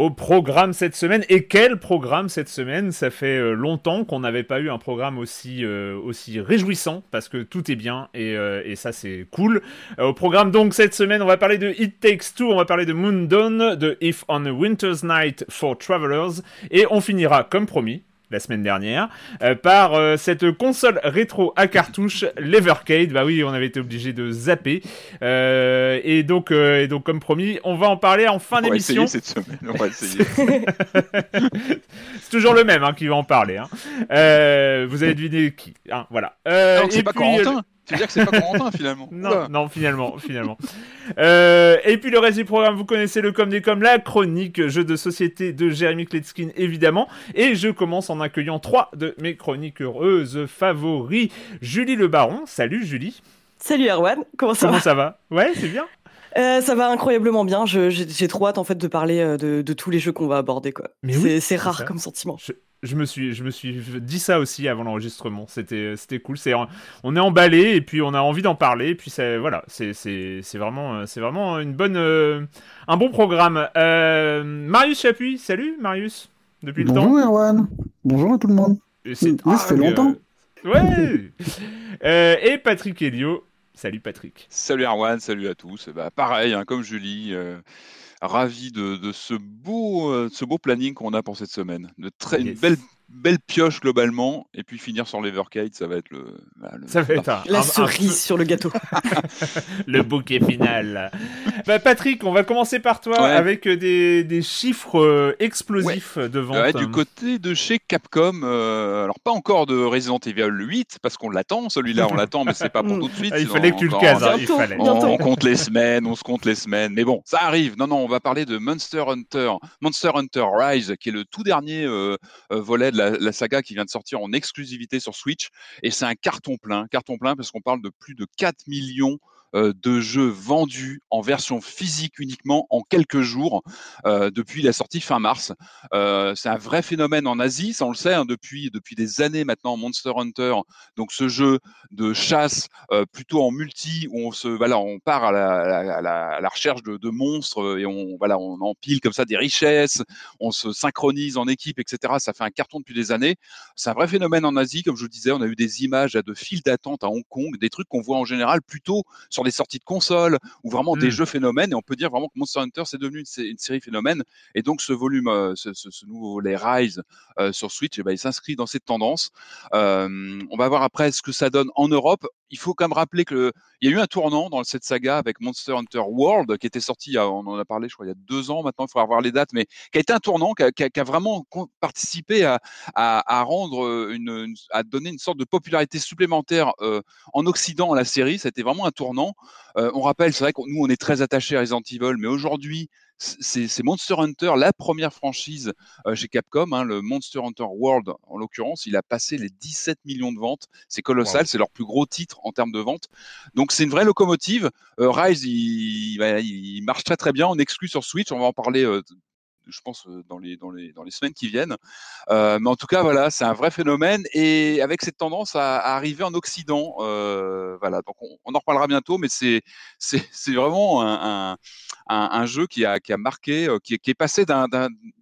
Au programme cette semaine, et quel programme cette semaine? Ça fait euh, longtemps qu'on n'avait pas eu un programme aussi, euh, aussi réjouissant, parce que tout est bien, et, euh, ça c'est cool. Au programme donc cette semaine, on va parler de It Takes Two, on va parler de Moon Dawn, de If on a Winter's Night for Travelers, et on finira comme promis, la semaine dernière, euh, par euh, cette console rétro à cartouche, l'Evercade. Bah oui, on avait été obligé de zapper. Euh, et, donc, et donc, comme promis, on va en parler en fin On va d'émission. essayer cette semaine. On va essayer. C'est toujours le même hein, qui va en parler. Hein. Vous avez deviné qui. hein, voilà. C'est pas puis, Corentin. Tu veux dire que c'est pas Corentin finalement Non, non, finalement, finalement. Euh, et puis le reste du programme, vous connaissez le comme des comme, la chronique jeu de société de Jérémy Kletskin, évidemment. Et je commence en accueillant trois de mes chroniques heureuses favoris. Julie Le Baron, salut Julie. Salut Erwan, comment ça Comment va ça va? Ouais, c'est bien. Euh, Ça va incroyablement bien. Je- J'ai trop hâte en fait de parler euh, de, de tous les jeux qu'on va aborder quoi. Mais C'est oui, c'est c'est rare ça. comme sentiment. Je me suis, je me suis dit ça aussi avant l'enregistrement. C'était, c'était cool. C'est, on est emballé et puis on a envie d'en parler. Et puis c'est, voilà, c'est, vraiment, c'est vraiment une bonne, euh, un bon programme. Euh, Marius Chapuis, salut Marius. Depuis le temps. Bonjour Erwan, bonjour à tout le monde. Oui, ça fait longtemps. Ouais. Euh, et Patrick Helio. Salut Patrick. Salut Erwan, salut à tous. Bah, pareil, hein, comme Julie, euh, ravi de, de ce beau, euh, ce beau planning qu'on a pour cette semaine. De très, une belle, belle pioche globalement, et puis finir sur l'Evercade, ça va être le. bah, le- Ça va être un, La un- un cerise sur le gâteau. le bouquet final. Bah, Patrick, on va commencer par toi Ouais. avec des, des chiffres euh, explosifs de vente. Ouais, du côté de chez Capcom, euh, alors pas encore de Resident Evil 8 parce qu'on l'attend, celui-là on l'attend, mais c'est pas pour tout de suite. Ah, il sinon fallait que tu le cases, hein, il fallait. On, on compte les semaines, on se compte les semaines, mais bon, ça arrive. Non, non, on va parler de Monster Hunter, Monster Hunter Rise, qui est le tout dernier euh, euh, volet de la, saga qui vient de sortir en exclusivité sur Switch, et c'est un carton plein, carton plein parce qu'on parle de plus de 4 millions de jeux vendus en version physique uniquement en quelques jours euh, depuis la sortie fin mars. Euh, c'est un vrai phénomène en Asie, ça on le sait hein, depuis depuis des années maintenant. Monster Hunter, donc ce jeu de chasse euh, plutôt en multi où on se voilà on part à la, recherche de, monstres euh, et on voilà on empile comme ça des richesses, on se synchronise en équipe etc. Ça fait un carton depuis des années. C'est un vrai phénomène en Asie comme je vous disais. On a eu des images de files d'attente à Hong Kong, des trucs qu'on voit en général plutôt sur des sorties de consoles ou vraiment des Mm. jeux phénomènes et on peut dire vraiment que Monster Hunter c'est devenu une, sé- une série phénomène et donc ce volume euh, ce, ce- ce nouveau volet Rise euh, sur Switch eh ben, il s'inscrit dans cette tendance. Euh, on va voir après ce que ça donne en Europe. Il faut quand même rappeler que il y a eu un tournant dans cette saga avec Monster Hunter World qui était sorti, on en a parlé, je crois, il y a deux ans maintenant. Il faut avoir les dates, mais qui a été un tournant, qui a, vraiment participé à, à, rendre une, à donner une sorte de popularité supplémentaire en Occident à la série. C'était vraiment un tournant. on rappelle, c'est vrai que nous on est très attachés à Resident Evil, mais aujourd'hui c'est Monster Hunter, la première franchise euh, chez Capcom, hein, le Monster Hunter World en l'occurrence, il a passé les 17 millions de ventes. C'est colossal, c'est leur plus gros titre en termes de vente. Donc c'est une vraie locomotive. Euh, Rise, il, marche très très bien en exclu sur Switch. On va en parler euh, je pense, dans les, dans les, dans les semaines qui viennent. mais en tout cas, voilà, c'est un vrai phénomène et avec cette tendance à, arriver en Occident. voilà, donc on, en reparlera bientôt, mais c'est, c'est, vraiment un, un, jeu qui a, qui a marqué, qui, qui est passé d'un,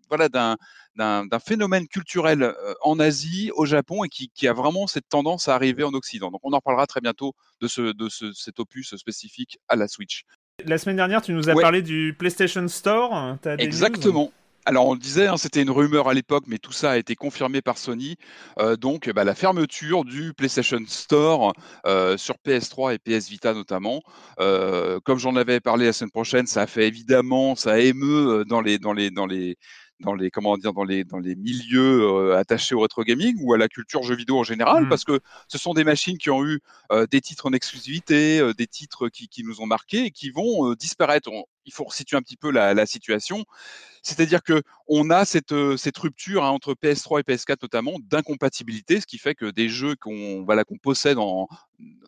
voilà, d'un, d'un phénomène culturel en Asie, au Japon, et qui, qui, a vraiment cette tendance à arriver en Occident. Donc on en reparlera très bientôt de, ce, de ce, cet opus spécifique à la Switch. La semaine dernière, tu nous as parlé du PlayStation Store. Exactement. Alors on le disait, hein, c'était une rumeur à l'époque, mais tout ça a été confirmé par Sony. Euh, donc bah, la fermeture du PlayStation Store euh, sur PS3 et PS Vita notamment. Euh, comme j'en avais parlé la semaine prochaine, ça a fait évidemment, ça émeut dans les dans les dans les dans les comment dire dans les dans les milieux euh, attachés au rétro gaming ou à la culture jeux vidéo en général? Mmh. parce que ce sont des machines qui ont eu euh, des titres en exclusivité, euh, des titres qui, qui, nous ont marqués et qui vont disparaître. il faut resituer un petit peu la, la situation. C'est-à-dire que on a cette, cette rupture hein, entre PS3 et PS4 notamment d'incompatibilité, ce qui fait que des jeux qu'on voilà, qu'on possède en,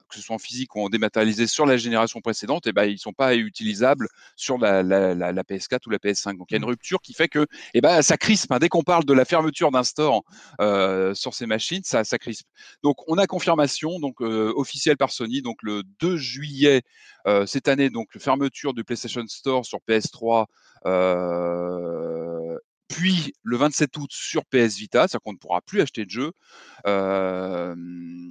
que ce soit en physique ou en dématérialisé sur la génération précédente, et eh ben, ils sont pas utilisables sur la, la, la, PS4 ou la PS5. Donc il y a une mmh. rupture qui fait que eh ben, ça crispe. Hein. Dès qu'on parle de la fermeture d'un store euh, sur ces machines, ça, ça crispe. Donc on a confirmation donc euh, officielle par Sony. Donc le 2 juillet euh, cette année, donc fermeture du PlayStation Store sur PS3 euh, puis le 27 août sur PS Vita, c'est-à-dire qu'on ne pourra plus acheter de. Euh,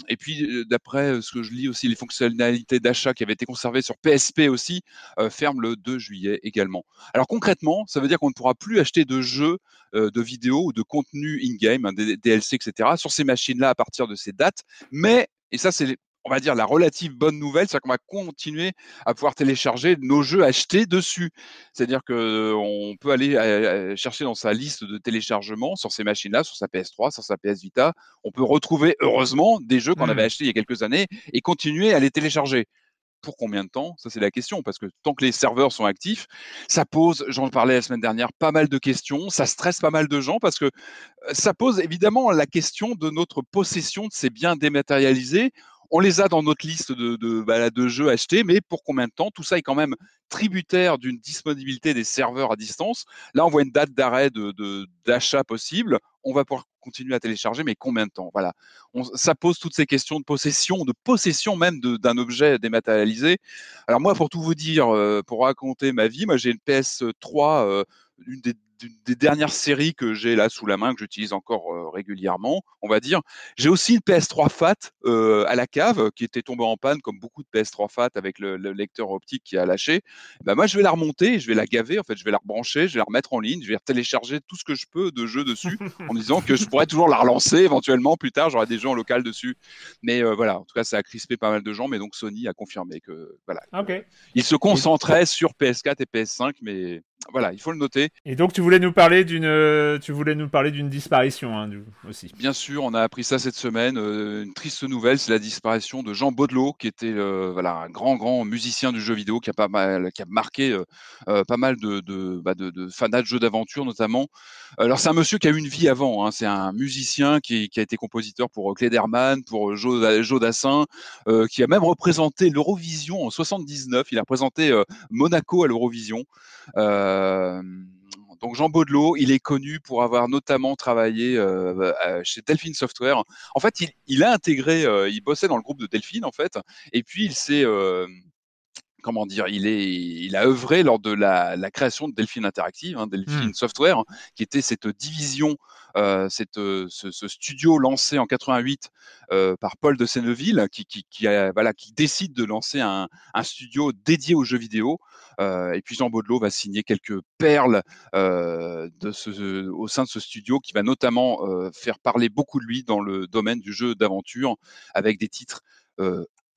et puis, d'après ce que je lis aussi, les fonctionnalités d'achat qui avaient été conservées sur PSP aussi ferment le 2 juillet également. Alors concrètement, ça veut dire qu'on ne pourra plus acheter de jeux, de vidéos ou de contenu in-game, hein, des DLC, etc., sur ces machines-là à partir de ces dates. Mais, et ça c'est on va dire, la relative bonne nouvelle, c'est qu'on va continuer à pouvoir télécharger nos jeux achetés dessus. C'est-à-dire qu'on peut aller chercher dans sa liste de téléchargement sur ces machines-là, sur sa PS3, sur sa PS Vita. On peut retrouver, heureusement, des jeux qu'on avait mmh. achetés il y a quelques années et continuer à les télécharger pour combien de temps? Ça, c'est la question, parce que tant que les serveurs sont actifs, ça pose, j'en parlais la semaine dernière, pas mal de questions, ça stresse pas mal de gens, parce que ça pose évidemment la question de notre possession de ces biens dématérialisés on les a dans notre liste de, de, bah, de jeux achetés, mais pour combien de temps? Tout ça est quand même tributaire d'une disponibilité des serveurs à distance. Là, on voit une date d'arrêt d'achat possible. On va pouvoir continuer à télécharger, mais combien de temps? Voilà. ça pose toutes ces questions de possession, de possession même d'un objet dématérialisé. Alors moi, pour tout vous dire, euh, pour raconter ma vie, moi j'ai une PS3, euh, une des des dernières séries que j'ai là sous la main, que j'utilise encore euh, régulièrement, on va dire. J'ai aussi une PS3 FAT euh, à la cave qui était tombée en panne, comme beaucoup de PS3 FAT avec le, lecteur optique qui a lâché. Ben moi, je vais la remonter, je vais la gaver, en fait, je vais la rebrancher, je vais la remettre en ligne, je vais télécharger tout ce que je peux de jeux dessus, en disant que je pourrais toujours la relancer éventuellement plus tard, j'aurai des jeux en local dessus. Mais euh, voilà, en tout cas, ça a crispé pas mal de gens, mais donc Sony a confirmé que voilà, il se concentrait sur PS4 et PS5, mais voilà, il faut le noter. Et donc tu voulais nous parler d'une, euh, tu voulais nous parler d'une disparition hein, aussi. Bien sûr, on a appris ça cette semaine. Euh, une triste nouvelle, c'est la disparition de Jean Baudelot, qui était euh, voilà un grand grand musicien du jeu vidéo, qui a pas mal, qui a marqué pas mal de de, bah, de, de fanats de jeux d'aventure notamment. Alors c'est un monsieur qui a eu une vie avant. Hein. c'est un musicien qui, qui, a été compositeur pour Klederman, pour Joe, Joe Dassin, qui a même représenté l'Eurovision en 79. Il a représenté Monaco à l'Eurovision. Euh, donc Jean Baudelot, il est connu pour avoir notamment travaillé euh, chez Delphine Software. En fait, il, a intégré, euh, il bossait dans le groupe de Delphine en fait, et puis il s'est comment dire, il, est, il a œuvré lors de la, création de Delphine Interactive, hein, Delphine mmh. Software, qui était cette division, cette, ce, studio lancé en 88 par Paul de Senneville, qui, qui, qui, voilà, qui décide de lancer un, un studio dédié aux jeux vidéo. Euh, et puis Jean Baudelot va signer quelques perles euh, de ce, au sein de ce studio qui va notamment euh, faire parler beaucoup de lui dans le domaine du jeu d'aventure avec des titres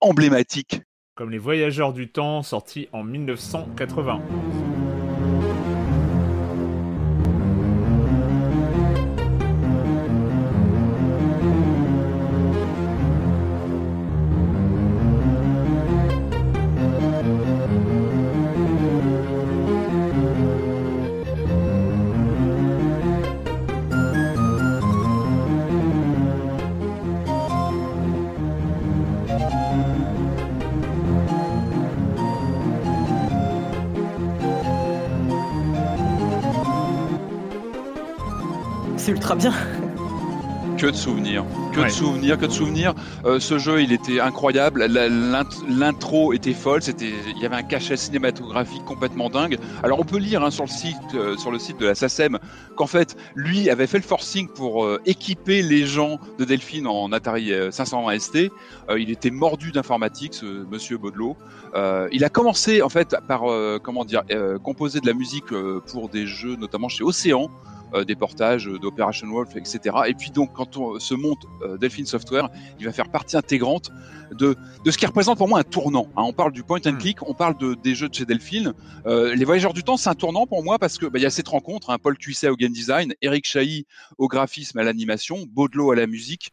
emblématiques. Comme Les Voyageurs du Temps, sorti en 1991. Bien. Que de souvenirs, que Ouais. de souvenirs, que de souvenirs. Euh, ce jeu, il était incroyable. L'intro était folle. C'était, il y avait un cachet cinématographique complètement dingue. Alors on peut lire hein, sur le site, euh, sur le site de la SACEM, qu'en fait, lui avait fait le forcing pour euh, équiper les gens de Delphine en Atari euh, 520 ST. Euh, il était mordu d'informatique, ce Monsieur Baudelot. Euh, il a commencé en fait par euh, comment dire euh, composer de la musique euh, pour des jeux, notamment chez Océan des portages euh, d'Operation Wolf, etc. Et puis donc quand on se monte euh, Delphine Software, il va faire partie intégrante de, de ce qui représente pour moi un tournant. hein. On parle du point and Hmm. click, on parle de, des jeux de chez Delphine. Euh, les Voyageurs du Temps, c'est un tournant pour moi parce que bah, il y a cette rencontre, hein, Paul Cuisset au game design, Eric Chahi au graphisme, à l'animation, Baudelot à la musique.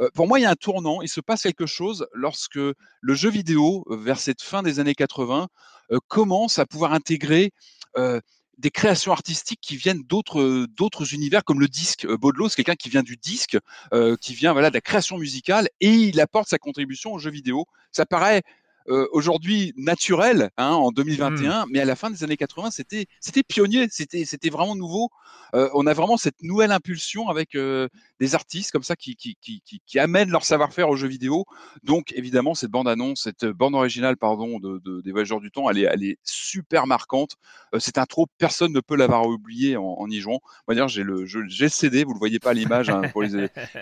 Euh, pour moi, il y a un tournant. Il se passe quelque chose lorsque le jeu vidéo, euh, vers cette fin des années 80, euh, commence à pouvoir intégrer euh, des créations artistiques qui viennent d'autres euh, d'autres univers comme le disque. Euh, Baudelot, c'est quelqu'un qui vient du disque, euh, qui vient voilà de la création musicale et il apporte sa contribution au jeu vidéo. Ça paraît euh, aujourd'hui naturel hein, en 2021, mais à la fin des années 80, c'était c'était pionnier, c'était c'était vraiment nouveau. Euh, on a vraiment cette nouvelle impulsion avec euh, des artistes comme ça qui qui, qui, qui, qui amènent leur savoir-faire aux jeux vidéo. Donc évidemment cette bande annonce, cette bande originale pardon de, de- des Voyageurs du Temps, elle est elle est super marquante. Euh, c'est un trop, personne ne peut l'avoir oublié en, en y jouant. Moi d'ailleurs j'ai le j'ai le CD, vous le voyez pas à l'image hein,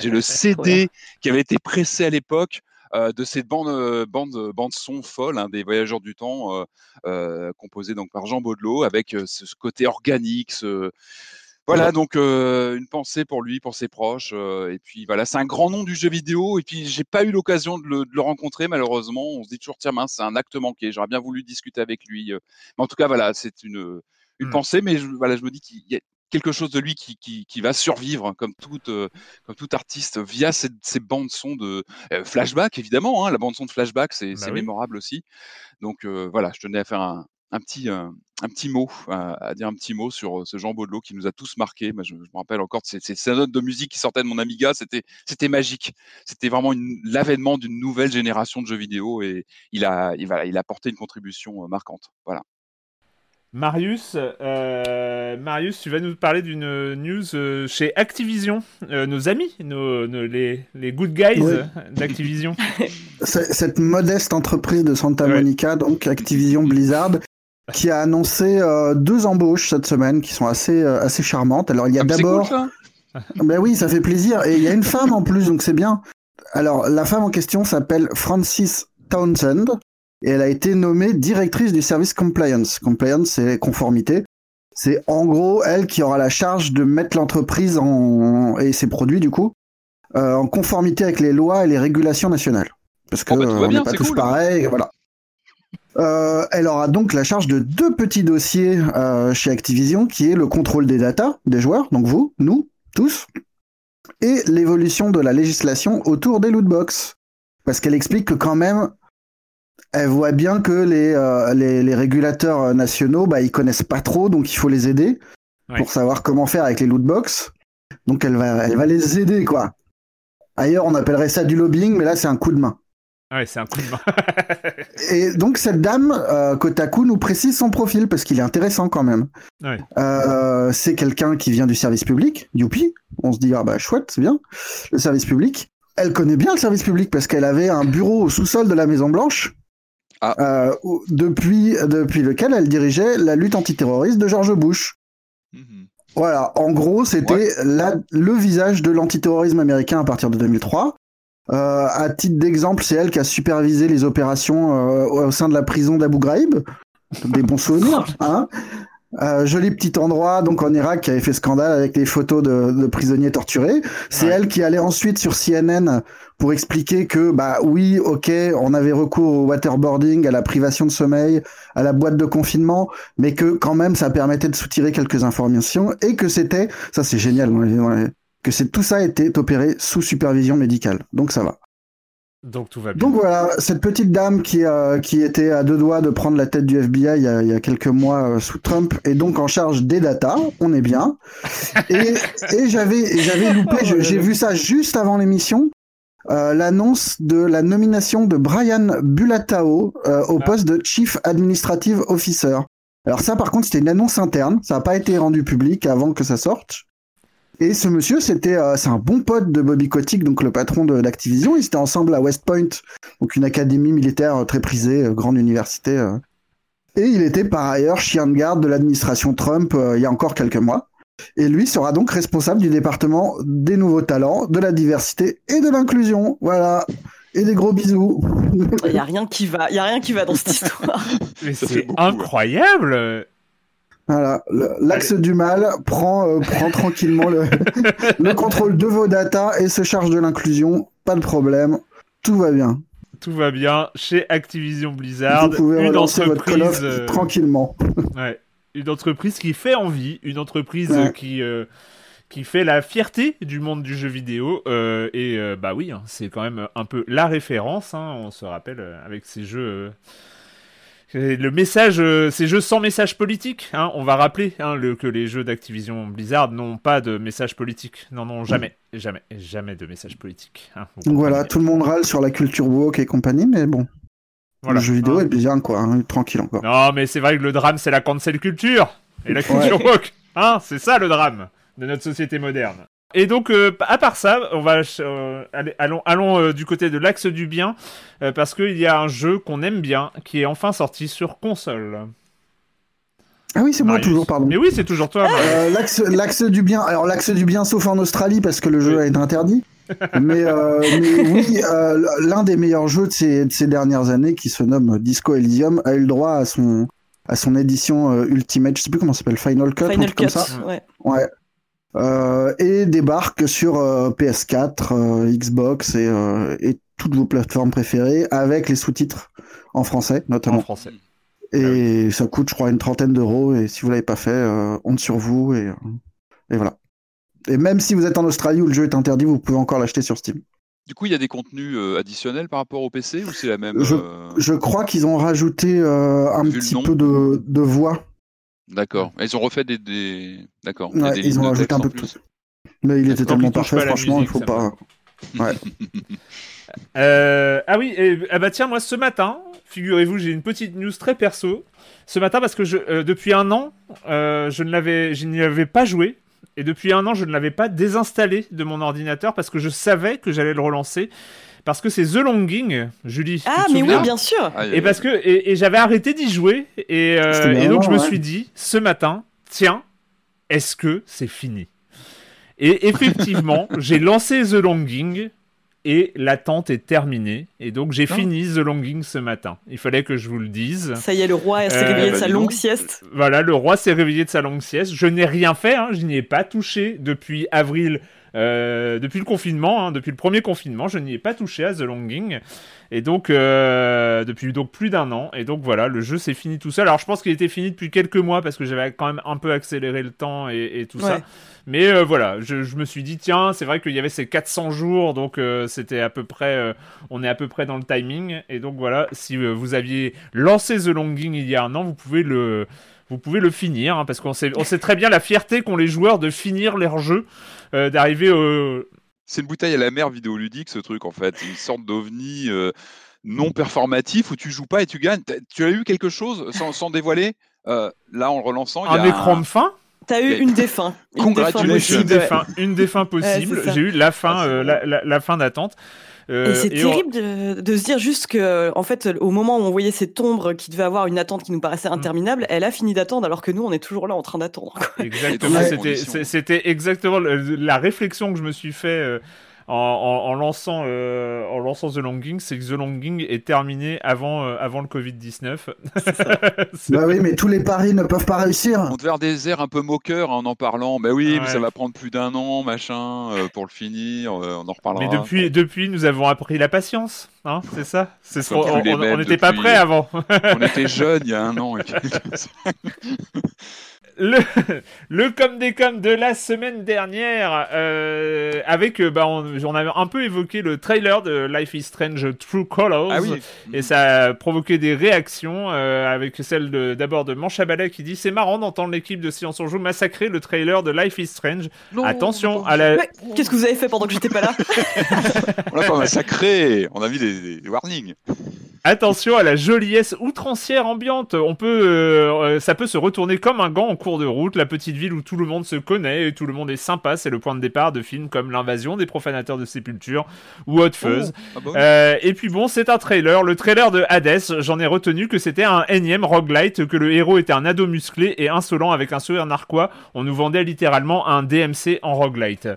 j'ai le CD qui avait été pressé à l'époque de cette bande euh, bande bande son folle hein, des voyageurs du temps euh, euh, composée donc par Jean Baudelot avec euh, ce, ce côté organique ce voilà donc euh, une pensée pour lui pour ses proches euh, et puis voilà c'est un grand nom du jeu vidéo et puis j'ai pas eu l'occasion de le, de le rencontrer malheureusement on se dit toujours tiens mince c'est un acte manqué j'aurais bien voulu discuter avec lui euh. mais en tout cas voilà c'est une une Hmm. pensée mais je, voilà je me dis qu'il y a quelque chose de lui qui, qui, qui va survivre hein, comme tout euh, comme tout artiste via ces, ces bandes son de euh, flashback évidemment hein, la bande son de flashback c'est Bah oui. mémorable aussi. Donc euh, voilà je tenais à faire un, un petit euh, un petit mot à, à dire un petit mot sur ce Jean Baudelot qui nous a tous marqués. Moi, je, je me rappelle encore ces, ces, ces notes de musique qui sortaient de mon Amiga. C'était c'était magique. C'était vraiment l'avènement d'une nouvelle génération de jeux vidéo et il a il, voilà, il a apporté une contribution marquante. Voilà Marius, euh, Marius, tu vas nous parler d'une news euh, chez Activision, euh, nos amis, nos, nos- les, les good guys Oui. d'Activision. Cette modeste entreprise de Santa Ouais. Monica, donc Activision Blizzard, qui a annoncé euh, deux embauches cette semaine qui sont assez, euh, assez charmantes. Alors il y a Ah, d'abord. cool, Ben oui, ça fait plaisir. Et il y a une femme en plus, donc c'est bien. Alors, la femme en question s'appelle Frances Townsend et elle a été nommée directrice du service compliance. Compliance, c'est conformité. C'est en gros elle qui aura la charge de mettre l'entreprise en... et ses produits, du coup, euh, en conformité avec les lois et les régulations nationales. Parce que Oh, bah, euh, on n'est pas tous cool. pareils, voilà. Euh, elle aura donc la charge de deux petits dossiers euh, chez Activision, qui est le contrôle des datas des joueurs, donc vous, nous, tous, et l'évolution de la législation autour des lootbox. Parce qu'elle explique que quand même, elle voit bien que les, euh, les, les régulateurs nationaux, bah, ils connaissent pas trop, donc il faut les aider Ouais. pour savoir comment faire avec les lootbox. Donc elle va, elle va les aider, quoi. Ailleurs, on appellerait ça du lobbying, mais là, c'est un coup de main. Ouais, c'est un coup de main. Et donc cette dame, euh, Kotaku nous précise son profil parce qu'il est intéressant quand même. Ouais. Euh, c'est quelqu'un qui vient du service public, youpi. On se dit ah bah chouette, c'est bien. Le service public. Elle connaît bien le service public parce qu'elle avait un bureau au sous-sol de la Maison Blanche. Ah. euh, depuis, depuis lequel elle dirigeait la lutte antiterroriste de George Bush. Mhm. Voilà, en gros, c'était le visage de l'antiterrorisme américain à partir de 2003. Euh, à titre d'exemple, c'est elle qui a supervisé les opérations euh, au sein de la prison d'Abu Ghraib. Des bons souvenirs, hein Euh, joli petit endroit donc en Irak qui avait fait scandale avec les photos de, de prisonniers torturés. C'est Ouais. elle qui allait ensuite sur CNN pour expliquer que bah oui, ok, on avait recours au waterboarding, à la privation de sommeil, à la boîte de confinement, mais que quand même ça permettait de soutirer quelques informations et que c'était, ça c'est génial, que c'est tout ça était opéré sous supervision médicale. Donc ça va. Donc tout va bien. Donc voilà, cette petite dame qui, euh, qui était à deux doigts de prendre la tête du FBI il y a, il y a quelques mois euh, sous Trump est donc en charge des data, on est bien. Et, et j'avais j'avais loupé, je- j'ai vu ça juste avant l'émission, euh, l'annonce de la nomination de Brian Bulatao euh, au Ah. poste de Chief Administrative Officer. Alors ça par contre c'était une annonce interne, ça n'a pas été rendu public avant que ça sorte. Et ce monsieur, c'était, euh, c'est un bon pote de Bobby Kotick, donc le patron de d'Activision. Ils étaient ensemble à West Point, donc une académie militaire euh, très prisée, euh, grande université. Et il était par ailleurs chien de garde de l'administration Trump euh, il y a encore quelques mois. Et lui sera donc responsable du département des nouveaux talents, de la diversité et de l'inclusion. Voilà. Et des gros bisous. Il y a rien qui va, il y a rien qui va dans cette histoire. Mais c'est ouais. incroyable. Voilà. L'axe du mal prend, euh, prend tranquillement le, le contrôle de vos datas et se charge de l'inclusion. Pas de problème. Tout va bien. Tout va bien chez Activision Blizzard, Vous pouvez une votre entreprise, euh, tranquillement. ouais, une entreprise qui fait envie, une entreprise Ouais. euh, qui euh, qui fait la fierté du monde du jeu vidéo et bah oui, hein, c'est quand même un peu la référence. hein, on se rappelle avec ces jeux. Le message, euh, ces jeux sans message politique, hein, on va rappeler hein, le, que les jeux d'Activision Blizzard n'ont pas de message politique. Non, non, jamais, jamais, jamais de message politique. hein, Donc voilà, tout le monde râle sur la culture woke et compagnie, mais bon, Voilà. le jeu vidéo est bien quoi, hein, tranquille encore. Non, mais c'est vrai que le drame, c'est la cancel culture. Et la culture woke. Hein, c'est ça le drame de notre société moderne. Et donc, euh, à part ça, on va euh, allons, allons euh, du côté de l'axe du bien, euh, parce qu'il y a un jeu qu'on aime bien, qui est enfin sorti sur console. Ah oui, c'est moi toujours, pardon. Mais oui, c'est toujours toi. Euh, l'axe, du bien. Alors l'axe du bien, sauf en Australie parce que le jeu Oui. a été interdit. mais, euh, mais oui, euh, l'un des meilleurs jeux de ces, de ces dernières années, qui se nomme Disco Elysium, a eu le droit à son à son édition euh, Ultimate. Je sais plus comment ça s'appelle, Final Cut, un Final truc comme Cut, ça. ouais. Ouais. Euh, et débarque sur euh, PS4, euh, Xbox et, euh, et toutes vos plateformes préférées avec les sous-titres en français En notamment. français. Et ça coûte, je crois, une trentaine d'euros. Et si vous l'avez pas fait, euh, honte sur vous. Et, euh, et voilà. Et même si vous êtes en Australie où le jeu est interdit, vous pouvez encore l'acheter sur Steam. Du coup, il y a des contenus euh, additionnels par rapport au PC ou c'est la même Je- euh, Je crois qu'ils ont rajouté euh, un Vu petit peu de, de voix, D'accord. Ils ont refait des. des... D'accord. Ouais, des ils ont rajouté un peu plus. mais il était tellement parfait, pas franchement, musique, il faut pas. Euh, ah oui, et- ah bah tiens, moi ce matin, figurez-vous, j'ai une petite news très perso. Ce matin, parce que je, euh, depuis un an, euh, je ne l'avais, je n'y avais pas joué. Et depuis un an, je ne l'avais pas désinstallé de mon ordinateur parce que je savais que j'allais le relancer. Parce que c'est The Longing, Julie. tu Ah, te mais oui, bien sûr. Et parce que et, et j'avais arrêté d'y jouer et, euh, et donc je me suis dit ce matin, tiens, est-ce que c'est fini? Et effectivement, j'ai lancé The Longing et l'attente est terminée et donc j'ai fini The Longing ce matin. Il fallait que je vous le dise. Ça y est, le roi s'est Euh, réveillé de bah, sa longue sieste. Voilà, le roi s'est réveillé de sa longue sieste. Je n'ai rien fait, hein, je n'y ai pas touché depuis avril, euh, depuis le confinement, hein, depuis le premier confinement, je n'y ai pas touché à The Longing. Et donc, euh, depuis donc plus d'un an. Et donc voilà, le jeu s'est fini tout seul. Alors je pense qu'il était fini depuis quelques mois parce que j'avais quand même un peu accéléré le temps et, et tout ça. Mais euh, voilà, je, je me suis dit, tiens, c'est vrai qu'il y avait ces 400 jours, donc euh, c'était à peu près, euh, on est à peu près dans le timing. Et donc voilà, si vous aviez lancé The Longing il y a un an, vous pouvez le, vous pouvez le finir, hein, parce qu'on sait, on sait très bien la fierté qu'ont les joueurs de finir leur jeu, euh, d'arriver au... C'est une bouteille à la mer vidéoludique, ce truc, en fait. Une sorte d'ovni euh, non performatif où tu joues pas et tu gagnes. T'as- Tu as eu quelque chose sans, sans dévoiler Euh, Là, en le relançant, il y un a écran de fin? T'as eu une des fins. Une des fins Congratulations. Une des ouais. fins, une des fins possibles. c'est ça. J'ai eu la fin, Ah, euh, la fin d'attente. Euh, Et c'est on- terrible de, de se dire juste que, en fait, au moment où on voyait cette ombre qui devait avoir une attente qui nous paraissait interminable, elle a fini d'attendre alors que nous, on est toujours là en train d'attendre. Exactement, c'était exactement la réflexion que je me suis fait euh, en, lançant, en lançant The Longing, c'est que The Longing est terminé avant, avant le Covid-19. bah oui, mais tous les paris ne peuvent pas réussir. On devait avoir des airs un peu moqueurs en en parlant. Bah oui, mais ça va prendre plus d'un an, machin, pour le finir. on en reparlera. Mais depuis, depuis, nous avons appris la patience. Hein, c'est ça? C'est On n'était pas prêt avant. on était jeunes il y a un an. le, le comme des comme de la semaine dernière, euh, avec, euh, bah, on, avait un peu évoqué le trailer de Life is Strange True Colors, ah et ça a provoqué des réactions, euh, avec celle d'abord de, de qui dit c'est marrant d'entendre l'équipe de Silence on Joue massacrer le trailer de Life is Strange. Attention à la. Qu'est-ce que vous avez fait pendant que j'étais pas là? On l'a pas massacré, on a mis des, warnings. Attention à la joliesse outrancière ambiante. On peut, ça peut se retourner comme un gant en cours de route, la petite ville où tout le monde se connaît et tout le monde est sympa, c'est le point de départ de films comme L'invasion des profanateurs de sépulture ou Hot Fuzz. Oh, ah bah euh, et puis bon, c'est un trailer, le trailer de Hades, j'en ai retenu que c'était un énième roguelite, que le héros était un ado musclé et insolent avec un sourire narquois. On nous vendait littéralement un DMC en roguelite.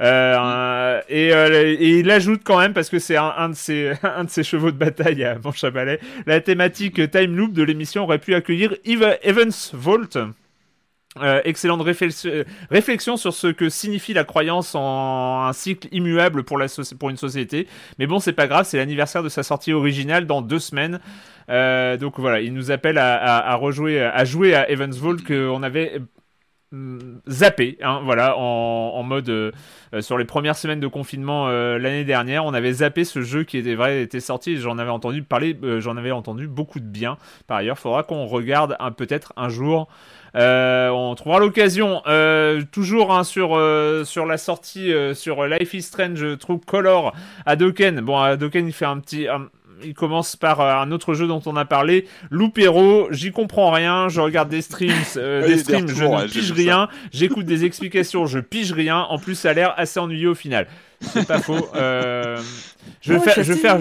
Euh, et, euh, et, il ajoute quand même, parce que c'est un, de ses, chevaux de bataille à Manchabalet, la thématique time loop de l'émission aurait pu accueillir Evans Vault. Euh, excellente réflexion sur ce que signifie la croyance en un cycle immuable pour, une société. Mais bon, c'est pas grave, c'est l'anniversaire de sa sortie originale dans deux semaines. Euh, donc voilà, il nous appelle à, à, rejouer, à jouer à Evansville qu'on avait zappé, hein, voilà, en, mode euh, sur les premières semaines de confinement l'année dernière, on avait zappé ce jeu qui était vrai, était sorti. J'en avais entendu parler, j'en avais entendu beaucoup de bien. Par ailleurs, faudra qu'on regarde peut-être un jour. Euh, on trouvera l'occasion, euh, toujours hein, sur, euh, sur la sortie sur Life is Strange True Color à Doken. Bon, à Doken, il fait un petit. Il commence par un autre jeu dont on a parlé, Loupero. J'y comprends rien. Je regarde des streams, des streams, je ne pige rien. J'écoute des explications, je pige rien. En plus, ça a l'air assez ennuyeux au final. C'est pas faux. je vais faire, je vais faire.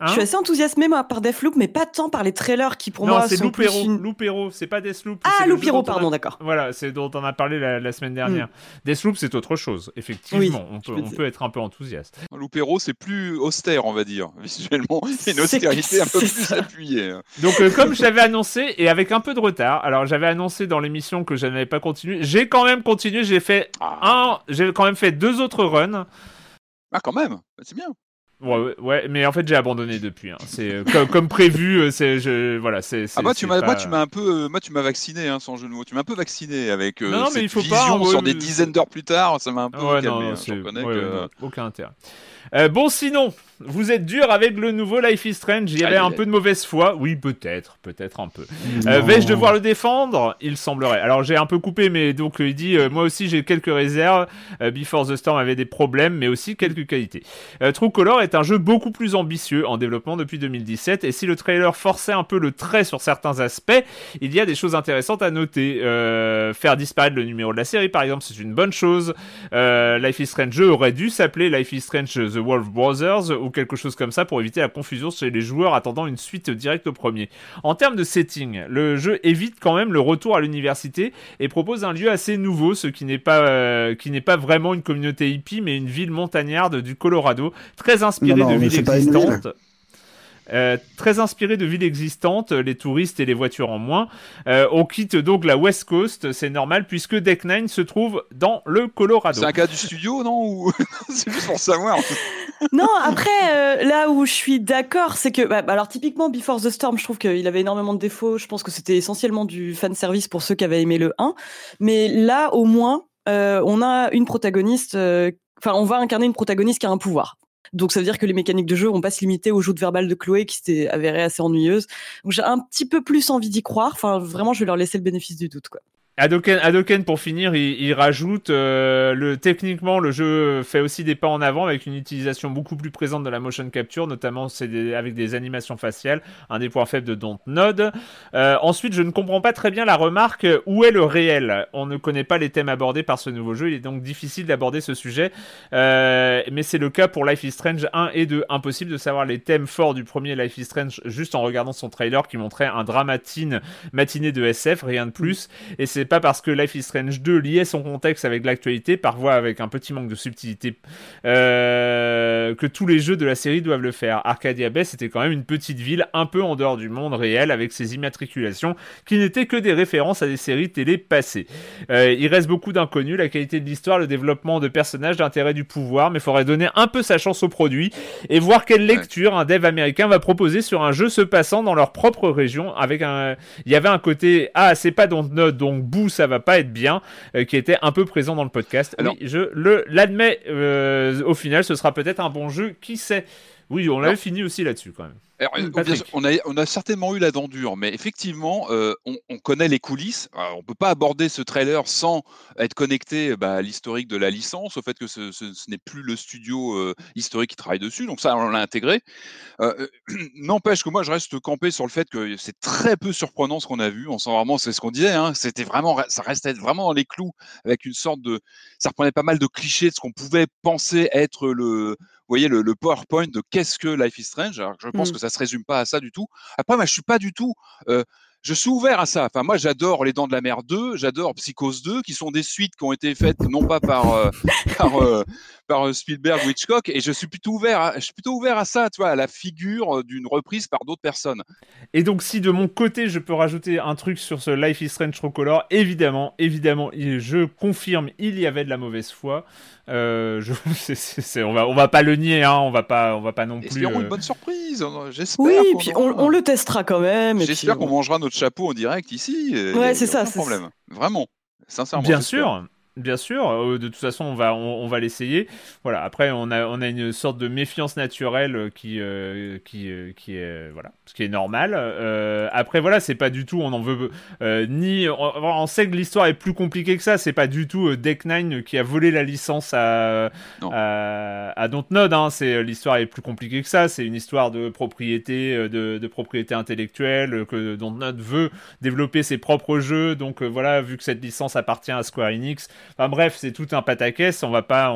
Hein je suis assez enthousiasmé moi par Deathloop, mais pas tant par les trailers qui pour non, moi c'est sont plus une... Loopero, c'est pas Deathloop. Ah Loopero, pardon, d'accord. Voilà, c'est dont on a parlé la, semaine dernière. Mm. Deathloop, c'est autre chose. Effectivement, on, peut, on peut, être un peu enthousiaste. Loopero, c'est plus austère, on va dire, visuellement. C'est une austérité un peu plus appuyée. Donc, euh, comme j'avais annoncé et avec un peu de retard, alors j'avais annoncé dans l'émission que je n'avais pas continué. J'ai quand même continué. J'ai fait ah. un, j'ai quand même fait deux autres runs. Ah, quand même, c'est bien. Ouais, ouais, mais en fait j'ai abandonné depuis. Hein. C'est euh, comme, comme, prévu. Euh, c'est je voilà, c'est. Ah moi tu m'as, m'as un peu, euh, moi tu m'as vacciné hein, sans jeu de mots. Tu m'as un peu vacciné avec non, cette mais il faut vision pas, sur des dizaines d'heures plus tard. Ça m'a un peu ouais, calmé. Non, hein, aucun intérêt. Euh, bon, sinon, vous êtes dur avec le nouveau Life is Strange. Il y avait un peu de mauvaise foi. Oui, peut-être, peut-être un peu. Euh, vais-je devoir le défendre? Il semblerait. Alors, j'ai un peu coupé, mais donc il dit euh, moi aussi j'ai quelques réserves. Before the Storm avait des problèmes, mais aussi quelques qualités. True Color est un jeu beaucoup plus ambitieux en développement depuis 2017. Et si le trailer forçait un peu le trait sur certains aspects, il y a des choses intéressantes à noter. faire disparaître le numéro de la série, par exemple, c'est une bonne chose. Life is Strange aurait dû s'appeler Life is Strange The Wolf Brothers ou quelque chose comme ça pour éviter la confusion chez les joueurs attendant une suite directe au premier. En termes de setting, le jeu évite quand même le retour à l'université et propose un lieu assez nouveau, ce qui n'est pas euh, qui n'est pas vraiment une communauté hippie mais une ville montagnarde du Colorado, très inspirée de villes existantes. Euh, très inspiré de villes existantes, les touristes et les voitures en moins. Euh, on quitte donc la West Coast, c'est normal, puisque Deck Nine se trouve dans le Colorado. C'est un cas du studio, non C'est juste pour savoir. non, après, euh, là où je suis d'accord, c'est que, bah, bah, alors typiquement, Before the Storm, je trouve qu'il avait énormément de défauts. Je pense que c'était essentiellement du fan service pour ceux qui avaient aimé le 1. Mais là, au moins, on a une protagoniste, enfin, on va incarner une protagoniste qui a un pouvoir. Donc ça veut dire que les mécaniques de jeu vont pas se limiter aux joutes verbales de Chloé qui s'était avérée assez ennuyeuse. Donc j'ai un petit peu plus envie d'y croire. Enfin, vraiment, je vais leur laisser le bénéfice du doute, quoi. Adoken, pour finir, il, rajoute euh, le techniquement le jeu fait aussi des pas en avant avec une utilisation beaucoup plus présente de la motion capture, notamment avec des animations faciales, un des points faibles de Dontnod. Euh, ensuite, je ne comprends pas très bien la remarque où est le réel? On ne connaît pas les thèmes abordés par ce nouveau jeu, il est donc difficile d'aborder ce sujet, euh, mais c'est le cas pour Life is Strange 1 et 2. Impossible de savoir les thèmes forts du premier Life is Strange juste en regardant son trailer qui montrait un dramatine matinée de SF, rien de plus, et c'est c'est pas parce que Life is Strange 2 liait son contexte avec l'actualité, parfois avec un petit manque de subtilité, euh, que tous les jeux de la série doivent le faire. Arcadia Bay, c'était quand même une petite ville un peu en dehors du monde réel, avec ses immatriculations qui n'étaient que des références à des séries télé passées. Euh, il reste beaucoup d'inconnus, la qualité de l'histoire, le développement de personnages, l'intérêt du pouvoir, mais il faudrait donner un peu sa chance au produit et voir quelle lecture un dev américain va proposer sur un jeu se passant dans leur propre région. Avec un, il y avait un côté ah c'est pas Dontnod donc bouh ça va pas être bien euh, qui était un peu présent dans le podcast. oui, je le l'admets. Euh, au final, ce sera peut-être un bon jeu. Qui sait? Oui, on l'avait fini aussi là-dessus quand même. Euh, on, a, on, a, certainement eu la dent dure, mais effectivement, euh, on, connaît les coulisses. on ne peut pas aborder ce trailer sans être connecté bah, à l'historique de la licence, au fait que ce, n'est plus le studio euh, historique qui travaille dessus. Donc ça, on l'a intégré. N'empêche que moi, je reste campé sur le fait que c'est très peu surprenant ce qu'on a vu. On sent vraiment, c'est ce qu'on disait, hein, c'était vraiment, ça restait vraiment dans les clous, avec une sorte de, ça reprenait pas mal de clichés de ce qu'on pouvait penser être le, vous voyez le, PowerPoint de qu'est-ce que Life is Strange. Alors, je pense mmh. que ça se résume pas à ça du tout. Après, moi, je suis pas du tout. Je suis ouvert à ça. Enfin, moi, j'adore Les Dents de la Mer 2, j'adore Psychose 2, qui sont des suites qui ont été faites non pas par euh, par, euh, par, Spielberg ou Hitchcock, et je suis plutôt ouvert. À, je suis plutôt ouvert à ça, tu vois, à la figure d'une reprise par d'autres personnes. Et donc, si de mon côté, je peux rajouter un truc sur ce Life is Strange Color, évidemment, évidemment, je confirme, il y avait de la mauvaise foi. Euh, je, on va, on va pas le nier, hein, on va pas, on va pas non plus. Espérons une bonne surprise, j'espère. Oui, puis on, le testera quand même. J'espère qu'on mangera notre chapeau en direct ici. Ouais, c'est ça. problème. Vraiment, sincèrement. Bien sûr. Bien sûr, euh, de toute façon, on va, on, va l'essayer. Voilà. Après, on a, on a une sorte de méfiance naturelle qui, euh, qui, euh, qui est, voilà, ce qui est normal. après, voilà, c'est pas du tout, on en veut ni, on, sait que l'histoire est plus compliquée que ça. C'est pas du tout Deck Nine qui a volé la licence à, à, à, Dontnod. Hein. C'est l'histoire est plus compliquée que ça. C'est une histoire de propriété, de, de propriété intellectuelle que Dontnod veut développer ses propres jeux. Donc voilà, vu que cette licence appartient à Square Enix. Enfin bref, c'est tout un pataquès, on va pas.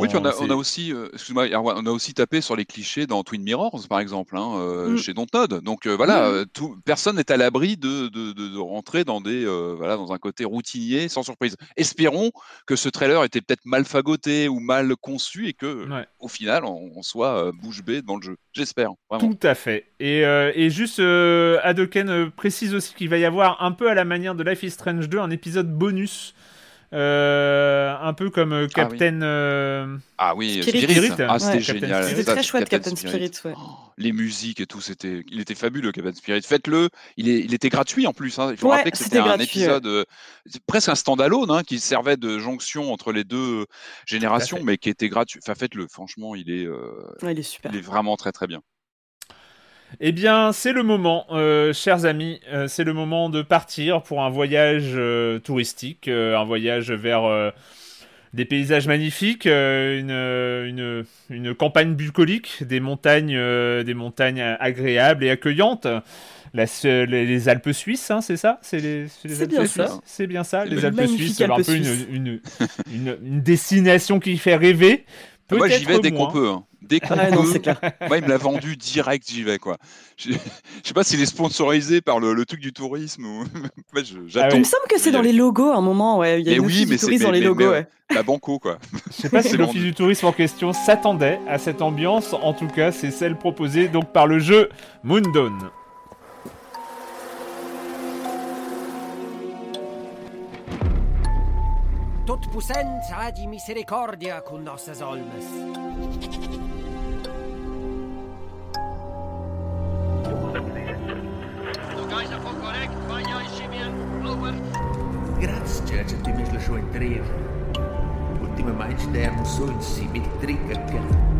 Oui, puis on a, aussi, euh, excuse-moi, on a aussi tapé sur les clichés dans Twin Mirrors, par exemple, hein, euh, mm. chez Dontnod. Donc euh, voilà, tout, personne n'est à l'abri de, de, rentrer dans des, voilà, dans un côté routinier, sans surprise. Espérons que ce trailer était peut-être mal fagoté ou mal conçu et que, au final, on, soit bouche bée dans le jeu. J'espère. Tout à fait. Et, et juste, Adoken précise aussi qu'il va y avoir un peu à la manière de Life is Strange 2 un épisode bonus euh, un peu comme euh, ah Captain. Euh, ah oui, Spirit. Ah, c'était génial. C'était très chouette, Captain, Spirit. ouais. Oh, les musiques et tout, c'était, il était fabuleux, Captain Spirit. Faites-le. Il, est... il était gratuit en plus. Hein. Il faut rappeler que c'était un épisode presque un standalone hein, qui servait de jonction entre les deux générations, mais qui était gratuit. Enfin, faites-le. Franchement, il est. il est super. Il est vraiment très très bien. Eh bien, c'est le moment, euh, chers amis, euh, c'est le moment de partir pour un voyage euh, touristique, un voyage vers des paysages magnifiques, une, une, une, campagne bucolique, des montagnes, des montagnes agréables et accueillantes. les, Alpes suisses, hein, c'est ça? C'est bien ça. C'est bien ça, les Alpes suisses. C'est un peu une, une, une, destination qui fait rêver. Moi, j'y vais dès qu'on peut. Hein. Dès qu'on peut. Moi, il me l'a vendu direct, j'y vais. quoi. Je sais pas s'il est sponsorisé par le, truc du tourisme. Ou... Ah il me semble que c'est dans les logos à un moment. Ouais. Il y a une oui, mais tourisme dans les logos. ouais. La banco, quoi. Je sais pas si l'office du tourisme en question s'attendait à cette ambiance. En tout cas, c'est celle proposée donc par le jeu Moondawn. Totpossens de misericórdia com nossas almas. Grazie a te mesmo sua entrega. Ultimamente demos sonhos simétrica.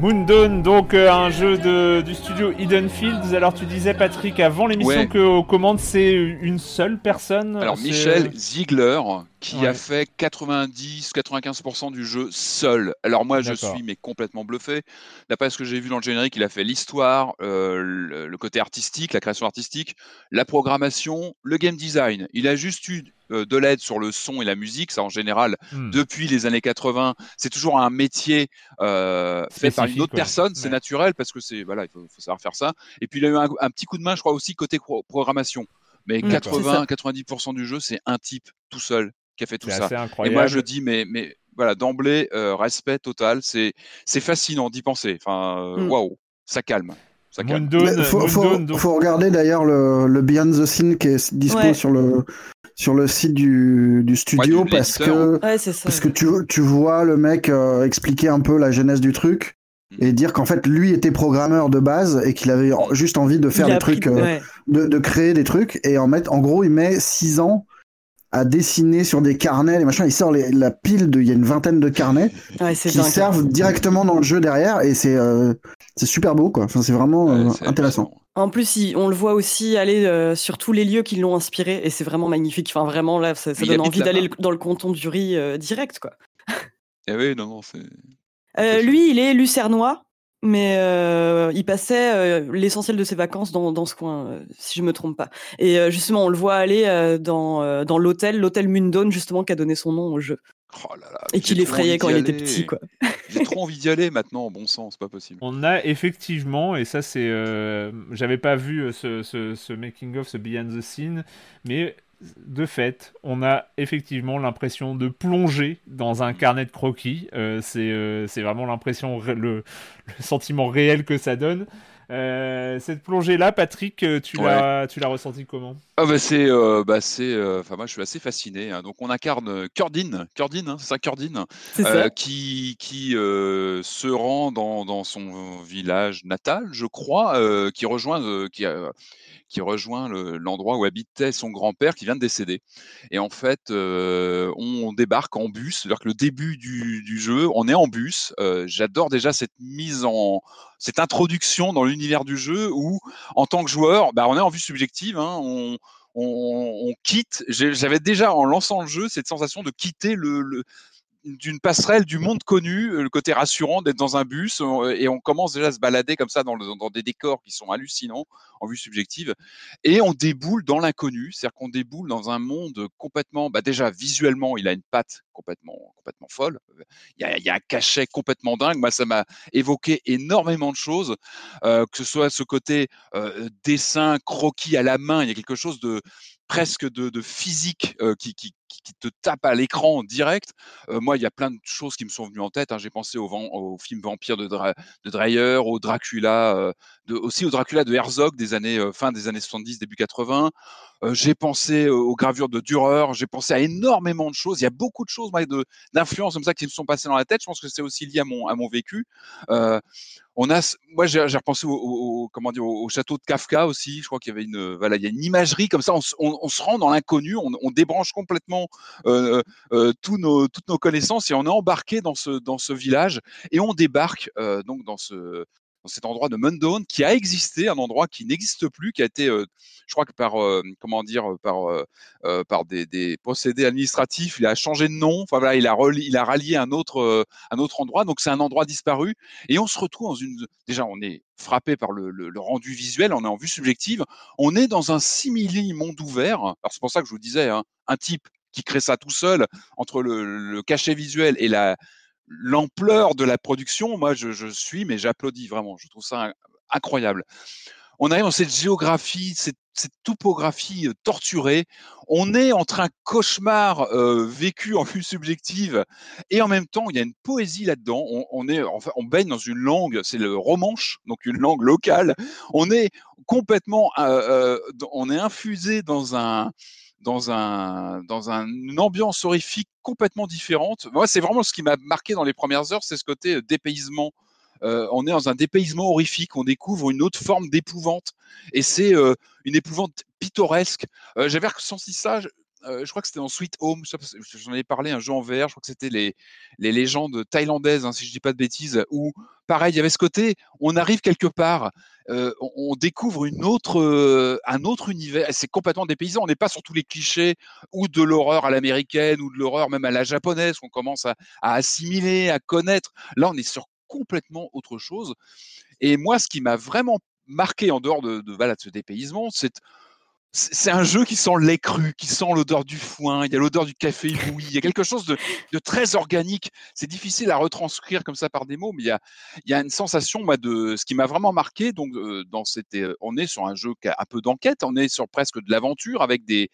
Si mit tricca Moondon, donc euh, un jeu de, du studio Hidden Fields. Alors tu disais Patrick avant l'émission que aux commandes c'est une seule personne. Alors Michel Ziegler, qui a fait 90-95% du jeu seul. Alors moi, je suis mais complètement bluffé. D'après ce que j'ai vu dans le générique, il a fait l'histoire, euh, le, le côté artistique, la création artistique, la programmation, le game design. Il a juste eu euh, de l'aide sur le son et la musique. Ça, en général, Hmm. depuis les années 80, c'est toujours un métier euh, fait par une autre ouais. personne. C'est Ouais. naturel parce que c'est voilà, il faut, faut savoir faire ça. Et puis il a eu un, un petit coup de main, je crois aussi côté pro- programmation. Mais D'accord. C'est ça. 80-90% du jeu, c'est un type tout seul qui a fait tout ça. Et moi, je dis, mais, mais voilà, d'emblée, euh, respect total. C'est, c'est fascinant d'y penser. Enfin, euh, Mm. waouh, ça calme. Ça calme. Moondawn, Mais faut, faut- Moondawn, donc- faut regarder d'ailleurs le, le Beyond the Scene qui est dispo Ouais. sur le sur le site du, du studio du- parce que Ouais, c'est ça. parce que tu, tu vois le mec euh, expliquer un peu la genèse du truc Mm. et dire qu'en fait lui était programmeur de base et qu'il avait juste envie de faire Il des trucs euh, ouais. de, de créer des trucs et en mettre en gros il met six ans à dessiner sur des carnets les machins il sort les- la pile de il y a une vingtaine de carnets Ouais, qui dingue. servent directement dans le jeu derrière et c'est euh, c'est super beau quoi enfin c'est vraiment Ouais, euh, intéressant. En plus, il- on le voit aussi aller euh, sur tous les lieux qui l'ont inspiré et c'est vraiment magnifique. Enfin, vraiment, là, ça, donne envie d'aller dans le canton du riz euh, direct, quoi. Eh oui, non, non, c'est. Euh, lui, il est lucernois, mais euh, il passait euh, l'essentiel de ses vacances dans, dans ce coin, euh, si je me trompe pas. Et euh, justement, on le voit aller euh, dans, euh, dans l'hôtel, l'hôtel Mundawn, justement, qui a donné son nom au jeu. Oh là là, Et j'ai qui trop l'effrayait envie quand d'y il était aller. petit, quoi. J'ai trop envie d'y aller maintenant, en bon sens, c'est pas possible. On a effectivement, et ça c'est, euh, j'avais pas vu ce, ce, ce making of, ce behind the scene, mais de fait, on a effectivement l'impression de plonger dans un carnet de croquis. Euh, c'est, euh, c'est vraiment l'impression, le, le sentiment réel que ça donne. Euh, cette plongée-là, Patrick, tu Ouais. l'as, tu l'as ressenti comment? Ah bah c'est, euh, bah c'est, euh, enfin moi je suis assez fasciné. hein. Donc on incarne euh, Curdin, Curdin, hein, c'est ça Curdin, C'est euh, ça. qui, qui euh, se rend dans, dans son village natal, je crois, euh, qui rejoint, euh, qui, euh, qui rejoint le- l'endroit où habitait son grand-père qui vient de décéder. Et en fait, euh, on débarque en bus, c'est-à-dire que le début du, jeu, on est en bus. Euh, J'adore déjà cette mise en, cette introduction dans l'univers du jeu où, en tant que joueur, bah, on est en vue subjective, hein, on, on, on quitte. J'avais déjà en lançant le jeu cette sensation de quitter le- d'une passerelle du monde connu, euh, le côté rassurant d'être dans un bus euh, et on commence déjà à se balader comme ça dans, dans des décors qui sont hallucinants en vue subjective et on déboule dans l'inconnu, c'est-à-dire qu'on déboule dans un monde complètement, bah déjà visuellement il a une patte complètement complètement folle, il y a, il y a un cachet complètement dingue, moi ça m'a évoqué énormément de choses, euh, que ce soit ce côté dessin, croquis à la main, il y a quelque chose de presque de, physique qui, qui- te tape à l'écran direct. Euh, moi, il y a plein de choses qui me sont venues en tête. hein. J'ai pensé au, film Vampire de, Dra- de Dreyer, au Dracula, euh, aussi au Dracula de Herzog des années euh, fin des années 70, début 80. Euh, j'ai pensé aux gravures de Dürer. J'ai pensé à énormément de choses. Il y a beaucoup de choses d'influences comme ça qui me sont passées dans la tête. Je pense que c'est aussi lié à mon à mon vécu. On a, moi j'ai repensé au, comment dire, au, au château de Kafka aussi. Je crois qu'il y avait une, voilà, il y a une imagerie comme ça. On, se- rend dans l'inconnu, on, on débranche complètement euh, euh, toutes nos connaissances et on est embarqué dans ce, village et on débarque euh, donc dans ce dans cet endroit de Mundawn qui a existé, un endroit qui n'existe plus, qui a été, je crois que par, comment dire, par, des, procédés administratifs, il a changé de nom. Enfin voilà, il a, il a rallié un autre, un autre endroit. Donc c'est un endroit disparu et on se retrouve dans une. Déjà, on est frappé par le rendu visuel, on est en vue subjective. On est dans un simili monde ouvert. Alors c'est pour ça que je vous disais, hein, un type qui crée ça tout seul entre le, cachet visuel et la l'ampleur de la production, moi je, suis, mais j'applaudis vraiment. Je trouve ça in- incroyable. On arrive dans cette géographie, cette, topographie euh, torturée. On est entre un cauchemar euh, vécu en vue subjective et en même temps, il y a une poésie là-dedans. On, est, enfin, on baigne dans une langue, c'est le romanche, donc une langue locale. On est complètement, euh, on est infusé dans un, dans un, dans un- une ambiance horrifique complètement différente. Moi, c'est vraiment ce qui m'a marqué dans les premières heures, c'est ce côté euh, dépaysement. Euh, on est dans un dépaysement horrifique, on découvre une autre forme d'épouvante, et c'est euh, une épouvante pittoresque. J'avais ressenti ça. Je- crois que c'était dans Sweet Home, j'en avais parlé, un jeu en VR, je crois que c'était les, les légendes thaïlandaises, hein, si je dis pas de bêtises, où pareil, il y avait ce côté, on arrive quelque part, on, découvre une autre, un autre univers, c'est complètement dépaysant, on n'est pas sur tous les clichés ou de l'horreur à l'américaine ou de l'horreur même à la japonaise qu'on commence à, assimiler, à connaître. Là, on est sur complètement autre chose. Et moi, ce qui m'a vraiment marqué en dehors de, de, de ce dépaysement, c'est c'est un jeu qui sent lait cru, qui sent l'odeur du foin, il y a l'odeur du café ébloui, il y a quelque chose de, très organique. C'est difficile à retranscrire comme ça par des mots, mais il y a, une sensation, moi, de ce qui m'a vraiment marqué. Donc, euh, euh, on est sur un jeu qui a un peu d'enquête, on est sur presque de l'aventure avec des,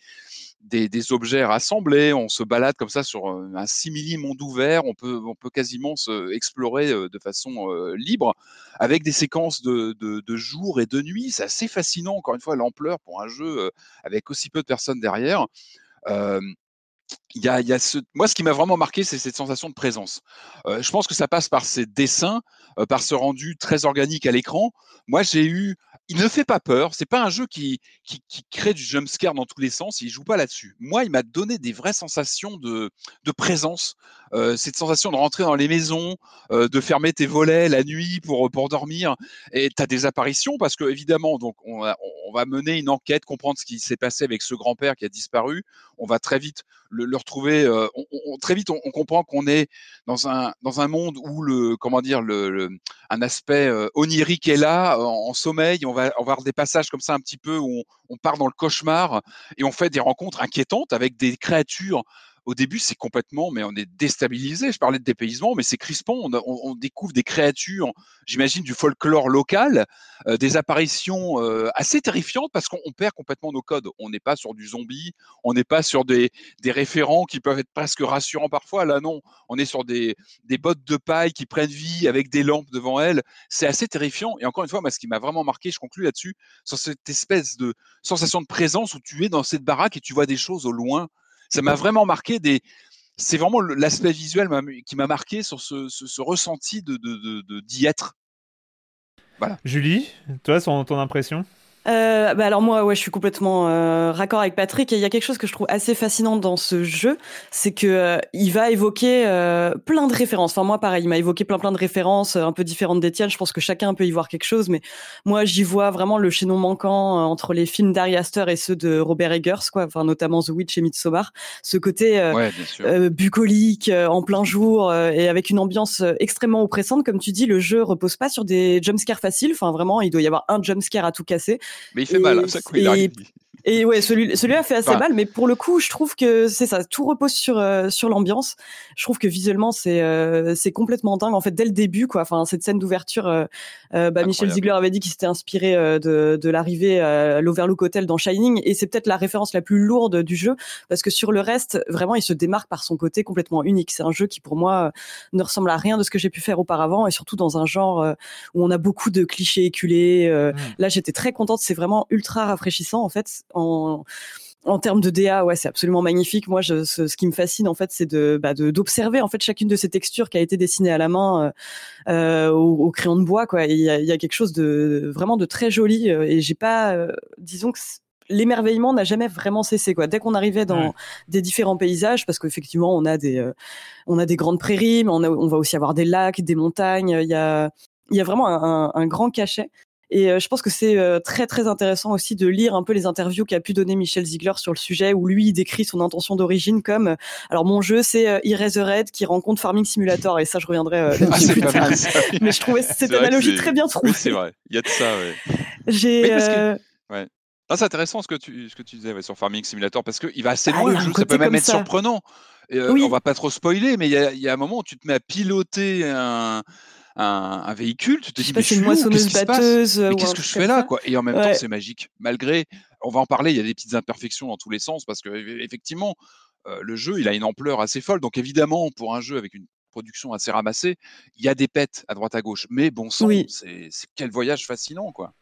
objets rassemblés, on se balade comme ça sur euh, un simili monde ouvert, on peut, quasiment se explorer de façon libre avec des séquences de, de, jour et de nuit. C'est assez fascinant, encore une fois, l'ampleur pour un jeu avec aussi peu de personnes derrière. Il y a. Moi, ce qui m'a vraiment marqué, c'est cette sensation de présence. je pense que ça passe par ces dessins, par ce rendu très organique à l'écran. Moi, j'ai eu il ne fait pas peur. C'est pas un jeu qui, crée du jump scare dans tous les sens. Il joue pas là-dessus. Moi, il m'a donné des vraies sensations de présence. Euh, cette sensation de rentrer dans les maisons, euh, de fermer tes volets la nuit pour, pour dormir. Et tu as des apparitions parce que, évidemment, donc, on, on, va mener une enquête, comprendre ce qui s'est passé avec ce grand-père qui a disparu. On va très vite le, retrouver. Euh, on, très vite, on, comprend qu'on est dans un, dans un monde où le, comment dire, le, un aspect onirique est là, en, sommeil. On va, avoir des passages comme ça un petit peu où on, part dans le cauchemar et on fait des rencontres inquiétantes avec des créatures au début, c'est complètement, mais on est déstabilisé. Je parlais de dépaysement, mais c'est crispant. On, découvre des créatures, j'imagine, du folklore local, euh, des apparitions euh, assez terrifiantes parce qu'on perd complètement nos codes. On n'est pas sur du zombie, on n'est pas sur des, référents qui peuvent être presque rassurants parfois. Là, non, on est sur des, bottes de paille qui prennent vie avec des lampes devant elles. C'est assez terrifiant. Et encore une fois, ce qui m'a vraiment marqué, je conclus là-dessus, sur cette espèce de sensation de présence où tu es dans cette baraque et tu vois des choses au loin ça m'a vraiment marqué des. C'est vraiment l'aspect visuel qui m'a marqué sur ce, ressenti d'y être. Voilà. Julie, toi, ton impression? Euh, bah alors moi, ouais, je suis complètement euh, raccord avec Patrick. Et il y a quelque chose que je trouve assez fascinant dans ce jeu, c'est que euh, il va évoquer euh, plein de références. Enfin moi, pareil, il m'a évoqué plein plein de références un peu différentes des tiennes. Je pense que chacun peut y voir quelque chose, mais moi, j'y vois vraiment le chaînon manquant entre les films d'Ari Aster et ceux de Robert Eggers, quoi. Enfin notamment The Witch et Midsommar. Ce côté bucolique, en plein jour et avec une ambiance extrêmement oppressante, comme tu dis. Le jeu repose pas sur des jumpscares faciles. Enfin vraiment, il doit y avoir un jumpscare à tout casser. Mais il fait mal, hein, ça, coup, il arrive. Et ouais, celui, celui-là fait assez mal, mais pour le coup, je trouve que c'est ça, tout repose sur euh, sur l'ambiance. Je trouve que visuellement, c'est euh, c'est complètement dingue. En fait, dès le début, quoi. Enfin, cette scène d'ouverture, euh, euh bah, Michel Ziegler avait dit qu'il s'était inspiré de de l'arrivée à l'Overlook Hotel dans Shining, et c'est peut-être la référence la plus lourde du jeu, parce que sur le reste, vraiment, il se démarque par son côté complètement unique. C'est un jeu qui, pour moi, ne ressemble à rien de ce que j'ai pu faire auparavant, et surtout dans un genre où on a beaucoup de clichés éculés. Mmh. Là, j'étais très contente. C'est vraiment ultra rafraîchissant, en fait. En en termes de DA, ouais, c'est absolument magnifique. Moi, je, ce, qui me fascine en fait, c'est de bah, d'observer en fait chacune de ces textures qui a été dessinée à la main euh, euh au, crayon de bois. Quoi, il y a, y a, quelque chose de vraiment de très joli. Euh, et j'ai pas, euh, disons que l'émerveillement n'a jamais vraiment cessé quoi. Dès qu'on arrivait dans des différents paysages, parce qu'effectivement on a des on a des grandes prairies, mais on, on va aussi avoir des lacs, des montagnes. Il y a il y a vraiment un, un grand cachet. Et euh, je pense que c'est euh, très très intéressant aussi de lire un peu les interviews qu'a pu donner Michel Ziegler sur le sujet, où lui il décrit son intention d'origine comme euh, alors mon jeu c'est Red qui rencontre Farming Simulator et ça je reviendrai ah, plus tard. Mais je trouvais cette analogie très bien trouvée. Oui, c'est vrai, il y a de ça. Ouais. J'ai ouais. Ah, c'est intéressant ce que tu, ce que tu disais ouais, sur Farming Simulator parce qu'il va assez ah, loin le jeu, ça peut même être surprenant. Et, oui. On va pas trop spoiler, mais il y a, y a, un moment où tu te mets à piloter un, un, véhicule, tu te dis, mais c'est une moissonneuse batteuse. Mais qu'est-ce que je fais là, quoi? Et en même temps, c'est magique. Malgré, on va en parler, il y a des petites imperfections dans tous les sens parce que effectivement, euh, le jeu, il a une ampleur assez folle. Donc évidemment, pour un jeu avec une production assez ramassée, il y a des pets à droite à gauche. Mais bon sang, c'est quel voyage fascinant, quoi.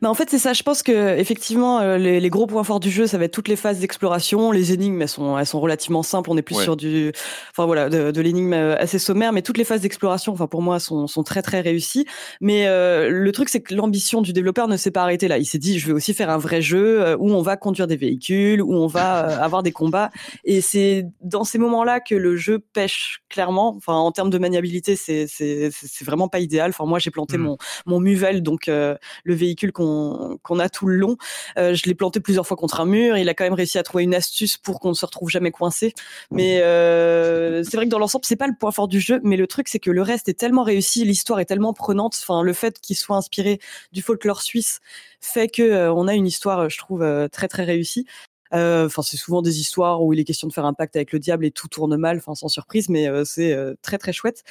Bah en fait c'est ça. Je pense que effectivement euh, les, les, gros points forts du jeu, ça va être toutes les phases d'exploration. Les énigmes, elles sont, elles sont relativement simples. On est plus sur du, enfin voilà, de, de l'énigme euh, assez sommaire. Mais toutes les phases d'exploration, enfin pour moi, sont, sont très très réussies. Mais euh, le truc c'est que l'ambition du développeur ne s'est pas arrêtée là. Il s'est dit je vais aussi faire un vrai jeu où on va conduire des véhicules, où on va avoir des combats. Et c'est dans ces moments-là que le jeu pêche clairement. Enfin en termes de maniabilité, c'est c'est c'est vraiment pas idéal. Enfin moi j'ai planté mmh. mon mon Muvel donc le véhicule qu'on a tout le long. Euh, je l'ai planté plusieurs fois contre un mur. Il a quand même réussi à trouver une astuce pour qu'on ne se retrouve jamais coincé. Mais euh, c'est vrai que dans l'ensemble, c'est pas le point fort du jeu. Mais le truc, c'est que le reste est tellement réussi, l'histoire est tellement prenante. Enfin, le fait qu'il soit inspiré du folklore suisse fait que euh, on a une histoire, je trouve, très très réussie. Euh, enfin, c'est souvent des histoires où il est question de faire un pacte avec le diable et tout tourne mal, enfin sans surprise, mais euh, c'est euh, très très chouette.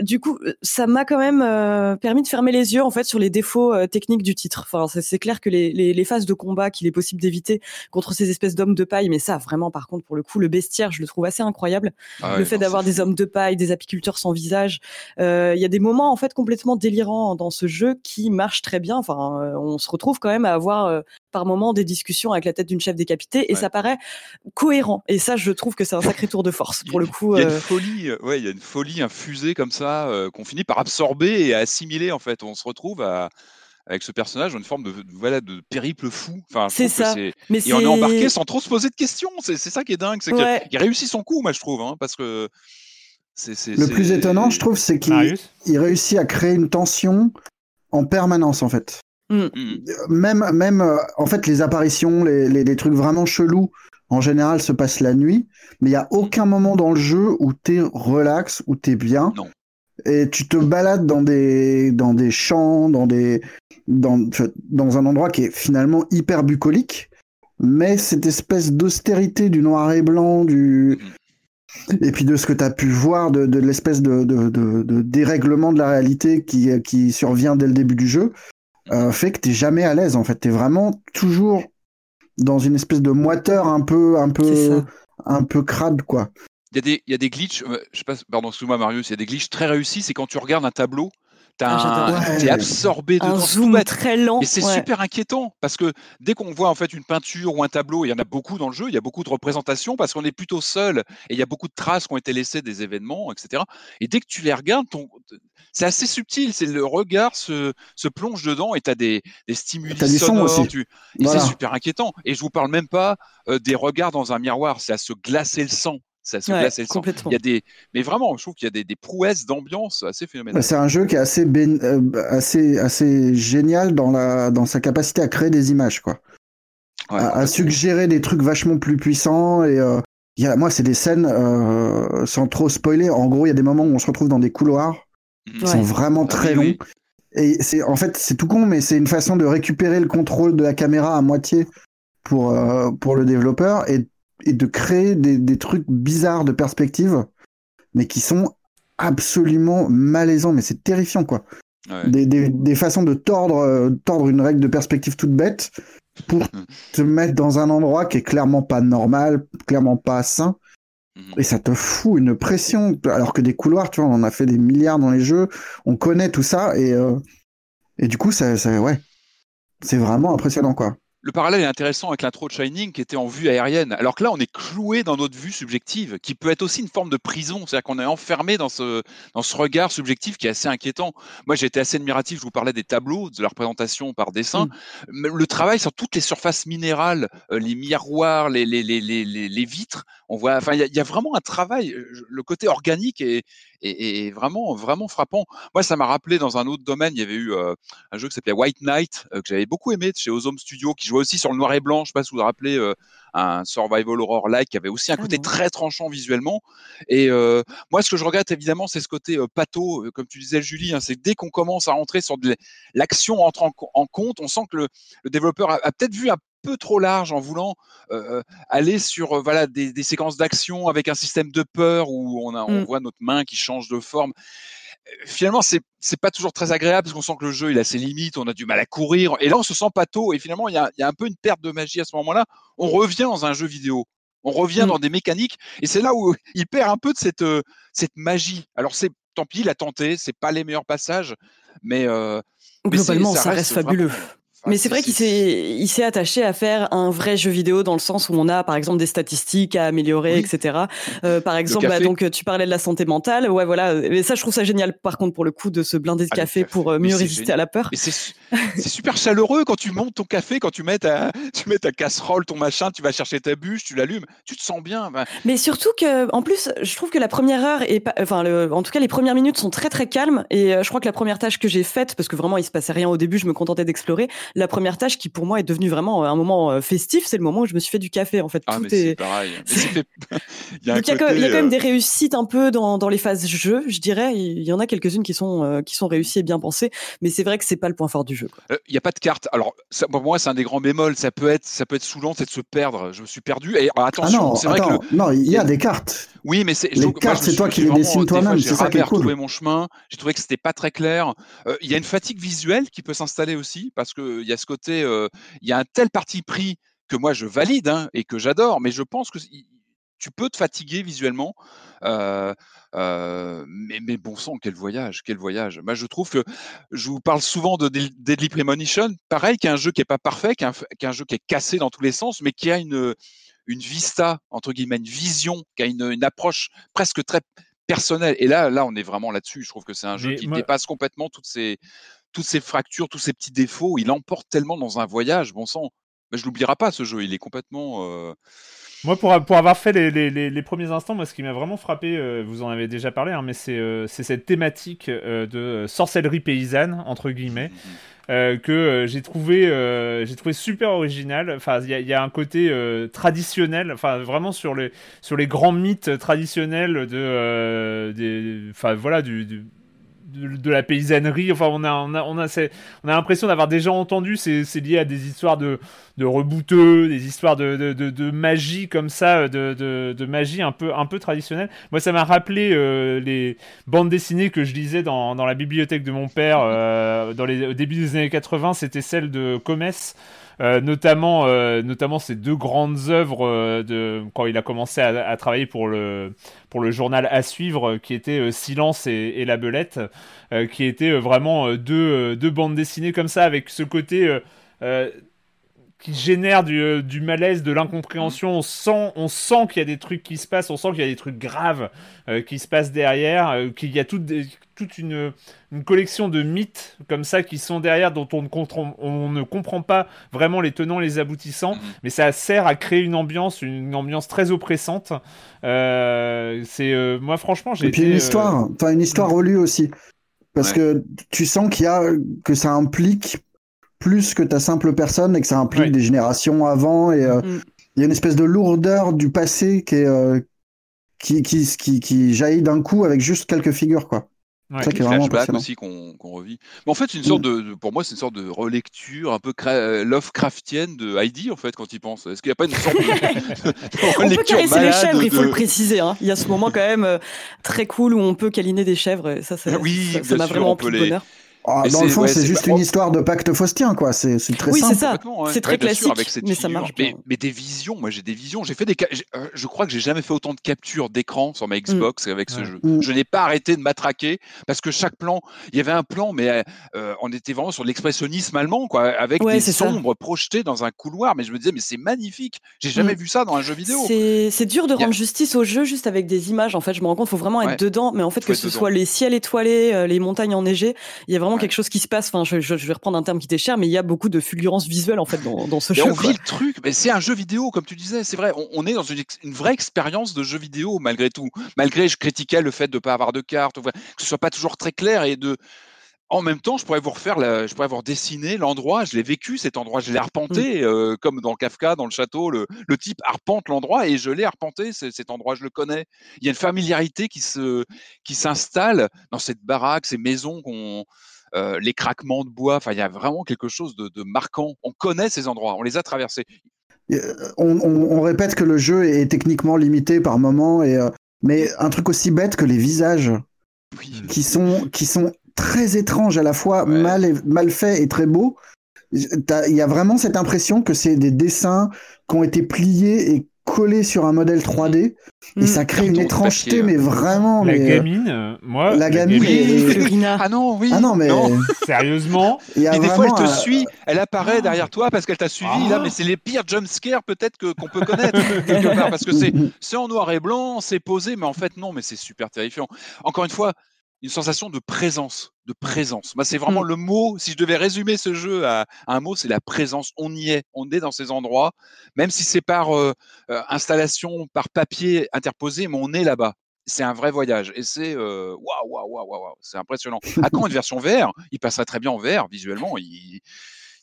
Du coup, ça m'a quand même permis de fermer les yeux en fait sur les défauts techniques du titre. Enfin, c'est clair que les, les, les, phases de combat qu'il est possible d'éviter contre ces espèces d'hommes de paille, mais ça vraiment par contre pour le coup le bestiaire, je le trouve assez incroyable. Ah le fait d'avoir des hommes de paille, des apiculteurs sans visage, il y a des moments en fait complètement délirants dans ce jeu qui marchent très bien. Enfin, on se retrouve quand même à avoir par moments des discussions avec la tête d'une chef décapitée et ça paraît cohérent. Et ça, je trouve que c'est un sacré tour de force pour le coup. Il y a une euh, folie, euh, ouais, il y a une folie infusée comme ça euh, qu'on finit par absorber et assimiler en fait. On se retrouve à avec ce personnage une forme de, voilà de périple fou. Enfin, c'est ça. Mais et on est embarqué sans trop se poser de questions. C'est ça qui est dingue, c'est qu'il réussit son coup, moi je trouve, hein, parce que c'est le plus étonnant, je trouve, c'est qu'il réussit à créer une tension en permanence en fait. Mm. Mm. Même, même, euh, en fait, les apparitions, les, les, trucs vraiment chelous, en général, se passent la nuit. Mais il n'y a aucun moment dans le jeu où tu es relax, où tu es bien. Et tu te balades dans des, dans des champs, dans, des, dans, dans un endroit qui est finalement hyper bucolique. Mais cette espèce d'austérité du noir et blanc, du, mm. et puis de ce que tu as pu voir, de, de l'espèce de, de, de, dérèglement de la réalité qui, qui survient dès le début du jeu, euh, fait que t'es jamais à l'aise en fait. T'es vraiment toujours dans une espèce de moiteur un peu, un peu, un peu crade quoi. Il y a des, il y a des glitches. Euh, je sais pas, pardon, excuse-moi Marius. Il y a des glitches très réussis. C'est quand tu regardes un tableau. Ah, t'es absorbé dedans. Un zoom très lent. Et c'est super inquiétant parce que dès qu'on voit en fait une peinture ou un tableau, il y en a beaucoup dans le jeu, il y a beaucoup de représentations parce qu'on est plutôt seul et il y a beaucoup de traces qui ont été laissées des événements, etc. Et dès que tu les regardes, ton, c'est assez subtil. C'est le regard se, se plonge dedans et tu as des, des stimuli sonores. Tu, et c'est super inquiétant. Et je vous parle même pas euh, des regards dans un miroir. C'est à se glacer le sang. Ça se glace le sang. Il y a des, mais vraiment, je trouve qu'il y a des, des prouesses d'ambiance assez phénoménales. C'est un jeu qui est assez, euh, assez, assez génial dans, la, dans sa capacité à créer des images, quoi. à, suggérer des trucs vachement plus puissants et euh, y a, moi, c'est des scènes, sans trop spoiler, en gros, il y a des moments où on se retrouve dans des couloirs ils sont vraiment ah très longs. Et c'est en fait c'est tout con, mais c'est une façon de récupérer le contrôle de la caméra à moitié pour euh, pour le développeur et, et de créer des, des, trucs bizarres de perspective, mais qui sont absolument malaisants. Mais c'est terrifiant quoi. Des, des, des, façons de tordre euh, tordre une règle de perspective toute bête pour te mettre dans un endroit qui est clairement pas normal, clairement pas sain Mhm. Et ça te fout une pression, alors que des couloirs, tu vois, on en a fait des milliards dans les jeux, on connaît tout ça, et, euh, et du coup, ça, ça ouais, c'est vraiment impressionnant, quoi le parallèle est intéressant avec l'intro de Shining qui était en vue aérienne, alors que là on est cloué dans notre vue subjective, qui peut être aussi une forme de prison, c'est-à-dire qu'on est enfermé dans ce, dans ce regard subjectif qui est assez inquiétant. Moi j'ai été assez admiratif, je vous parlais des tableaux, de la représentation par dessin, mmh. le travail sur toutes les surfaces minérales, euh, les miroirs, les, les, les, les, les vitres, on voit, enfin il y, y, a vraiment un travail, le côté organique est, et, vraiment, vraiment frappant. Moi, ça m'a rappelé dans un autre domaine, il y avait eu euh, un jeu qui s'appelait White Knight, euh, que j'avais beaucoup aimé, chez Ozone Studio, qui jouait aussi sur le noir et blanc. Je sais pas si vous vous rappelez, euh, un survival horror-like qui avait aussi un côté très tranchant visuellement. Et moi, ce que je regrette évidemment, c'est ce côté pato, comme tu disais, Julie, hein, c'est dès qu'on commence à rentrer sur l'action entre en, compte, on sent que le, le développeur a, a peut-être vu un peu trop large en voulant aller sur voilà des, séquences d'action avec un système de peur où on, a, on mmh. voit notre main qui change de forme. Finalement, c'est c'est pas toujours très agréable parce qu'on sent que le jeu il a ses limites, on a du mal à courir et là on se sent pas tôt et finalement il y a, y a, un peu une perte de magie à ce moment-là. On revient dans un jeu vidéo, on revient mmh. dans des mécaniques et c'est là où il perd un peu de cette cette magie. Alors c'est tant pis, il a tenté, c'est pas les meilleurs passages, mais, globalement ça, reste, fabuleux Mais c'est vrai qu'il s'est, il s'est attaché à faire un vrai jeu vidéo dans le sens où on a, par exemple, des statistiques à améliorer, etc. Euh, par exemple, bah, donc tu parlais de la santé mentale. Ouais, voilà. Mais ça, je trouve ça génial. Par contre, pour le coup, de se blinder de Ah, café, café. pour euh, mieux résister à la peur. C'est super chaleureux quand tu montes ton café, quand tu mets ta, tu mets ta casserole, ton machin, tu vas chercher ta bûche, tu l'allumes, tu te sens bien. Ben, Mais surtout que, en plus, je trouve que la première heure est pas, enfin, le, en tout cas, les premières minutes sont très très calmes. Et euh, je crois que la première tâche que j'ai faite, parce que vraiment il se passait rien au début, je me contentais d'explorer. La première tâche qui pour moi est devenue vraiment un moment euh, festif, c'est le moment où je me suis fait du café. En fait, ah, tout mais est. pareil. Mais c'est fait- il y a un Donc il y a, quand, côté, il y a quand même euh, des réussites un peu dans, dans les phases jeu, je dirais. Il y en a quelques-unes qui sont euh, qui sont réussies et bien pensées, mais c'est vrai que c'est pas le point fort du jeu. Euh, Il n'y a pas de carte. Alors, ça, pour moi, c'est un des grands bémols. Ça peut être, ça peut être saoulant, c'est de se perdre. Je me suis perdu. Et alors, Ah attention, c'est vrai que attends, le- non, il y a des cartes. Oui, mais c'est. Les cartes, c'est toi qui les dessines des fois, toi-même, J'ai cool. mon chemin. J'ai trouvé que c'était pas très clair. Euh, Il y a une fatigue visuelle qui peut s'installer aussi parce que il y a ce côté, euh, il y a un tel parti pris que moi je valide hein, et que j'adore, mais je pense que tu peux te fatiguer visuellement. Euh, euh, mais, mais bon sang, quel voyage, quel voyage. Moi, je trouve que je vous parle souvent de Deadly Premonition, pareil, qui est un jeu qui est pas parfait, qui est un, f- qui est un jeu qui est cassé dans tous les sens, mais qui a une, une vista, entre guillemets, une vision, qui a une, une approche presque très personnelle. Et là, là, on est vraiment là-dessus. Je trouve que c'est un jeu Mais qui moi- dépasse complètement toutes ces, toutes ces fractures, tous ces petits défauts. Il emporte tellement dans un voyage, bon sang. Mais je l'oublierai pas, ce jeu. Il est complètement. euh, Moi, pour, pour avoir fait les, les, les, les premiers instants, moi, ce qui m'a vraiment frappé, euh, vous en avez déjà parlé, hein, mais c'est euh, cette thématique euh, de sorcellerie paysanne, entre guillemets, euh, que euh, j'ai trouvé, euh, j'ai trouvé super original. Enfin, il y a, un côté traditionnel, enfin, vraiment sur les, sur les grands mythes traditionnels de, enfin, voilà, du- de, la paysannerie. Enfin, on a, on a, on a, l'impression d'avoir déjà entendu. C'est lié à des histoires de, de rebouteux, des histoires de, de, de, magie comme ça, de magie un peu, un peu traditionnelle. Moi, ça m'a rappelé euh, les bandes dessinées que je lisais dans, dans la bibliothèque de mon père euh, dans les, au début des années 80. C'était celle de Comès. Euh, notamment, euh, notamment ces deux grandes œuvres euh, de quand il a commencé à, travailler pour le pour le journal à suivre, qui était Silence et, et la Belette, qui étaient vraiment deux deux bandes dessinées comme ça avec ce côté qui génère du, euh, du malaise, de l'incompréhension. On sent, on sent qu'il y a des trucs qui se passent, on sent qu'il y a des trucs graves euh, qui se passent derrière, euh, qu'il y a toute, des- toute une, une collection de mythes comme ça qui sont derrière, dont on ne, comprend, on ne comprend pas vraiment les tenants, les aboutissants, Mhm. mais ça sert à créer une ambiance, une ambiance très oppressante. Euh, c'est euh, moi franchement j'ai Et puis été, une histoire, enfin une histoire relue aussi. Parce Ouais. que tu sens qu'il y a, que ça implique plus que ta simple personne et que ça implique des générations avant et euh, Mm. il y a une espèce de lourdeur du passé qui est, euh, qui, qui, qui, qui jaillit d'un coup avec juste quelques figures, quoi. Ouais. C'est ça qui est vraiment aussi qu'on qu'on revit. Mais en fait, c'est une sorte de, de- pour moi, c'est une sorte de relecture un peu cra- euh, Lovecraftienne de Heidi, en fait, quand il pense. Est-ce qu'il n'y a pas une sorte de, de On peut caresser les chèvres, il faut le préciser. Hein. Il y a ce moment quand même euh, très cool où on peut câliner des chèvres. et Ça, ça, Oui, ça- m'a sûr, vraiment de les- bonheur. Ah, dans le c'est- fond, ouais, c'est juste pas- une histoire de pacte faustien, quoi. C'est très Oui, simple. c'est ça. C'est très Ouais, sûr, classique, avec cette mais ça marche Mais, des visions, moi j'ai des visions. J'ai fait des, euh, je crois que j'ai jamais fait autant de captures d'écran sur ma Xbox avec ce Ouais. jeu. Mm. Je n'ai pas arrêté de m'attraquer parce que chaque plan, il y avait un plan, mais euh, euh, on était vraiment sur l'expressionnisme allemand, quoi, avec Ouais, des c'est ça. ombres projetées dans un couloir. Mais je me disais, mais c'est magnifique. J'ai jamais Mm. vu ça dans un jeu vidéo. C'est dur de a- rendre justice au jeu juste avec des images. En fait, je me rends compte, faut vraiment être Ouais. dedans. Mais en fait, que ce soit les ciels étoilés, euh, les montagnes enneigées, il y a vraiment Ouais. quelque chose qui se passe. Enfin, je, je- je vais reprendre un terme qui t'est cher, mais il y a beaucoup de fulgurance visuelle en fait dans, dans ce Et jeu. on vit le truc, mais c'est un jeu vidéo, comme tu disais, c'est vrai. On, on est dans une, vraie expérience de jeu vidéo, malgré tout. Malgré, je critiquais le fait de ne pas avoir de cartes, ou que ce soit pas toujours très clair et de. En même temps, je pourrais vous refaire, la- je pourrais vous redessiner l'endroit. Je l'ai vécu cet endroit, je l'ai arpenté, Mm. euh, comme dans Kafka, dans le château. Le, le type arpente l'endroit et je l'ai arpenté. Cet endroit, je le connais. Il y a une familiarité qui se, qui s'installe dans cette baraque, ces maisons qu'on, euh, les craquements de bois. Enfin, il y a vraiment quelque chose de, de marquant. On connaît ces endroits, on les a traversés. Euh, on, on- on répète que le jeu est techniquement limité par moment, et, euh, mais un truc aussi bête que les visages Oui. qui sont, qui sont très étranges à la fois, Ouais. mal, et- mal faits et très beaux. Il y a vraiment cette impression que c'est des dessins qui ont été pliés et collé sur un modèle 3D et Mm. ça crée une étrangeté, papier, mais vraiment. La mais, euh, gamine, euh, moi, la gamine gamine, est-. Ah non, oui. Ah non, mais sérieusement, Et des fois, elle te suit, elle apparaît derrière toi parce qu'elle t'a suivi. Ah. Là, mais c'est les pires jumpscares peut-être que qu'on peut connaître quelque part parce que c'est c'est en noir et blanc, c'est posé, mais en fait non, mais c'est super terrifiant. Encore une fois, une sensation de présence, de présence. Moi, c'est vraiment Mm. le mot. Si je devais résumer ce jeu à, à un mot, c'est la présence. On y est, on est dans ces endroits, même si c'est par euh, euh, installation, par papier interposé, mais on est là-bas. C'est un vrai voyage et c'est euh, waouh waouh waouh waouh, c'est impressionnant. À quand une version VR Il passerait très bien en VR visuellement. Il, il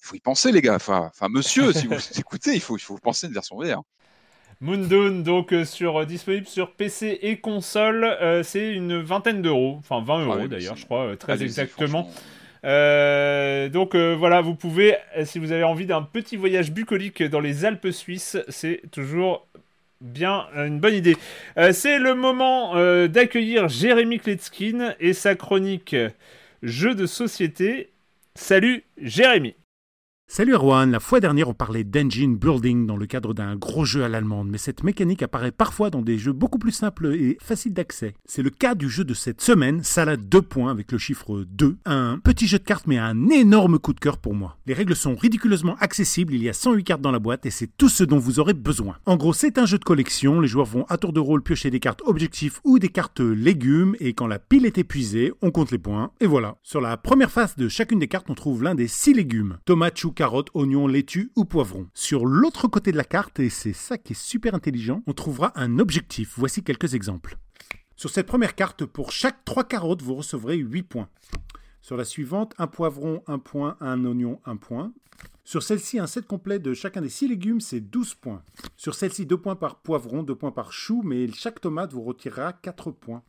faut y penser les gars. Enfin, enfin monsieur, si vous écoutez, il faut il faut penser une version VR. Moondawn, donc euh, sur, euh, disponible sur PC et console, euh, c'est une vingtaine d'euros, enfin 20 euros Ah oui, mais d'ailleurs, je crois, très exactement. donc voilà, vous pouvez, si vous avez envie d'un petit voyage bucolique dans les Alpes suisses, c'est toujours bien une bonne idée. C'est le moment d'accueillir Jérémy Kletskin et sa chronique Jeux de société. Salut Jérémy Salut Erwan, la fois dernière on parlait d'engine building dans le cadre d'un gros jeu à l'allemande, mais cette mécanique apparaît parfois dans des jeux beaucoup plus simples et faciles d'accès. C'est le cas du jeu de cette semaine, Salade 2 points avec le chiffre 2. Un petit jeu de cartes mais un énorme coup de cœur pour moi. Les règles sont ridiculeusement accessibles, il y a 108 cartes dans la boîte et c'est tout ce dont vous aurez besoin. En gros c'est un jeu de collection, les joueurs vont à tour de rôle piocher des cartes objectifs ou des cartes légumes et quand la pile est épuisée, on compte les points et voilà. Sur la première face de chacune des cartes on trouve l'un des 6 légumes. Carottes, oignons, laitue ou poivron. Sur l'autre côté de la carte, et c'est ça qui est super intelligent, on trouvera un objectif. Voici quelques exemples. Sur cette première carte, pour chaque 3 carottes, vous recevrez 8 points. Sur la suivante, un poivron, un point, un oignon, un point. Sur celle-ci, un set complet de chacun des 6 légumes, c'est 12 points. Sur celle-ci, 2 points par poivron, 2 points par chou, mais chaque tomate vous retirera 4 points.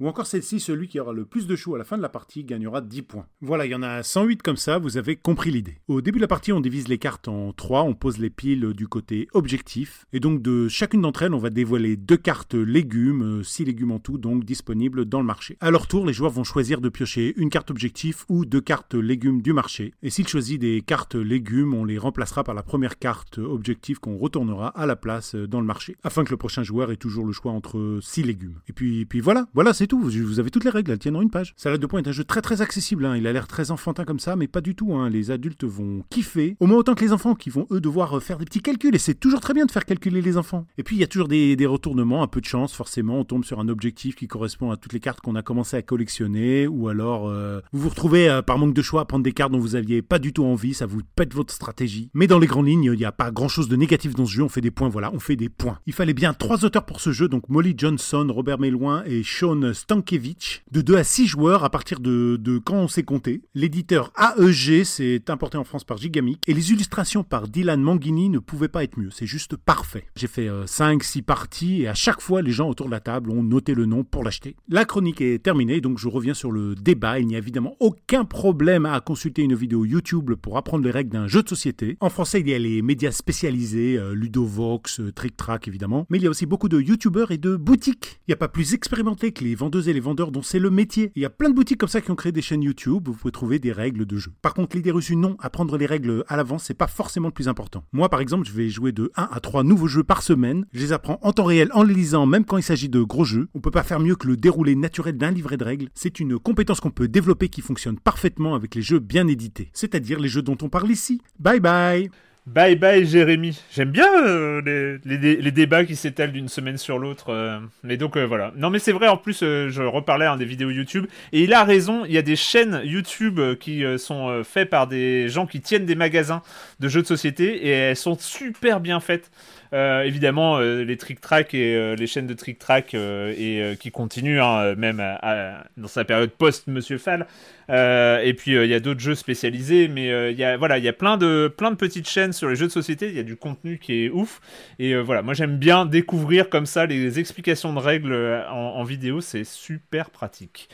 Ou encore celle-ci, celui qui aura le plus de choux à la fin de la partie gagnera 10 points. Voilà, il y en a 108 comme ça, vous avez compris l'idée. Au début de la partie, on divise les cartes en 3, on pose les piles du côté objectif, et donc de chacune d'entre elles, on va dévoiler deux cartes légumes, 6 légumes en tout, donc disponibles dans le marché. À leur tour, les joueurs vont choisir de piocher une carte objectif ou deux cartes légumes du marché, et s'ils choisissent des cartes légumes, on les remplacera par la première carte objectif qu'on retournera à la place dans le marché, afin que le prochain joueur ait toujours le choix entre 6 légumes. Et puis, puis voilà, voilà, c'est vous, avez toutes les règles, elles tiennent en une page. Salade de points est un jeu très très accessible, hein. il a l'air très enfantin comme ça, mais pas du tout, hein. les adultes vont kiffer, au moins autant que les enfants qui vont eux devoir faire des petits calculs, et c'est toujours très bien de faire calculer les enfants. Et puis il y a toujours des, des retournements, un peu de chance, forcément, on tombe sur un objectif qui correspond à toutes les cartes qu'on a commencé à collectionner, ou alors euh, vous vous retrouvez euh, par manque de choix à prendre des cartes dont vous aviez pas du tout envie, ça vous pète votre stratégie. Mais dans les grandes lignes, il n'y a pas grand chose de négatif dans ce jeu, on fait des points, voilà, on fait des points. Il fallait bien trois auteurs pour ce jeu, donc Molly Johnson, Robert Méloin et Sean Stankiewicz, de 2 à 6 joueurs à partir de, de quand on sait compter. L'éditeur AEG, c'est importé en France par Gigamic, et les illustrations par Dylan Manghini ne pouvaient pas être mieux, c'est juste parfait. J'ai fait 5-6 parties, et à chaque fois, les gens autour de la table ont noté le nom pour l'acheter. La chronique est terminée, donc je reviens sur le débat. Il n'y a évidemment aucun problème à consulter une vidéo YouTube pour apprendre les règles d'un jeu de société. En français, il y a les médias spécialisés, euh, Ludovox, euh, Trick Track évidemment, mais il y a aussi beaucoup de YouTubeurs et de boutiques. Il n'y a pas plus expérimenté que les et les vendeurs dont c'est le métier. Il y a plein de boutiques comme ça qui ont créé des chaînes YouTube où vous pouvez trouver des règles de jeu. Par contre, l'idée reçue, non, apprendre les règles à l'avance, c'est pas forcément le plus important. Moi, par exemple, je vais jouer de 1 à 3 nouveaux jeux par semaine. Je les apprends en temps réel en les lisant, même quand il s'agit de gros jeux. On peut pas faire mieux que le déroulé naturel d'un livret de règles. C'est une compétence qu'on peut développer qui fonctionne parfaitement avec les jeux bien édités, c'est-à-dire les jeux dont on parle ici. Bye bye Bye bye Jérémy. J'aime bien euh, les, les dé- les débats qui s'étalent d'une semaine sur l'autre. euh. Mais donc euh, voilà. Non mais c'est vrai en plus je reparlais à un des vidéos YouTube et il a raison, il y a des chaînes YouTube qui sont faites par des gens qui tiennent des magasins de jeux de société et elles sont super bien faites. Euh, évidemment euh, les Trick Track et euh, les chaînes de Trick Track euh, et qui continuent hein, même dans sa période post Monsieur Fall. Et puis il y a d'autres jeux spécialisés, mais il y a voilà, il y a plein de plein de petites chaînes sur les jeux de société. Il y a du contenu qui est ouf. Et voilà, moi j'aime bien découvrir comme ça les explications de règles en, vidéo, c'est super pratique.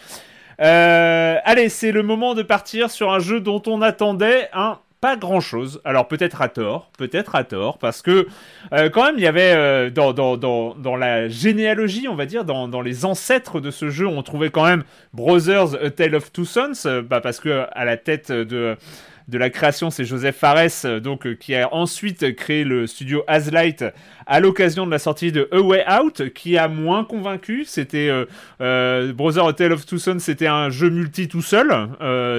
Allez, c'est le moment de partir sur un jeu dont on attendait un pas grand chose. Alors peut-être à tort, peut-être à tort, parce que euh, quand même il y avait euh, dans, dans, dans, la généalogie, on va dire, dans, dans les ancêtres de ce jeu, on trouvait quand même Brothers A Tale of Two Sons, euh, bah, parce que à la tête de de la création, c'est Joseph Fares, donc qui a ensuite créé le studio Aslight à l'occasion de la sortie de A Way Out, qui a moins convaincu. C'était Brother A Tale of Two Sons, c'était un jeu multi tout seul,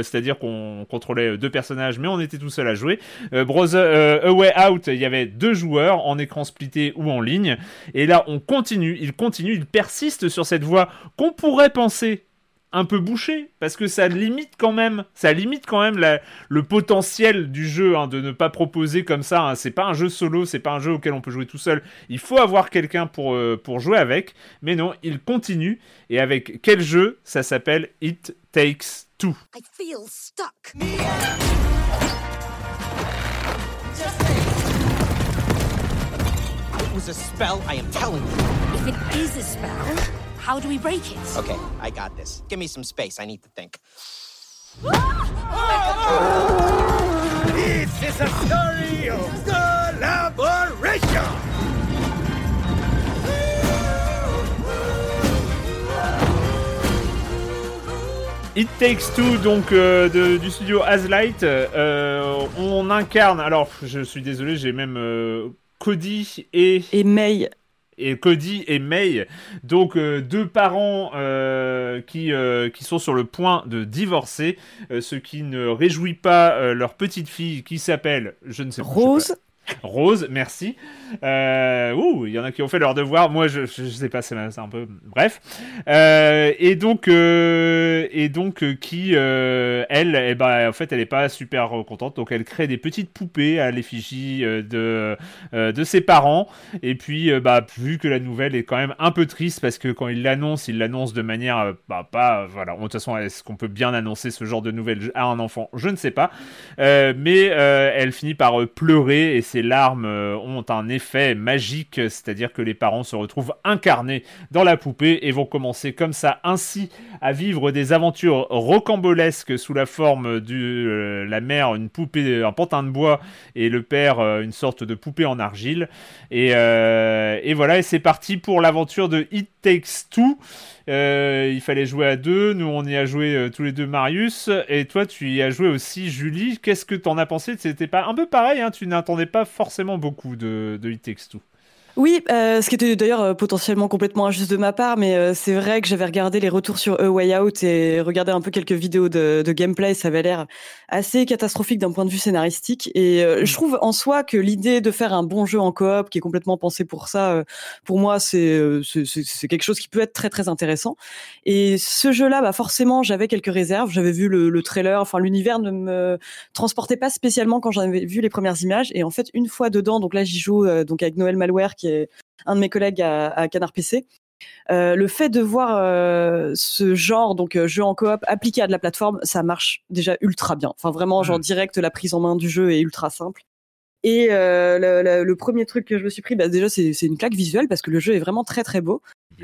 c'est-à-dire qu'on contrôlait deux personnages, mais on était tout seul à jouer. Brother A Way Out, il y avait deux joueurs en écran splitté ou en ligne, et là on continue, il continue, il persiste sur cette voie qu'on pourrait penser un peu bouché parce que ça limite quand même ça limite quand même le potentiel du jeu hein, de ne pas proposer comme ça hein. c'est pas un jeu solo c'est pas un jeu auquel on peut jouer tout seul. Il faut avoir quelqu'un pour, euh, pour jouer avec mais non il continue. Et avec quel jeu? Ça s'appelle It Takes Two. I feel stuck. It was a spell I am telling you. If it is a spell How do we break it? Okay, I got this. Give me some space. I need to think. This is a story of collaboration! It Takes Two, donc euh, de, du studio Aslight. Euh, on incarne. Alors, je suis désolé, j'ai même euh, Cody et. Et May et Cody et May, donc euh, deux parents euh, qui, euh, qui sont sur le point de divorcer, ce qui ne réjouit pas leur petite fille qui s'appelle, je ne sais pas. Rose. Rose, merci. Euh, ouh, il y en a qui ont fait leur devoir. Moi, je, je, sais pas, c'est un peu. Bref. Euh, et donc, euh, et donc, qui, elle, eh ben, en fait, elle est pas super contente. Donc, elle crée des petites poupées à l'effigie de de ses parents. Et puis, bah, vu que la nouvelle est quand même un peu triste parce que quand il l'annonce, il l'annonce de manière, bah, pas, voilà. De toute façon, est-ce qu'on peut bien annoncer ce genre de nouvelle à un enfant? Je ne sais pas. mais elle finit par pleurer et ces larmes ont un effet magique, c'est-à-dire que les parents se retrouvent incarnés dans la poupée et vont commencer comme ça ainsi à vivre des aventures rocambolesques sous la forme de euh, la mère une poupée, un pantin de bois et le père euh, une sorte de poupée en argile. Et, euh, et voilà, et c'est parti pour l'aventure de It Takes Two. il fallait jouer à deux. Nous, on y a joué tous les deux, Marius. Et toi, tu y as joué aussi, Julie. Qu'est-ce que t'en as pensé? C'était pas un peu pareil. Hein tu n'attendais pas forcément beaucoup de, de It. Oui, euh, ce qui était d'ailleurs euh, potentiellement complètement injuste de ma part, mais euh, c'est vrai que j'avais regardé les retours sur A Way Out et regardé un peu quelques vidéos de, de gameplay, ça avait l'air assez catastrophique d'un point de vue scénaristique. Et je mm. trouve en soi que l'idée de faire un bon jeu en coop qui est complètement pensé pour ça, pour moi, c'est c'est quelque chose qui peut être très très intéressant. Et ce jeu-là, bah forcément, j'avais quelques réserves. J'avais vu le, le trailer, enfin l'univers ne me transportait pas spécialement quand j'avais vu les premières images. Et en fait, une fois dedans, donc là j'y joue donc avec Noël Malware qui un de mes collègues à, Canard PC. Euh, le fait de voir euh, ce genre donc euh, jeu en coop appliqué à de la plateforme, ça marche déjà ultra bien. Enfin vraiment, genre mm. direct, la prise en main du jeu est ultra simple. Et le, premier truc que je me suis pris, bah, déjà c'est une claque visuelle parce que le jeu est vraiment très très beau.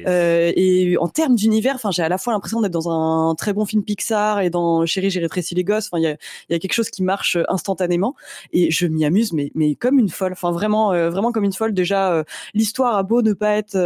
Euh, et en termes d'univers, enfin, j'ai à la fois l'impression d'être dans un très bon film Pixar et dans Chérie, j'ai rétréci les gosses. Enfin, il y a, y a, quelque chose qui marche euh, instantanément et je m'y amuse, mais, mais comme une folle. Enfin, vraiment, euh, vraiment comme une folle. Déjà, l'histoire a beau ne pas être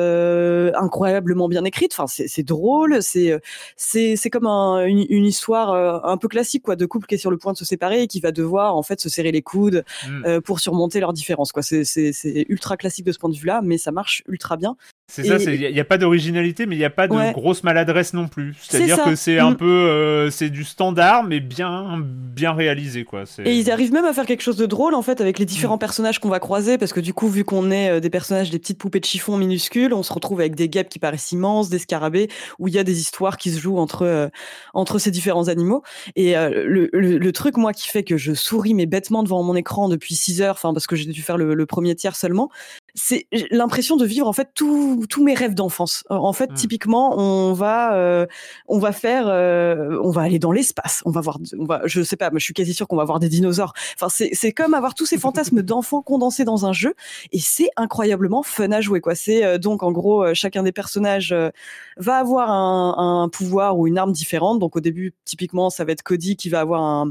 incroyablement bien écrite. Enfin, c'est drôle. C'est c'est c'est comme un, une, une, histoire un peu classique, quoi, de couple qui est sur le point de se séparer et qui va devoir en fait se serrer les coudes mm. pour surmonter leurs différences. Quoi, c'est c'est ultra classique de ce point de vue-là, mais ça marche ultra bien. C'est ça, il n'y a, pas d'originalité, mais il n'y a pas de grosse maladresse non plus. C'est-à-dire que c'est un mm. peu, euh, c'est du standard, mais bien, bien réalisé, quoi. Et ils arrivent même à faire quelque chose de drôle, en fait, avec les différents mm. personnages qu'on va croiser, parce que du coup, vu qu'on est euh, des personnages, des petites poupées de chiffon minuscules, on se retrouve avec des guêpes qui paraissent immenses, des scarabées, où il y a des histoires qui se jouent entre, euh, entre ces différents animaux. Et le, le, truc, moi, qui fait que je souris, mais bêtement devant mon écran depuis 6 heures, enfin, parce que j'ai dû faire le, le premier tiers seulement, c'est l'impression de vivre en fait tous mes rêves d'enfance. En fait, mmh. typiquement, on va euh, on va faire euh, on va aller dans l'espace, on va voir on va je sais pas, mais je suis quasi sûr qu'on va voir des dinosaures. Enfin, c'est c'est comme avoir tous ces fantasmes d'enfants condensés dans un jeu et c'est incroyablement fun à jouer quoi. C'est euh, donc en gros chacun des personnages va avoir un, un pouvoir ou une arme différente. Donc au début, typiquement, ça va être Cody qui va avoir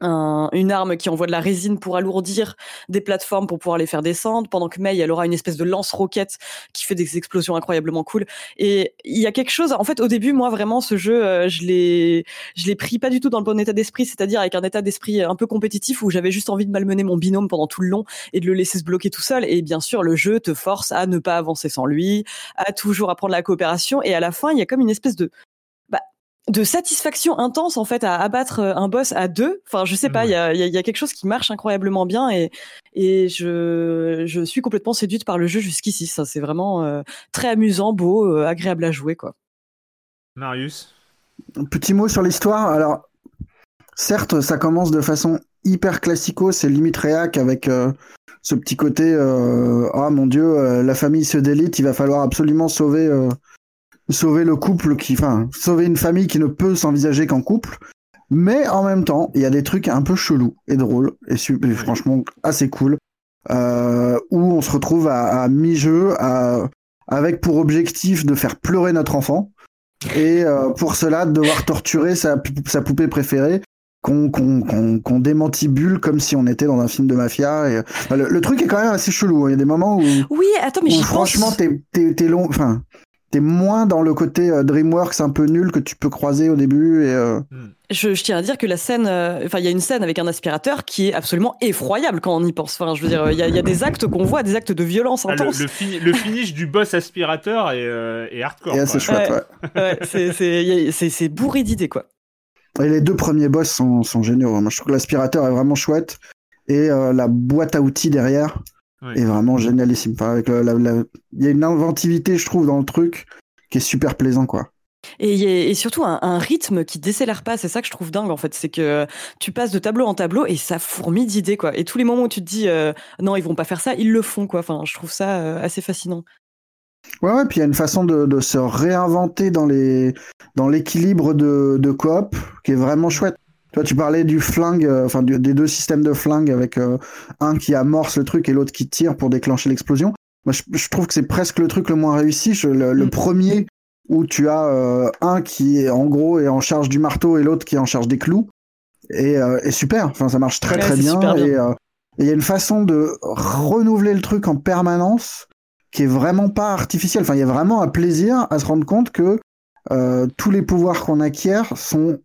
un une arme qui envoie de la résine pour alourdir des plateformes pour pouvoir les faire descendre, pendant que Mei, elle aura une espèce de lance-roquette qui fait des explosions incroyablement cool. Et il y a quelque chose, en fait, au début, moi, vraiment, ce jeu, euh, je l'ai, je l'ai pris pas du tout dans le bon état d'esprit, c'est-à-dire avec un état d'esprit un peu compétitif où j'avais juste envie de malmener mon binôme pendant tout le long et de le laisser se bloquer tout seul. Et bien sûr, le jeu te force à ne pas avancer sans lui, à toujours apprendre la coopération. Et à la fin, il y a comme une espèce de de satisfaction intense en fait à abattre euh, un boss à deux. Enfin, je sais pas, il y, a, y, a, quelque chose qui marche incroyablement bien et et je je suis complètement séduite par le jeu jusqu'ici. Ça, c'est vraiment euh, très amusant, beau, euh, agréable à jouer quoi. Marius? Un petit mot sur l'histoire. Alors, certes, ça commence de façon hyper classico, c'est limite réac avec ce petit côté ah mon dieu, la famille se délite, il va falloir absolument sauver sauver le couple qui, enfin, sauver une famille qui ne peut s'envisager qu'en couple. Mais en même temps, il y a des trucs un peu chelous et drôles et, franchement assez cool euh, où on se retrouve à, mi-jeu avec pour objectif de faire pleurer notre enfant et euh, pour cela devoir torturer sa, sa poupée préférée qu'on qu'on démantibule comme si on était dans un film de mafia. Et, le, truc est quand même assez chelou. Hein. Il y a des moments où, oui, attends, mais franchement, t'es long. Enfin, t'es moins dans le côté euh, DreamWorks un peu nul que tu peux croiser au début. Et, euh, hmm. je, tiens à dire que la scène, euh, enfin, il y a une scène avec un aspirateur qui est absolument effroyable quand on y pense. Enfin, je veux dire, il y, a des actes qu'on voit, des actes de violence intense. Ah, le, finish du boss aspirateur est, hardcore. c'est chouette, ouais. c'est bourré d'idées, quoi. Et les deux premiers boss sont, sont géniaux. Moi, je trouve que l'aspirateur est vraiment chouette. Et la boîte à outils derrière, est vraiment génialissime. avec Il y a une inventivité, je trouve, dans le truc qui est super plaisant, quoi. Et, et surtout un, rythme qui décélère pas, c'est ça que je trouve dingue en fait, c'est que tu passes de tableau en tableau et ça fourmille d'idées quoi. Et tous les moments où tu te dis euh, non ils vont pas faire ça, ils le font quoi. Enfin, je trouve ça euh, assez fascinant. Ouais, ouais, puis il y a une façon de, se réinventer dans les dans l'équilibre de, de coop qui est vraiment chouette tu parlais du flingue, euh, enfin des deux systèmes de flingue avec euh, un qui amorce le truc et l'autre qui tire pour déclencher l'explosion. Moi, je, trouve que c'est presque le truc le moins réussi. le, mm. premier où tu as euh, un qui est en gros est en charge du marteau et l'autre qui est en charge des clous et, super. Enfin, ça marche très très bien. Et il y a une façon de renouveler le truc en permanence qui est vraiment pas artificielle. Enfin, il y a vraiment un plaisir à se rendre compte que tous les pouvoirs qu'on acquiert sont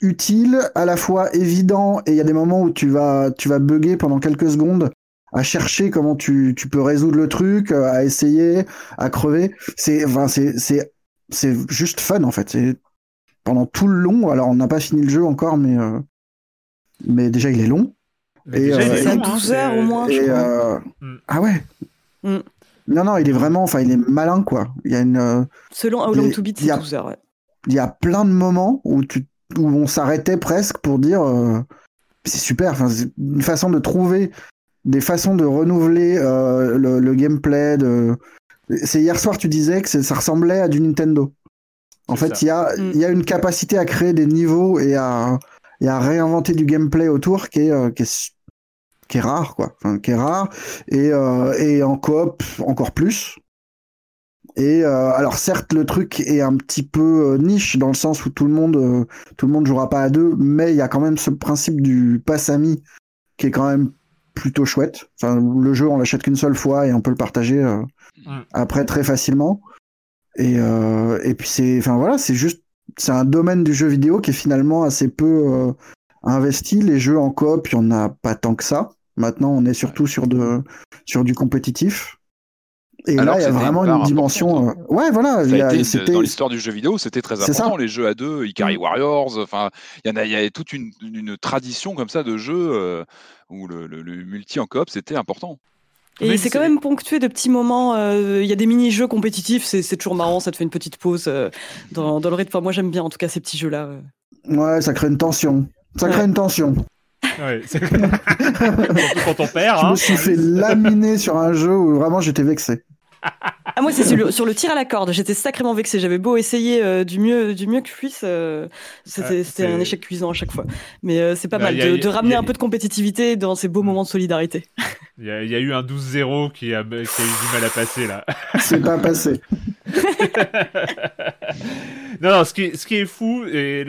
utile, à la fois évident, et il y a des moments où tu vas, tu vas bugger pendant quelques secondes à chercher comment tu, tu peux résoudre le truc, euh, à essayer, à crever. C'est, enfin, c'est, c'est, c'est juste fun en fait. C'est pendant tout le long. Alors on n'a pas fini le jeu encore, mais euh, mais déjà il est long. et, euh, il est 12 heures au moins. je crois. Mm. Ah ouais. Mm. Non non, il est vraiment, enfin il est malin quoi. Il y a une. Selon How Long to Beat, c'est 12 heures. Ouais. Il y a plein de moments où tu où on s'arrêtait presque pour dire euh, c'est super. Enfin, c'est une façon de trouver des façons de renouveler euh, le, gameplay. De... C'est hier soir, tu disais que ça ressemblait à du Nintendo. En fait, il y a, mm. y a une capacité à créer des niveaux et à, et à réinventer du gameplay autour qui est, euh, qui est, qui est rare, quoi. Enfin, qui est rare. Et, et en coop, encore plus. Et euh, alors certes le truc est un petit peu euh, niche dans le sens où tout le monde euh, tout le monde jouera pas à deux, mais il y a quand même ce principe du pass ami qui est quand même plutôt chouette. Enfin, le jeu on l'achète qu'une seule fois et on peut le partager après très facilement. Et, et puis c'est enfin voilà c'est juste c'est un domaine du jeu vidéo qui est finalement assez peu investi. Les jeux en coop il y en a pas tant que ça. Maintenant on est surtout sur de sur du compétitif. Et là, il y a vraiment une dimension. Euh, ouais, voilà. C'était dans l'histoire du jeu vidéo, c'était très important. Les jeux à deux, Ikari mm. Warriors. Enfin, il y en a, il y a toute une, une, tradition comme ça de jeux euh, où le, multi en coop c'était important. Et c'est quand même ponctué de petits moments. Euh, il y a des mini-jeux compétitifs, c'est toujours marrant, ça te fait une petite pause dans, dans, le rythme. Enfin, moi, j'aime bien en tout cas ces petits jeux-là. Ouais, ça crée une tension. Ça crée une tension. Ouais, quand on perd. Je me hein. suis fait laminer sur un jeu où vraiment j'étais vexé. Ah, moi, c'est sur, le tir à la corde. J'étais sacrément vexé. J'avais beau essayer euh, du, mieux, du mieux que je puisse. Euh, c'était un échec cuisant à chaque fois. Mais euh, c'est pas mal de, ramener un peu de compétitivité dans ces beaux moments de solidarité. Il y, a, eu un 12-0 qui a, qui a eu du mal à passer là. C'est pas passé. non, non, ce qui, ce qui est fou, et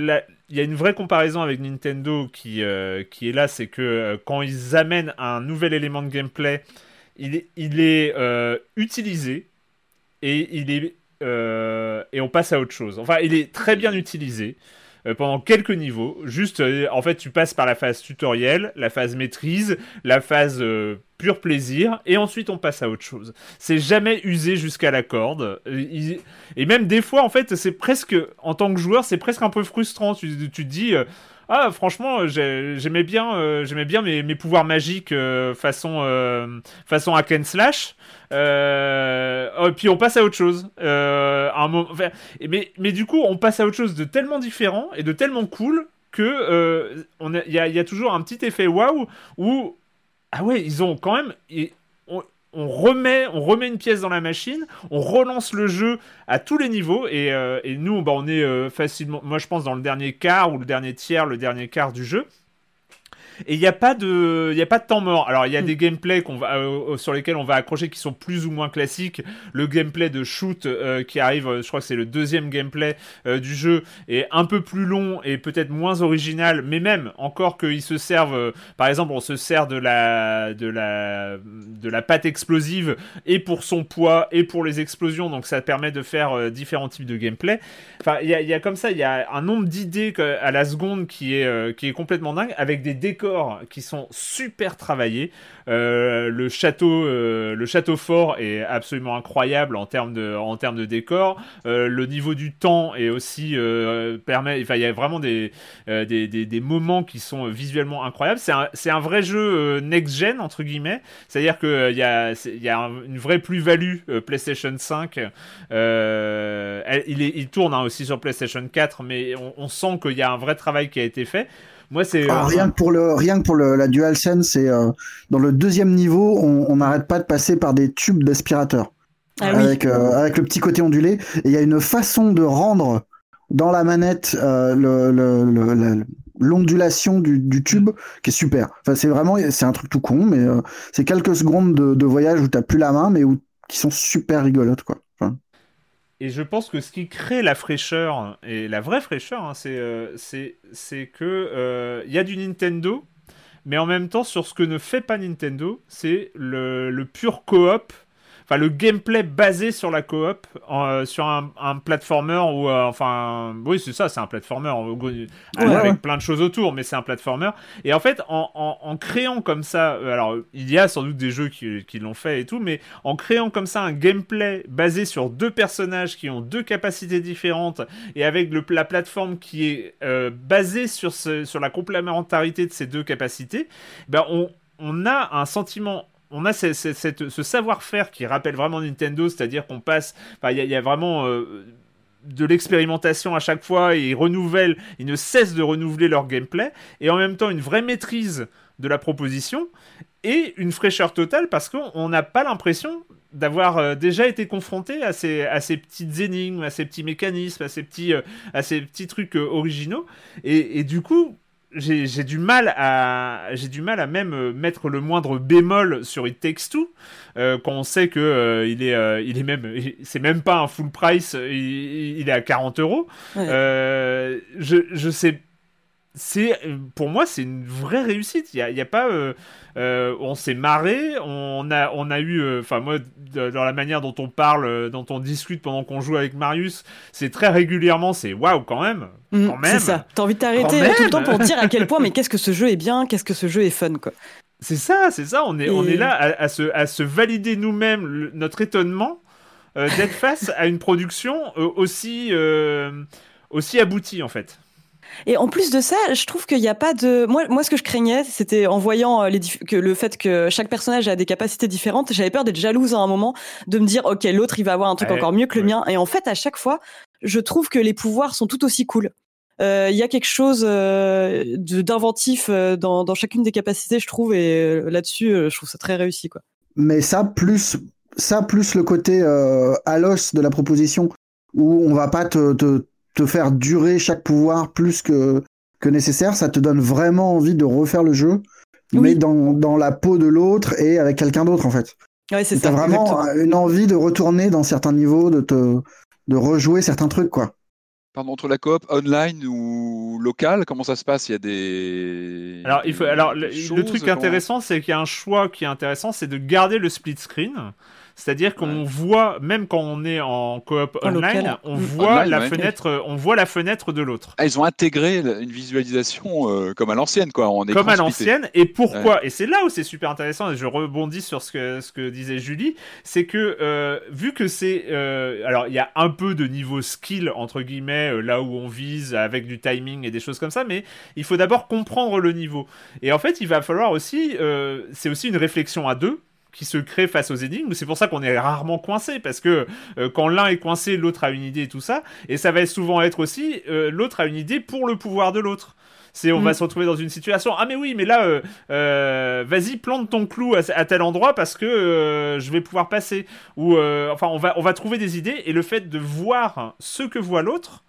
il y a une vraie comparaison avec Nintendo qui, euh, qui est là, c'est que euh, quand ils amènent un nouvel élément de gameplay, il est, euh, utilisé et il est et on passe à autre chose. Enfin, il est très bien utilisé pendant quelques niveaux. Juste, en fait, tu passes par la phase tutoriel, la phase maîtrise, la phase pur plaisir, et ensuite on passe à autre chose. C'est jamais usé jusqu'à la corde. Et même des fois, en fait, c'est presque, en tant que joueur, c'est presque un peu frustrant. Tu, tu te dis, euh, ah, franchement, j'aimais bien, euh, j'aimais bien mes, pouvoirs magiques euh, façon, façon hack and slash. Oh, puis on passe à autre chose. mais, mais du coup, on passe à autre chose de tellement différent et de tellement cool que il y, y, a toujours un petit effet waouh où ah ouais, ils ont quand même. On, remet, on remet une pièce dans la machine, on relance le jeu à tous les niveaux et, euh, nous, bah, on est euh, facilement, moi je pense dans le dernier quart ou le dernier tiers, le dernier quart du jeu. Et il n'y a pas de, il a pas de temps mort. Alors il y a mm. des gameplays qu'on va, euh, sur lesquels on va accrocher qui sont plus ou moins classiques. Le gameplay de shoot euh, qui arrive, euh, je crois que c'est le deuxième gameplay du jeu, est un peu plus long et peut-être moins original, mais même encore qu'ils se servent, par exemple, on se sert de la, de la, de la pâte explosive et pour son poids et pour les explosions, donc ça permet de faire différents types de gameplay. Enfin, il y a, y a, comme ça, il y a un nombre d'idées à la seconde qui est, qui est complètement dingue, avec des décors qui sont super travaillés. Euh, le château, euh, le château fort est absolument incroyable en termes de, en termes de décor. Euh, le niveau du temps est aussi permet, il y a vraiment des, moments qui sont visuellement incroyables. C'est un, un vrai jeu next gen entre guillemets, c'est-à-dire que il y a, une vraie plus-value PlayStation 5. il, tourne hein, aussi sur PlayStation 4, mais on sent qu'il y a un vrai travail qui a été fait. Moi, c'est ah, rien que pour le rien que pour le, la DualSense, c'est euh, dans le deuxième niveau, on n'arrête pas de passer par des tubes d'aspirateur ah avec euh, avec le petit côté ondulé. Et il y a une façon de rendre dans la manette euh, le, l'ondulation du, du, tube qui est super. Enfin, c'est vraiment c'est un truc tout con, mais c'est quelques secondes de, de voyage où t'as plus la main, mais où qui sont super rigolotes quoi. Et je pense que ce qui crée la fraîcheur, et la vraie fraîcheur, hein, euh, c'est, c'est, que euh, il y a du Nintendo, mais en même temps, sur ce que ne fait pas Nintendo, c'est le, le pur coop le gameplay basé sur la coop, euh, sur un, un platformer ou euh, enfin, oui, c'est ça, c'est un platformer euh, avec plein de choses autour, mais c'est un platformer. Et en fait, en, en, créant comme ça, alors il y a sans doute des jeux qui, qui l'ont fait et tout, mais en créant comme ça un gameplay basé sur deux personnages qui ont deux capacités différentes et avec le, la plateforme qui est basée sur, ce, sur la complémentarité de ces deux capacités, ben on, on a un sentiment on a ce, savoir-faire qui rappelle vraiment Nintendo, c'est-à-dire qu'on passe, il y, a vraiment euh, de l'expérimentation à chaque fois, et ils renouvellent, ils ne cessent de renouveler leur gameplay, et en même temps une vraie maîtrise de la proposition, et une fraîcheur totale parce qu'on n'a pas l'impression d'avoir euh, déjà été confronté à ces, petites énigmes, à ces petits mécanismes, à ces petits, euh, trucs originaux, et du coup, j'ai du mal à j'ai du mal à même euh, mettre le moindre bémol sur It Takes Two euh, quand on sait que euh, il est il est même c'est même pas un full price il, est à 40 euros. Je je sais c'est pour moi c'est une vraie réussite. Il y a, y a, pas euh, euh, on s'est marré on a on a eu euh, enfin moi dans la manière dont on parle dont on discute pendant qu'on joue avec Marius c'est très régulièrement c'est waouh quand même. Mmh, quand même. c'est ça. T'as envie de t'arrêter tout le temps pour dire à quel point mais qu'est-ce que ce jeu est bien qu'est-ce que ce jeu est fun quoi. C'est ça c'est ça. On est on est là à, se à se valider nous-mêmes notre étonnement d'être face à une production aussi aussi aboutie en fait et en plus de ça, je trouve qu'il n'y a pas de. Moi, moi, ce que je craignais, c'était en voyant euh, les que le fait que chaque personnage a des capacités différentes, j'avais peur d'être jalouse à un moment, de me dire, ok, l'autre, il va avoir un truc encore mieux que le mien. Et en fait, à chaque fois, je trouve que les pouvoirs sont tout aussi cool. Euh, il y a quelque chose euh, d'inventif dans, dans chacune des capacités, je trouve, et là-dessus, je trouve ça très réussi, quoi. Mais ça, plus ça, plus le côté à l'os de la proposition, où on va pas te, te te faire durer chaque pouvoir plus que, que nécessaire, ça te donne vraiment envie de refaire le jeu, mais dans, dans la peau de l'autre et avec quelqu'un d'autre en fait. Ouais, c'est T'as vraiment une envie de retourner dans certains niveaux, de te de rejouer certains trucs quoi. Pardon, entre la coop online ou locale, comment ça se passe? Il y a des. Alors, il faut, alors le, des le choses, truc comment- intéressant, c'est qu'il y a un choix qui est intéressant, c'est de garder le split screen. C'est-à-dire qu'on voit, même quand on est en coop En online, local. on Mm. voit Online, la ouais. fenêtre, on voit la fenêtre de l'autre. Ah, ils ont intégré une visualisation euh, comme à l'ancienne, quoi. En comme à l'ancienne. Et pourquoi Et c'est là où c'est super intéressant, et je rebondis sur ce que, ce que disait Julie, c'est que euh, vu que c'est... euh, alors, il y a un peu de niveau skill, entre guillemets, euh, là où on vise, avec du timing et des choses comme ça, mais il faut d'abord comprendre le niveau. Et en fait, il va falloir aussi... euh, c'est aussi une réflexion à deux qui se crée face aux énigmes. C'est pour ça qu'on est rarement coincé, parce que euh, quand l'un est coincé, l'autre a une idée et tout ça. Et ça va souvent être aussi, euh, l'autre a une idée pour le pouvoir de l'autre. C'est on Mm. va se retrouver dans une situation. Ah mais oui, mais là, euh, euh, vas-y, plante ton clou à, à tel endroit parce que euh, je vais pouvoir passer. Ou enfin, on va on va trouver des idées et le fait de voir ce que voit l'autre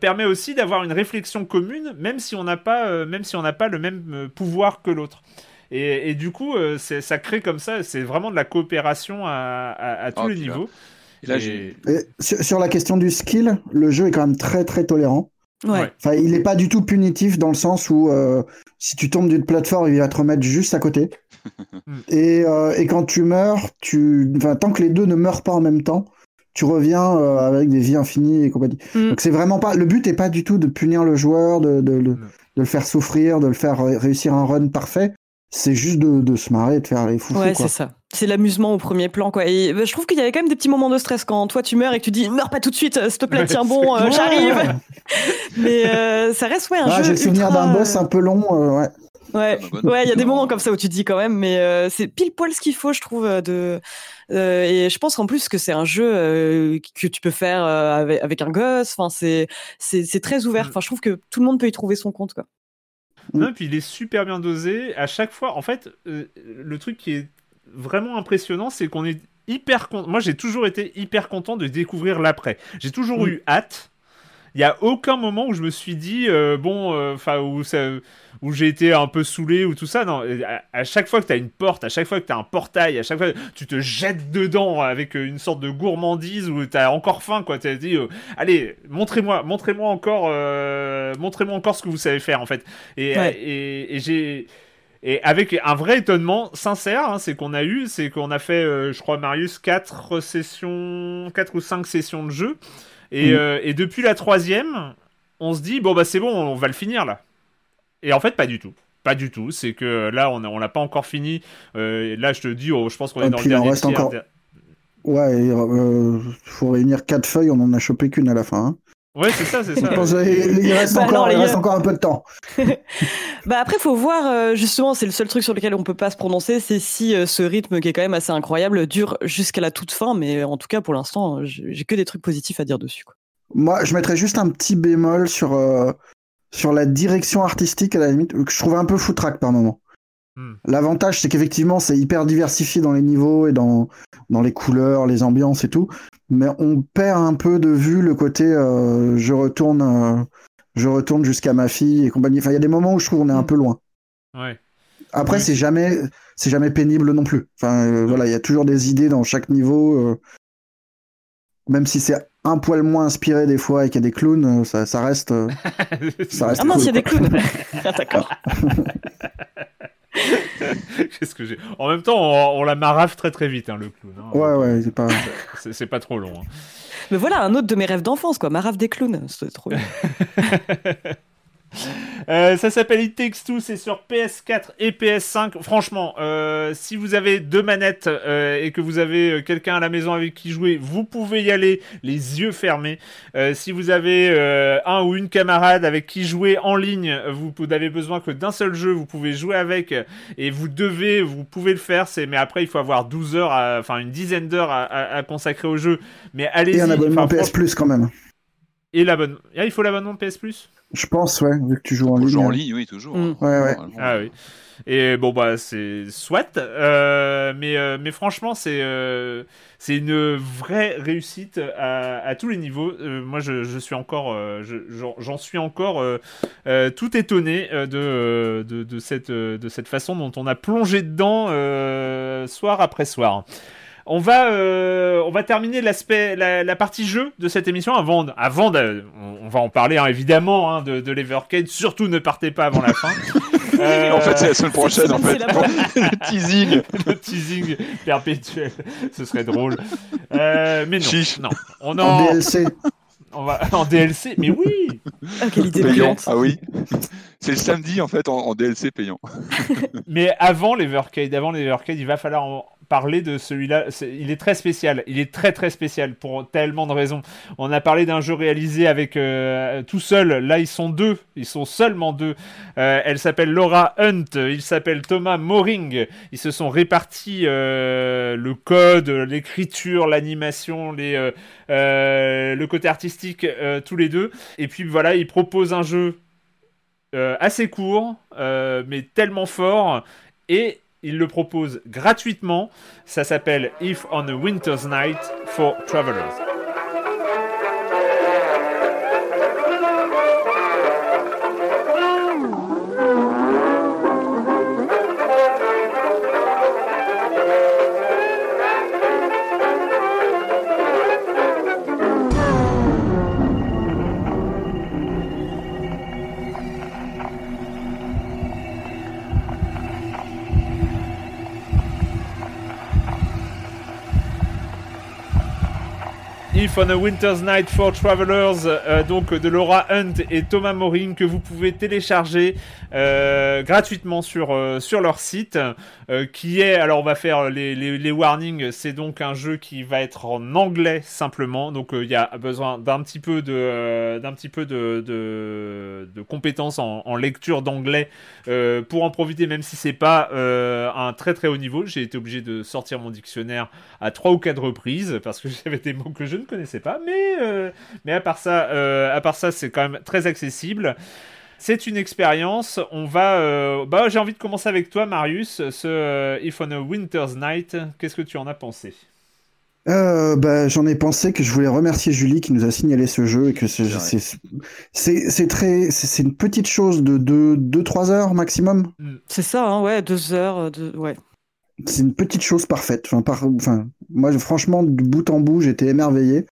permet aussi d'avoir une réflexion commune, même si on n'a pas même si on n'a pas le même pouvoir que l'autre. Et, et du coup, euh, ça crée comme ça. C'est vraiment de la coopération à, à- à tous Oh, les niveaux. Et là, Et- sur, la question du skill, le jeu est quand même très très tolérant. Ouais. Enfin, il n'est pas du tout punitif dans le sens où euh, si tu tombes d'une plateforme, il va te remettre juste à côté. Mm. et, euh, et quand tu meurs, tu, enfin, tant que les deux ne meurent pas en même temps, tu reviens euh, avec des vies infinies et compagnie. Mm. Donc c'est vraiment pas. Le but est pas du tout de punir le joueur, de, de, le- Non. de le faire souffrir, de le faire ré- réussir un run parfait. C'est juste de, de se marrer et de faire les foufous. Ouais, c'est ça. C'est l'amusement au premier plan, quoi. Et bah, je trouve qu'il y avait quand même des petits moments de stress quand toi tu meurs et que tu dis meurs pas tout de suite, euh, s'il te plaît, Ouais, tiens bon, euh, j'arrive. Mais euh, ça reste ouais un Ah, jeu. J'ai le souvenir ultra, d'un boss un peu long. euh, ouais. Ouais, Ah, bah, ouais, il y a des moments comme ça où tu te dis quand même, mais euh, c'est pile poil ce qu'il faut, je trouve. De euh, et je pense qu'en plus que c'est un jeu euh, que tu peux faire euh, avec, avec un gosse. Enfin, c'est c'est c'est très ouvert. Mm. Enfin, je trouve que tout le monde peut y trouver son compte, quoi. Non, et puis il est super bien dosé. À chaque fois, en fait, euh, le truc qui est vraiment impressionnant, c'est qu'on est hyper content. Moi, j'ai toujours été hyper content de découvrir l'après. J'ai toujours Mm. eu hâte. Il y a aucun moment où je me suis dit euh, bon, enfin où ça, où j'ai été un peu saoulé ou tout ça. Non, à, à chaque fois que tu as une porte, à chaque fois que tu as un portail, à chaque fois tu te jettes dedans avec euh, une sorte de gourmandise où tu as encore faim quoi. Tu as dit euh, allez, montrez-moi, montrez-moi encore, euh, montrez-moi encore ce que vous savez faire en fait. Et, Ouais. et, et j'ai et avec un vrai étonnement sincère, hein, c'est qu'on a eu, c'est qu'on a fait, euh, je crois, Marius, 4 sessions, 4 ou 5 sessions de jeu. Et, euh, et depuis la troisième, on se dit, bon, bah c'est bon, on va le finir là. Et en fait, pas du tout. Pas du tout. C'est que là, on a- on l'a pas encore fini. Euh, là, je te dis, oh, je pense qu'on est Et dans puis, le il en dernier reste tiers. encore. Ouais, et, euh, faut réunir quatre feuilles, on en a chopé qu'une à la fin. hein. Ouais, c'est ça, c'est ça. pense qu'il il reste, Bah encore, non, il reste encore un peu de temps. Bah après, faut voir euh, justement, c'est le seul truc sur lequel on peut pas se prononcer, c'est si euh, ce rythme qui est quand même assez incroyable dure jusqu'à la toute fin. Mais en tout cas, pour l'instant, j'ai j'ai que des trucs positifs à dire dessus. Quoi. Moi, je mettrais juste un petit bémol sur, euh, sur la direction artistique, à la limite, que je trouvais un peu foutraque par moment. Hmm. L'avantage, c'est qu'effectivement, c'est hyper diversifié dans les niveaux et dans, dans les couleurs, les ambiances et tout. Mais on perd un peu de vue le côté euh, je retourne, euh, je retourne jusqu'à ma fille et compagnie. Enfin, il y a des moments où je trouve qu'on est un peu loin. Ouais. Après, Oui. c'est jamais, c'est jamais pénible non plus. Enfin, euh, voilà, il y a toujours des idées dans chaque niveau. euh, même si c'est un poil moins inspiré des fois et qu'il y a des clowns, euh, ça, ça reste. euh, Ça reste Ah mince, cool, il y a des clowns. Ah, D'accord. Qu'est-ce que j'ai En même temps, on, on la marave très très vite, hein, le clown. hein. Ouais, ouais, c'est pas. C'est c'est pas trop long. hein. Mais voilà, un autre de mes rêves d'enfance, quoi. Marave des clowns, c'est trop. Euh, ça s'appelle It Takes Two, c'est sur PS4 et PS5. Franchement, euh, si vous avez deux manettes euh, et que vous avez quelqu'un à la maison avec qui jouer, vous pouvez y aller les yeux fermés. Si vous avez un ou une camarade avec qui jouer en ligne, vous n'avez besoin que d'un seul jeu, vous pouvez jouer avec et vous devez, vous pouvez le faire. C'est mais après il faut avoir 12 heures, à- enfin une dizaine d'heures à, à- à consacrer au jeu. Mais allez-y. Et un abonnement PS Plus quand même. Et l'abonnement. Ah, il faut l'abonnement PS Plus? Je pense, ouais, vu que tu joues en ligne. Toujours en ligne, oui, toujours. Mm. Ouais, ouais. Ah oui. Et bon bah c'est soit, euh, mais euh, mais franchement c'est euh, c'est une vraie réussite à, à tous les niveaux. Euh, moi je, je suis encore euh, je- j'en suis encore euh, euh, tout étonné euh, de, de de cette de cette façon dont on a plongé dedans euh, soir après soir. On va, euh, on va terminer l'aspect, la, partie jeu de cette émission avant, avant de, on, va en parler hein, évidemment hein, de, de l'Evercade. Surtout ne partez pas avant la fin. Euh, en fait, c'est la semaine prochaine. En fait, le teasing, le teasing perpétuel, ce serait drôle. Euh, mais non, non, on en, en DLC. On va en DLC, mais oui. Ah, quelle idée payant. Ah oui. C'est le samedi en fait en, DLC payant. mais avant l'Evercade, avant l'Evercade, il va falloir en parler de celui-là. il est très spécial. Il est très très spécial pour tellement de raisons. On a parlé d'un jeu réalisé avec euh, tout seul. Là, ils sont deux. Ils sont seulement deux. Euh, elle s'appelle Laura Hunt. Il s'appelle Thomas Moring. Ils se sont répartis euh, le code, l'écriture, l'animation, le côté artistique, tous les deux. Et puis voilà, ils proposent un jeu assez court, mais tellement fort. Et il le propose gratuitement. Ça s'appelle If on a Winter's Night for Travelers. On a Winter's Night for Travelers, euh, donc de Laura Hunt et Thomas Morin, que vous pouvez télécharger euh, gratuitement sur, euh, sur leur site, qui est, alors on va faire les, les, warnings, c'est donc un jeu qui va être en anglais simplement, donc il y a besoin d'un petit peu de, d'un petit peu de, de, compétences en, lecture d'anglais pour en profiter, même si c'est pas un très très haut niveau. J'ai été obligé de sortir mon dictionnaire à trois ou quatre reprises parce que j'avais des mots que je ne connaissais pas, mais, euh, mais à part ça, euh, à part ça, c'est quand même très accessible. C'est une expérience. On va. Euh, bah, j'ai envie de commencer avec toi, Marius. Ce If on a Winter's Night, qu'est-ce que tu en as pensé? Bah, j'en ai pensé que je voulais remercier Julie qui nous a signalé ce jeu et que c'est c'est très c'est une petite chose de 2-3 heures maximum. Mm. C'est ça, hein, ouais, 2 heures, de, ouais. C'est une petite chose parfaite. Enfin, par, enfin, moi, franchement, de bout en bout, j'étais émerveillé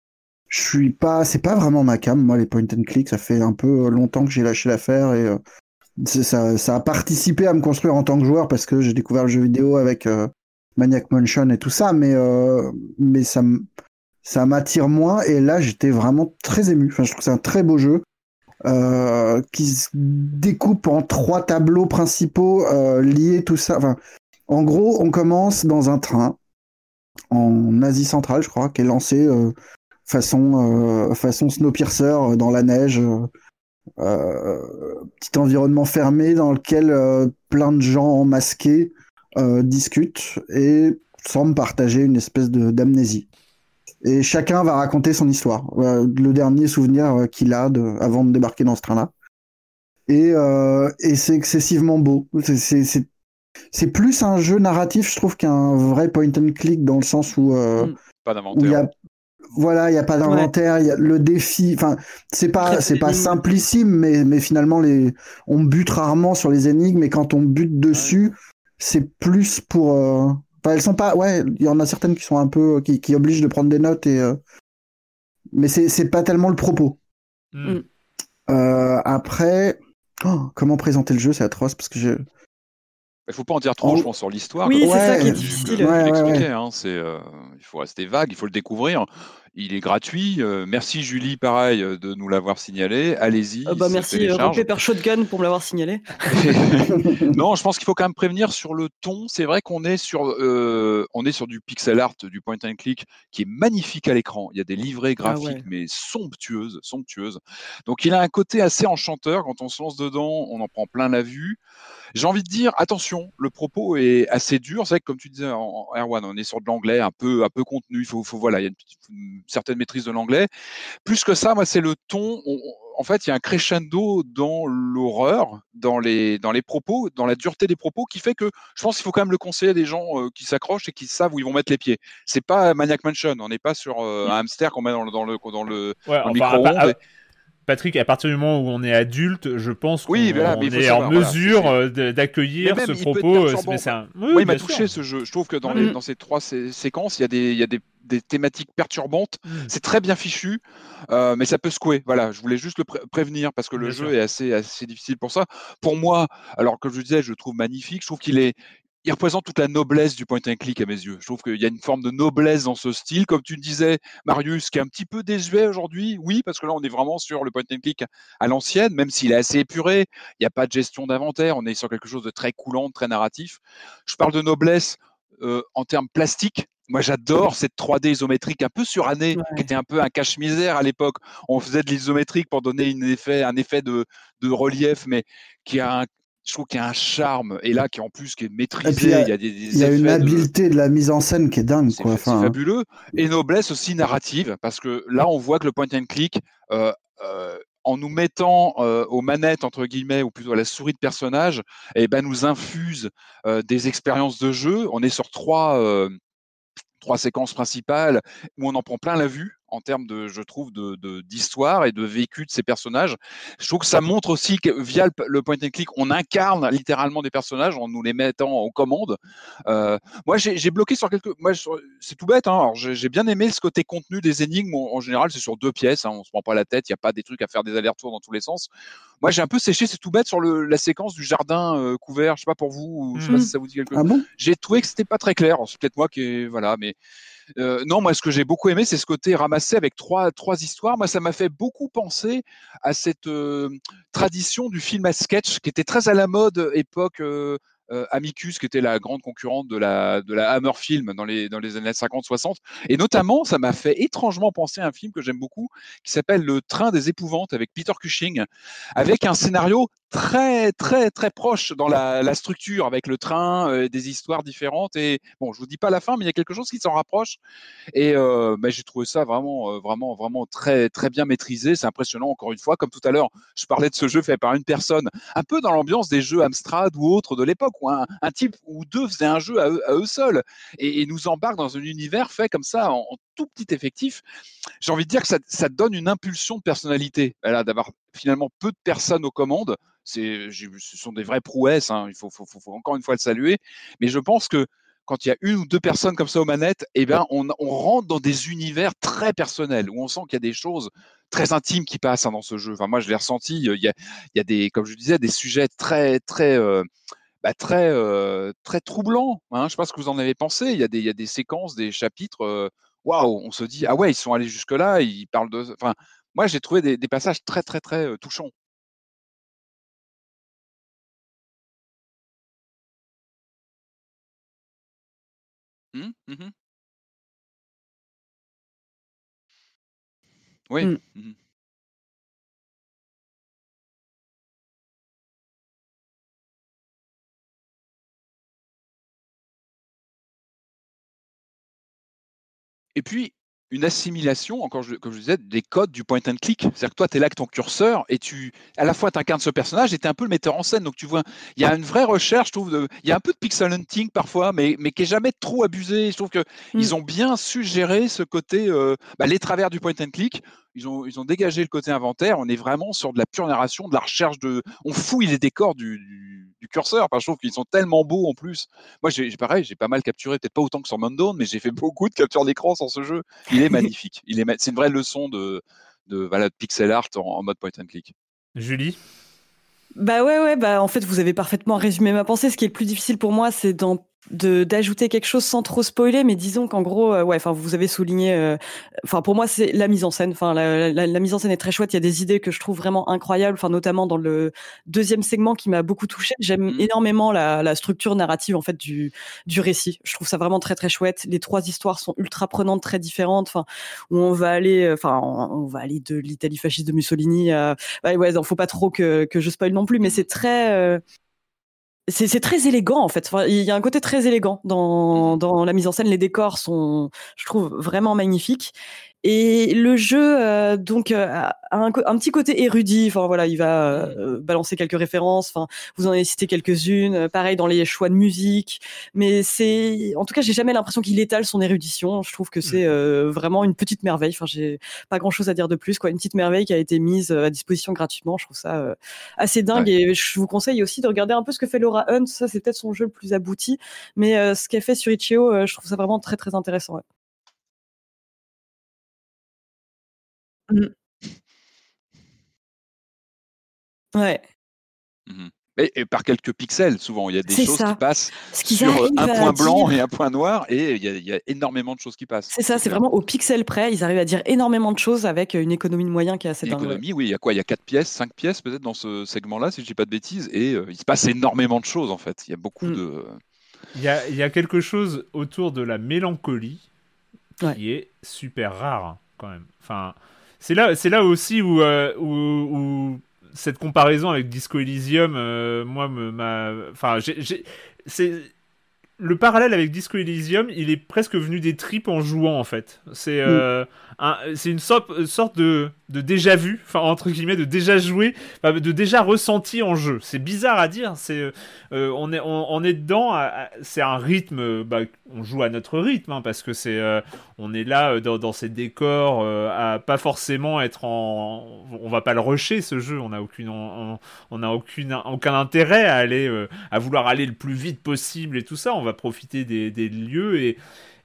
je suis pas, c'est pas vraiment ma cam. Moi, les point and click, ça fait un peu longtemps que j'ai lâché l'affaire et euh, ça, a participé à me construire en tant que joueur parce que j'ai découvert le jeu vidéo avec euh, Maniac Mansion et tout ça, mais euh, mais ça ça m'attire moins. Et là, j'étais vraiment très ému. Enfin, je trouve que c'est un très beau jeu. qui se découpe en trois tableaux principaux liés tout ça. Enfin, en gros, on commence dans un train en Asie centrale, je crois, qui est lancé façon, euh, façon Snowpiercer euh, dans la neige. Euh, petit environnement fermé dans lequel plein de gens masqués discutent et semblent partager une espèce de d'amnésie. Et chacun va raconter son histoire, le dernier souvenir qu'il a de, avant de débarquer dans ce train-là. Et, et c'est excessivement beau. C'est plus un jeu narratif, je trouve, qu'un vrai point and click dans le sens où, euh, pas d'inventaire voilà, il n'y a pas d'inventaire, le défi. Enfin, c'est pas, c'est pas simplissime, mais, mais finalement, les, on bute rarement sur les énigmes, et quand on bute dessus, c'est plus pour. Euh, enfin, elles sont pas. Ouais, il y en a certaines qui sont un peu. qui, qui obligent de prendre des notes, et. Euh, mais c'est, c'est pas tellement le propos. Hmm. Euh, après. Oh, comment présenter le jeu, c'est atroce, parce que je. Il faut pas en dire trop, je pense, sur l'histoire. Oui, c'est ça qui est difficile. Hein, il faut rester vague, il faut le découvrir. Il est gratuit. Euh, merci Julie, pareil, euh, de nous l'avoir signalé. Allez-y. Ah bah merci Pepper Shotgun pour me l'avoir signalé. non, je pense qu'il faut quand même prévenir sur le ton. C'est vrai qu'on est sur, euh, on est sur du pixel art, du point and click, qui est magnifique à l'écran. Il y a des livrets ah graphiques, mais somptueuses, somptueuses. Donc il a un côté assez enchanteur. Quand on se lance dedans, on en prend plein la vue. J'ai envie de dire, attention, le propos est assez dur. C'est vrai que comme tu disais en, Erwan, on est sur de l'anglais un peu, un peu contenu. Il faut, faut voilà, il y a une, certaine maîtrise de l'anglais. Plus que ça, moi, c'est le ton. en fait, il y a un crescendo dans l'horreur, dans les, dans les propos, dans la dureté des propos, qui fait que je pense qu'il faut quand même le conseiller à des gens euh, qui s'accrochent et qui savent où ils vont mettre les pieds. C'est pas Maniac Mansion. On n'est pas sur euh, un hamster qu'on met dans le, dans le, dans le, micro-ondes. Patrick, à partir du moment où on est adulte, je pense qu'on Oui, est savoir, en voilà, mesure euh, d'accueillir ce propos. euh, mais un- Oui, Moi, il m'a touché ce jeu. Je trouve que dans, Mm. les, dans ces trois sé- séquences, il y a des, il y a des, des thématiques perturbantes. Mm. C'est très bien fichu, euh, mais ça peut secouer. Voilà, je voulais juste le pré- prévenir parce que le Bien jeu sûr. est assez, assez difficile pour ça. Pour moi, alors que je disais, je le trouve magnifique. Je trouve qu'il est, il représente toute la noblesse du point and click à mes yeux. Je trouve qu'il y a une forme de noblesse dans ce style, comme tu disais, Marius, qui est un petit peu désuet aujourd'hui. Oui, parce que là, on est vraiment sur le point and click à l'ancienne, même s'il est assez épuré. Il n'y a pas de gestion d'inventaire. On est sur quelque chose de très coulant, de très narratif. Je parle de noblesse euh, en termes plastiques. Moi, j'adore cette 3D isométrique un peu surannée, Ouais. qui était un peu un cache-misère à l'époque. On faisait de l'isométrique pour donner une effet, un effet de, de relief, mais qui a un, je trouve qu'il y a un charme, et là, qui en plus qui est maîtrisé. il y a- il y a des, des Il y a une de- habileté de la mise en scène qui est dingue, c'est quoi. fa- c'est Enfin, fabuleux. Et noblesse aussi narrative, parce que là, on voit que le point and click, euh, euh, en nous mettant euh, aux manettes, entre guillemets, ou plutôt à la souris de personnage, eh ben, nous infuse des expériences de jeu. On est sur trois, trois séquences principales où on en prend plein la vue en termes de, je trouve, de, de- d'histoire et de vécu de ces personnages. Je trouve que ça montre aussi que via le, le point and click, on incarne littéralement des personnages en nous les mettant aux commandes. Euh, moi, j'ai, bloqué sur quelques. Moi, c'est tout bête. Hein. Alors, j'ai, bien aimé ce côté contenu des énigmes. En, en général, c'est sur deux pièces. Hein. On se prend pas la tête. Il n'y a pas des trucs à faire des allers-retours dans tous les sens. Moi, j'ai un peu séché. C'est tout bête sur le, la séquence du jardin euh, couvert. Je sais pas pour vous. ou Je sais pas Mhm. si ça vous dit quelque chose ah bon? j'ai trouvé que c'était pas très clair. C'est peut-être moi qui voilà, mais euh, non, moi ce que j'ai beaucoup aimé, c'est ce côté ramassé avec trois trois histoires. Moi, ça m'a fait beaucoup penser à cette euh, tradition du film à sketch qui était très à la mode époque. euh, Amicus, qui était la grande concurrente de la, de la Hammer Film dans les, dans les années 50-60. Et notamment, ça m'a fait étrangement penser à un film que j'aime beaucoup, qui s'appelle Le Train des épouvantes avec Peter Cushing, avec un scénario très, très, très proche dans la, la structure, avec le train, euh, des histoires différentes. Et bon, je vous dis pas la fin, mais il y a quelque chose qui s'en rapproche. Et euh, bah, j'ai trouvé ça vraiment, euh, vraiment, vraiment très, très bien maîtrisé. C'est impressionnant, encore une fois. Comme tout à l'heure, je parlais de ce jeu fait par une personne, un peu dans l'ambiance des jeux Amstrad ou autres de l'époque, où un, type ou deux faisaient un jeu à eux, seuls et, nous embarque dans un univers fait comme ça, en, tout petit effectif. J'ai envie de dire que ça, donne une impulsion de personnalité. Voilà, d'avoir finalement peu de personnes aux commandes. Ce sont des vraies prouesses. hein. Il faut, encore une fois le saluer. Mais je pense que quand il y a une ou deux personnes comme ça aux manettes, eh ben, on, rentre dans des univers très personnels où on sent qu'il y a des choses très intimes qui passent hein, dans ce jeu. Enfin, moi, je l'ai ressenti. Il y a, il y a des, comme je disais, des sujets très, très, euh, bah, très, euh, très troublants. Hein. Je ne sais pas ce que vous en avez pensé. Il y a des, il y a des séquences, des chapitres. Waouh, on se dit ah ouais, ils sont allés jusque là. Ils parlent de. Enfin, moi, j'ai trouvé des, des passages très, très, très euh, touchants. Mmh, mmh Oui. Mmh. Et puis, une assimilation, encore comme je disais, des codes du point and click. C'est-à-dire que toi, tu es là avec ton curseur et tu, à la fois, tu incarnes ce personnage et tu es un peu le metteur en scène. Donc, tu vois, il y a une vraie recherche, je trouve. Il y a un peu de pixel hunting parfois, mais, mais qui est jamais trop abusé. Je trouve Mm. ils ont bien su gérer ce côté, euh, bah, les travers du point and click. Ils ont, ils ont dégagé le côté inventaire. On est vraiment sur de la pure narration, de la recherche de. On fouille les décors du, du, du curseur. Enfin, je trouve qu'ils sont tellement beaux en plus. Moi, j'ai pareil, j'ai pas mal capturé, peut-être pas autant que sur Mundown, mais j'ai fait beaucoup de captures d'écran sur ce jeu. Il est magnifique. Il est, ma- c'est une vraie leçon de, de, voilà, de pixel art en, en mode point and click. Julie? Bah ouais, ouais, bah en fait, vous avez parfaitement résumé ma pensée. Ce qui est le plus difficile pour moi, c'est d'en- de d'ajouter quelque chose sans trop spoiler, mais disons qu'en gros, euh, ouais, enfin, vous avez souligné, euh, enfin, pour moi, c'est la mise en scène. Enfin, la, la- la mise en scène est très chouette. Il y a des idées que je trouve vraiment incroyables. Enfin, notamment dans le deuxième segment qui m'a beaucoup touché. J'aime Mhm. énormément la, la structure narrative en fait du du récit. Je trouve ça vraiment très très chouette. Les trois histoires sont ultra prenantes, très différentes. Enfin, où on va aller, euh, enfin, on, on va aller de l'Italie fasciste de Mussolini à ouais, ouais, non, faut pas trop que, que je spoil non plus, mais c'est très, c'est c'est très élégant en fait. Enfin, il y a un côté très élégant dans, dans la mise en scène. Les décors sont, je trouve, vraiment magnifiques. Et le jeu, donc, a un, un, petit côté érudit. Enfin voilà, il va balancer quelques références. Enfin, vous en avez cité quelques-unes. Pareil dans les choix de musique. Mais c'est, en tout cas, j'ai jamais l'impression qu'il étale son érudition. Je trouve que c'est mmh. vraiment une petite merveille. Enfin, j'ai pas grand-chose à dire de plus. Quoi, une petite merveille qui a été mise à disposition gratuitement. Je trouve ça assez dingue. Et je vous conseille aussi de regarder un peu ce que fait Laura Hunt. Ça, c'est peut-être son jeu le plus abouti. Mais ce qu'elle fait sur Itch.io, je trouve ça vraiment très très intéressant. Mmh. Ouais. Mmh et, par quelques pixels, souvent. Il y a des choses qui passent sur un point blanc et un point noir, et il y, a, énormément de choses qui passent. C'est ça, c'est vraiment au pixel près. Ils arrivent à dire énormément de choses avec une économie de moyens qui est assez dingue. Économie, oui. Il y a quoi? Il y a 4 pièces, 5 pièces peut-être dans ce segment-là, si je dis pas de bêtises, et il se passe énormément de choses, en fait. Il y a beaucoup mmh. de... Il y, a, il y, a, quelque chose autour de la mélancolie qui est super rare, quand même. Enfin c'est là, c'est là aussi où, euh, où, où, cette comparaison avec Disco Elysium, euh, moi, m'a, enfin, c'est le parallèle avec Disco Elysium, il est presque venu des tripes en jouant en fait. C'est mm. euh, c'est une sorte, sorte de, de déjà vu, enfin entre guillemets, de déjà joué, de déjà ressenti en jeu. C'est bizarre à dire. C'est euh, on est on, est dedans. C'est un rythme. Bah, on joue à notre rythme hein, parce que c'est euh, on est là euh, dans, ces décors à pas forcément être en. On va pas le rusher ce jeu. On a aucune on, a aucune aucun intérêt à aller à vouloir aller le plus vite possible et tout ça. On va profiter des, des lieux et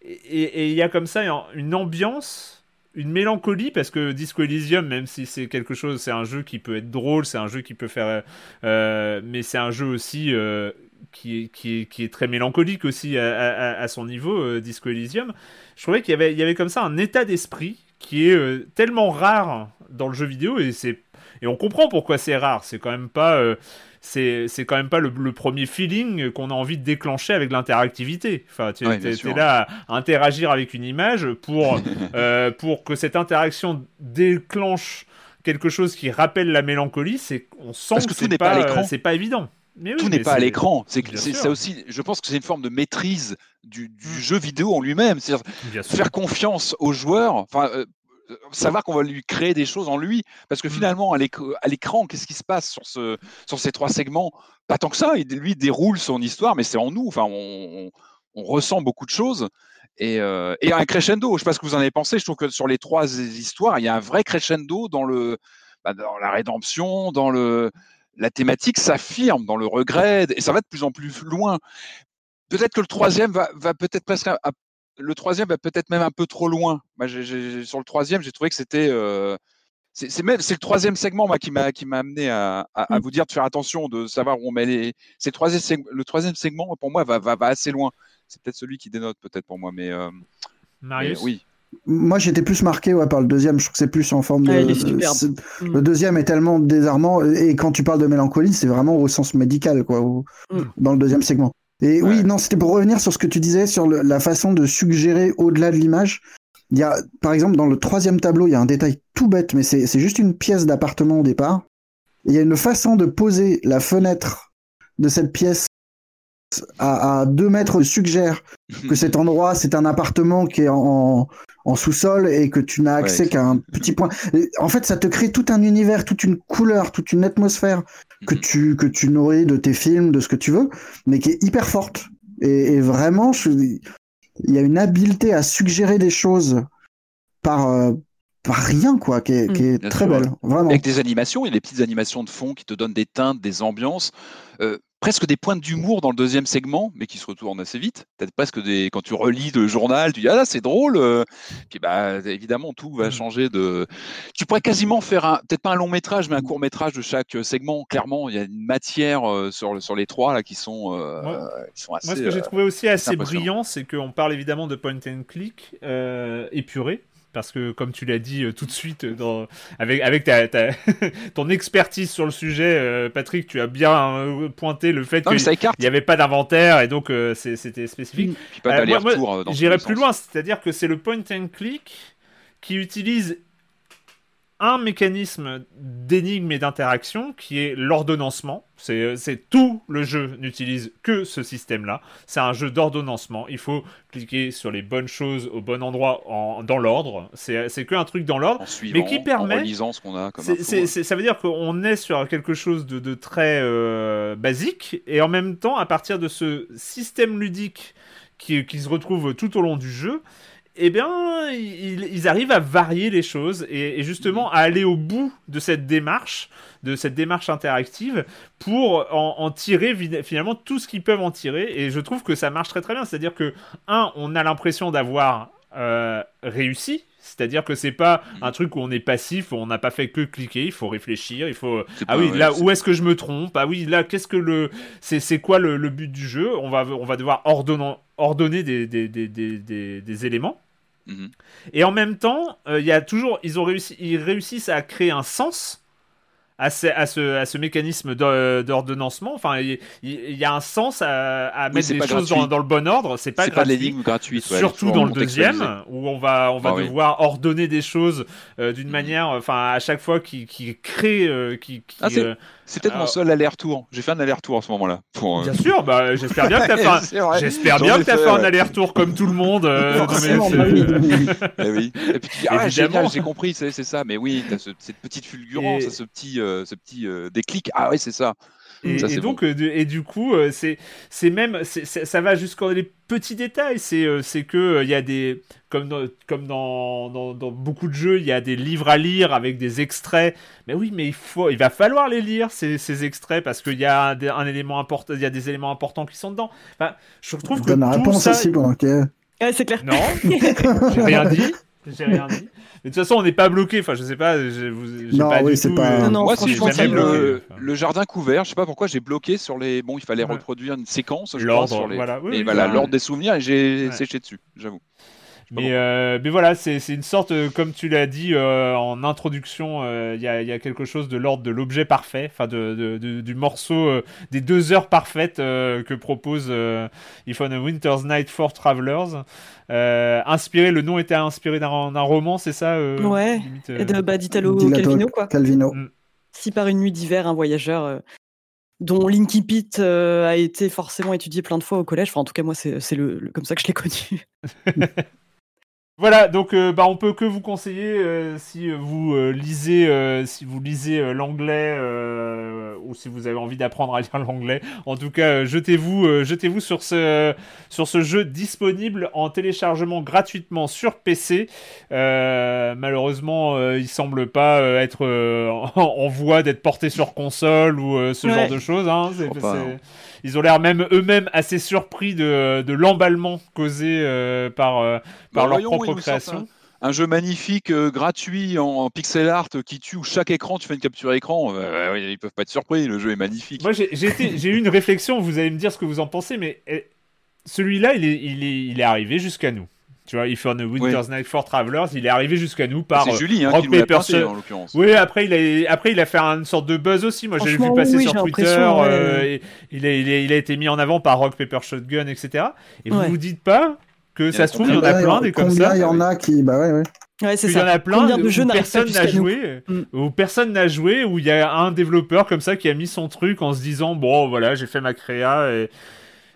et il y a comme ça une ambiance une mélancolie parce que Disco Elysium, même si c'est quelque chose, c'est un jeu qui peut être drôle, c'est un jeu qui peut faire, euh, mais c'est un jeu aussi euh, qui, est, qui, qui, est, très mélancolique aussi à, son niveau, euh, Disco Elysium. Je trouvais qu'il y avait, il y avait comme ça un état d'esprit qui est tellement rare dans le jeu vidéo et c'est et on comprend pourquoi c'est rare. C'est quand même pas c'est quand même pas le, premier feeling qu'on a envie de déclencher avec l'interactivité. Enfin, tu es, là à interagir avec une image pour, euh, pour que cette interaction déclenche quelque chose qui rappelle la mélancolie. C'est on sent que, tout n'est pas, à l'écran. C'est pas évident. Mais tout n'est pas à l'écran. C'est ça aussi. Je pense que c'est une forme de maîtrise du, du jeu vidéo en lui-même. C'est-à-dire faire confiance aux joueurs. Enfin, euh, savoir qu'on va lui créer des choses en lui. Parce que mmh. finalement, à l'écran, qu'est-ce qui se passe sur, ce, sur ces trois segments? Pas tant que ça. Il, lui déroule son histoire, mais c'est en nous. Enfin, on, ressent beaucoup de choses. Et, euh, et, un crescendo. Je ne sais pas ce que vous en avez pensé. Je trouve que sur les trois histoires, il y a un vrai crescendo dans, le, bah, dans la rédemption, dans le, la thématique s'affirme, dans le regret, et ça va de plus en plus loin. Peut-être que le troisième va, va peut-être presque le troisième va peut-être même un peu trop loin. Moi, sur le troisième, j'ai trouvé que c'était. Euh, c'est même c'est le troisième segment moi, qui m'a qui m'a amené à, à, mmh. vous dire de faire attention, de savoir où on met les. C'est le troisième le troisième segment pour moi va, va, va assez loin. C'est peut-être celui qui dénote peut-être pour moi, mais. Euh, Marius? oui. Moi, j'étais plus marqué ouais, par le deuxième. Je trouve que c'est plus en forme de. Mmh. le deuxième est tellement désarmant. Et quand tu parles de mélancolie, c'est vraiment au sens médical, quoi, mmh. dans le deuxième segment. Et oui, non, c'était pour revenir sur ce que tu disais sur la façon de suggérer au-delà de l'image. Il y a, par exemple, dans le troisième tableau, il y a un détail tout bête, mais c'est juste une pièce d'appartement au départ. il y a une façon de poser la fenêtre de cette pièce à, deux mètres suggère que cet endroit, c'est un appartement qui est en, en sous-sol et que tu n'as accès qu'à un petit point. en fait, ça te crée tout un univers, toute une couleur, toute une atmosphère que mhm. tu, que tu nourris de tes films, de ce que tu veux, mais qui est hyper forte. Et, vraiment, il y a une habileté à suggérer des choses par, euh, par rien, quoi, qui est, mm. très belle. Vraiment. Avec des animations, il y a des petites animations de fond qui te donnent des teintes, des ambiances. Euh, presque des points d'humour dans le deuxième segment, mais qui se retournent assez vite. Peut-être presque des, quand tu relis le journal, tu dis ah là c'est drôle. Euh. Puis bah évidemment tout va mmh. changer de. Tu pourrais quasiment faire un, peut-être pas un long métrage, mais un court métrage de chaque segment. Clairement, il y a une matière euh, sur sur les trois là qui sont, euh, sont assez. Moi, ce que j'ai trouvé aussi assez brillant, c'est qu'on parle évidemment de point and click épuré parce que comme tu l'as dit euh, tout de suite dans, avec, avec ta, ton expertise sur le sujet, euh, Patrick, tu as bien euh, pointé le fait qu'il n'y avait pas d'inventaire et donc c'était spécifique. J'irais plus loin, c'est-à-dire que c'est le point and click qui utilise un mécanisme d'énigme et d'interaction qui est l'ordonnancement. C'est tout le jeu n'utilise que ce système-là. C'est un jeu d'ordonnancement. Il faut cliquer sur les bonnes choses au bon endroit en, dans l'ordre. C'est que un truc dans l'ordre, mais qui permet. En relisant ce qu'on a comme Ça veut dire qu'on est sur quelque chose de, de très euh, basique et en même temps, à partir de ce système ludique qui, qui se retrouve tout au long du jeu, eh bien, ils, arrivent à varier les choses et, justement à aller au bout de cette démarche, de cette démarche interactive, pour en, tirer finalement tout ce qu'ils peuvent en tirer. Et je trouve que ça marche très très bien. C'est-à-dire que, un, on a l'impression d'avoir euh, réussi. C'est-à-dire que c'est pas mm. un truc où on est passif, où on n'a pas fait que cliquer, il faut réfléchir, il faut ah oui là où est-ce que je me trompe? Ah oui là qu'est-ce que le c'est quoi le, but du jeu? On va on va devoir ordonner ordonner des, des, des, des éléments Mhm. Et en même temps, euh, il y a toujours, ils ont réussi, ils réussissent à créer un sens à ce, à ce, à ce mécanisme d'ordonnancement. Enfin, il, y a un sens à, mettre les choses dans, le bon ordre. C'est pas, pas l'énigme gratuite. Surtout dans le deuxième, où on va, on va bah devoir ordonner des choses euh, d'une mhm. manière, enfin, à chaque fois qui, qui crée, euh, qui, ah, c'est peut-être mon seul aller-retour. J'ai fait un aller-retour à ce moment-là. Pour, Bien sûr, bah, j'espère bien que tu as fait, un... j'espère bien que as fait, un aller-retour comme tout le monde. Euh, eh oui. Et puis, ah, génial, j'ai compris, c'est ça. Mais oui, tu as cette petite fulgurance, ce petit, euh, ce petit euh, déclic. Ah oui, c'est ça. Et, donc, euh, et du coup, euh, c'est, c'est même, ça va jusqu'en les petits détails. C'est, euh, c'est que il y a des, comme dans, comme dans, dans, beaucoup de jeux, il y a des livres à lire avec des extraits. Mais oui, mais il faut, il va falloir les lire ces, ces extraits parce qu'il y a un, élément important, il y a des éléments importants qui sont dedans. Enfin, je trouve que donne la réponse ça... aussi pendant que. Ouais, c'est clair. Non, j'ai rien dit. J'ai rien dit. Mais de toute façon, on n'est pas bloqué. Enfin, je sais pas. Vous, non, pas oui, c'est pas. Non, Moi, si je pensais le, le, jardin couvert, je sais pas pourquoi j'ai bloqué sur les. Bon, il fallait reproduire une séquence. L'ordre, les... voilà. et voilà, l'ordre des souvenirs, et j'ai séché dessus, j'avoue. Mais, euh, mais voilà, c'est une sorte, euh, comme tu l'as dit euh, en introduction, il y, a, y, a, quelque chose de l'ordre de l'objet parfait, enfin de, de, du morceau, des deux heures parfaites que propose If on a Winter's Night for Travelers. inspiré, le nom était inspiré d'un roman, c'est ça Ouais, et de bah, d'Italo Calvino, quoi. Calvino. Mm. Si par une nuit d'hiver, un voyageur dont Linky Pit a été forcément étudié plein de fois au collège. Enfin, en tout cas, moi, c'est le, comme ça que je l'ai connu. Voilà, donc euh, bah, on peut que vous conseiller euh, si vous euh, lisez si vous lisez l'anglais ou si vous avez envie d'apprendre à lire l'anglais. En tout cas, jetez-vous jetez-vous sur ce sur ce jeu disponible en téléchargement gratuitement sur PC. malheureusement, il semble pas être en, voie d'être porté sur console ou ce genre de choses. Hein. C'est, ils ont l'air même eux-mêmes assez surpris de, de l'emballement causé euh, par, euh, par bah, leur propre création. Un, jeu magnifique, euh, gratuit, en, pixel art, qui tue où chaque écran, tu fais une capture écran. ils peuvent pas être surpris, le jeu est magnifique. Moi, j'ai eu une réflexion, vous allez me dire ce que vous en pensez, mais eh, celui-là, il est, il, est, il est arrivé jusqu'à nous. Tu vois, If on a Winter's Night for Travelers, il est arrivé jusqu'à nous par Julie, hein, Rock Paper en l'occurrence. Oui, après il a après il a fait une sorte de buzz aussi. Moi, j'ai vu passer sur Twitter. Euh, il, a, il, a, été mis en avant par Rock Paper Shotgun, etc. Et vous vous dites pas que ça se trouve il y en a plein des comme ça. Il y en a qui, bah ouais, ouais. Ouais, c'est ça. Il y en a plein de jeux où personne n'a joué, mm. où personne n'a joué, où il y a un développeur comme ça qui a mis son truc en se disant bon voilà j'ai fait ma créa et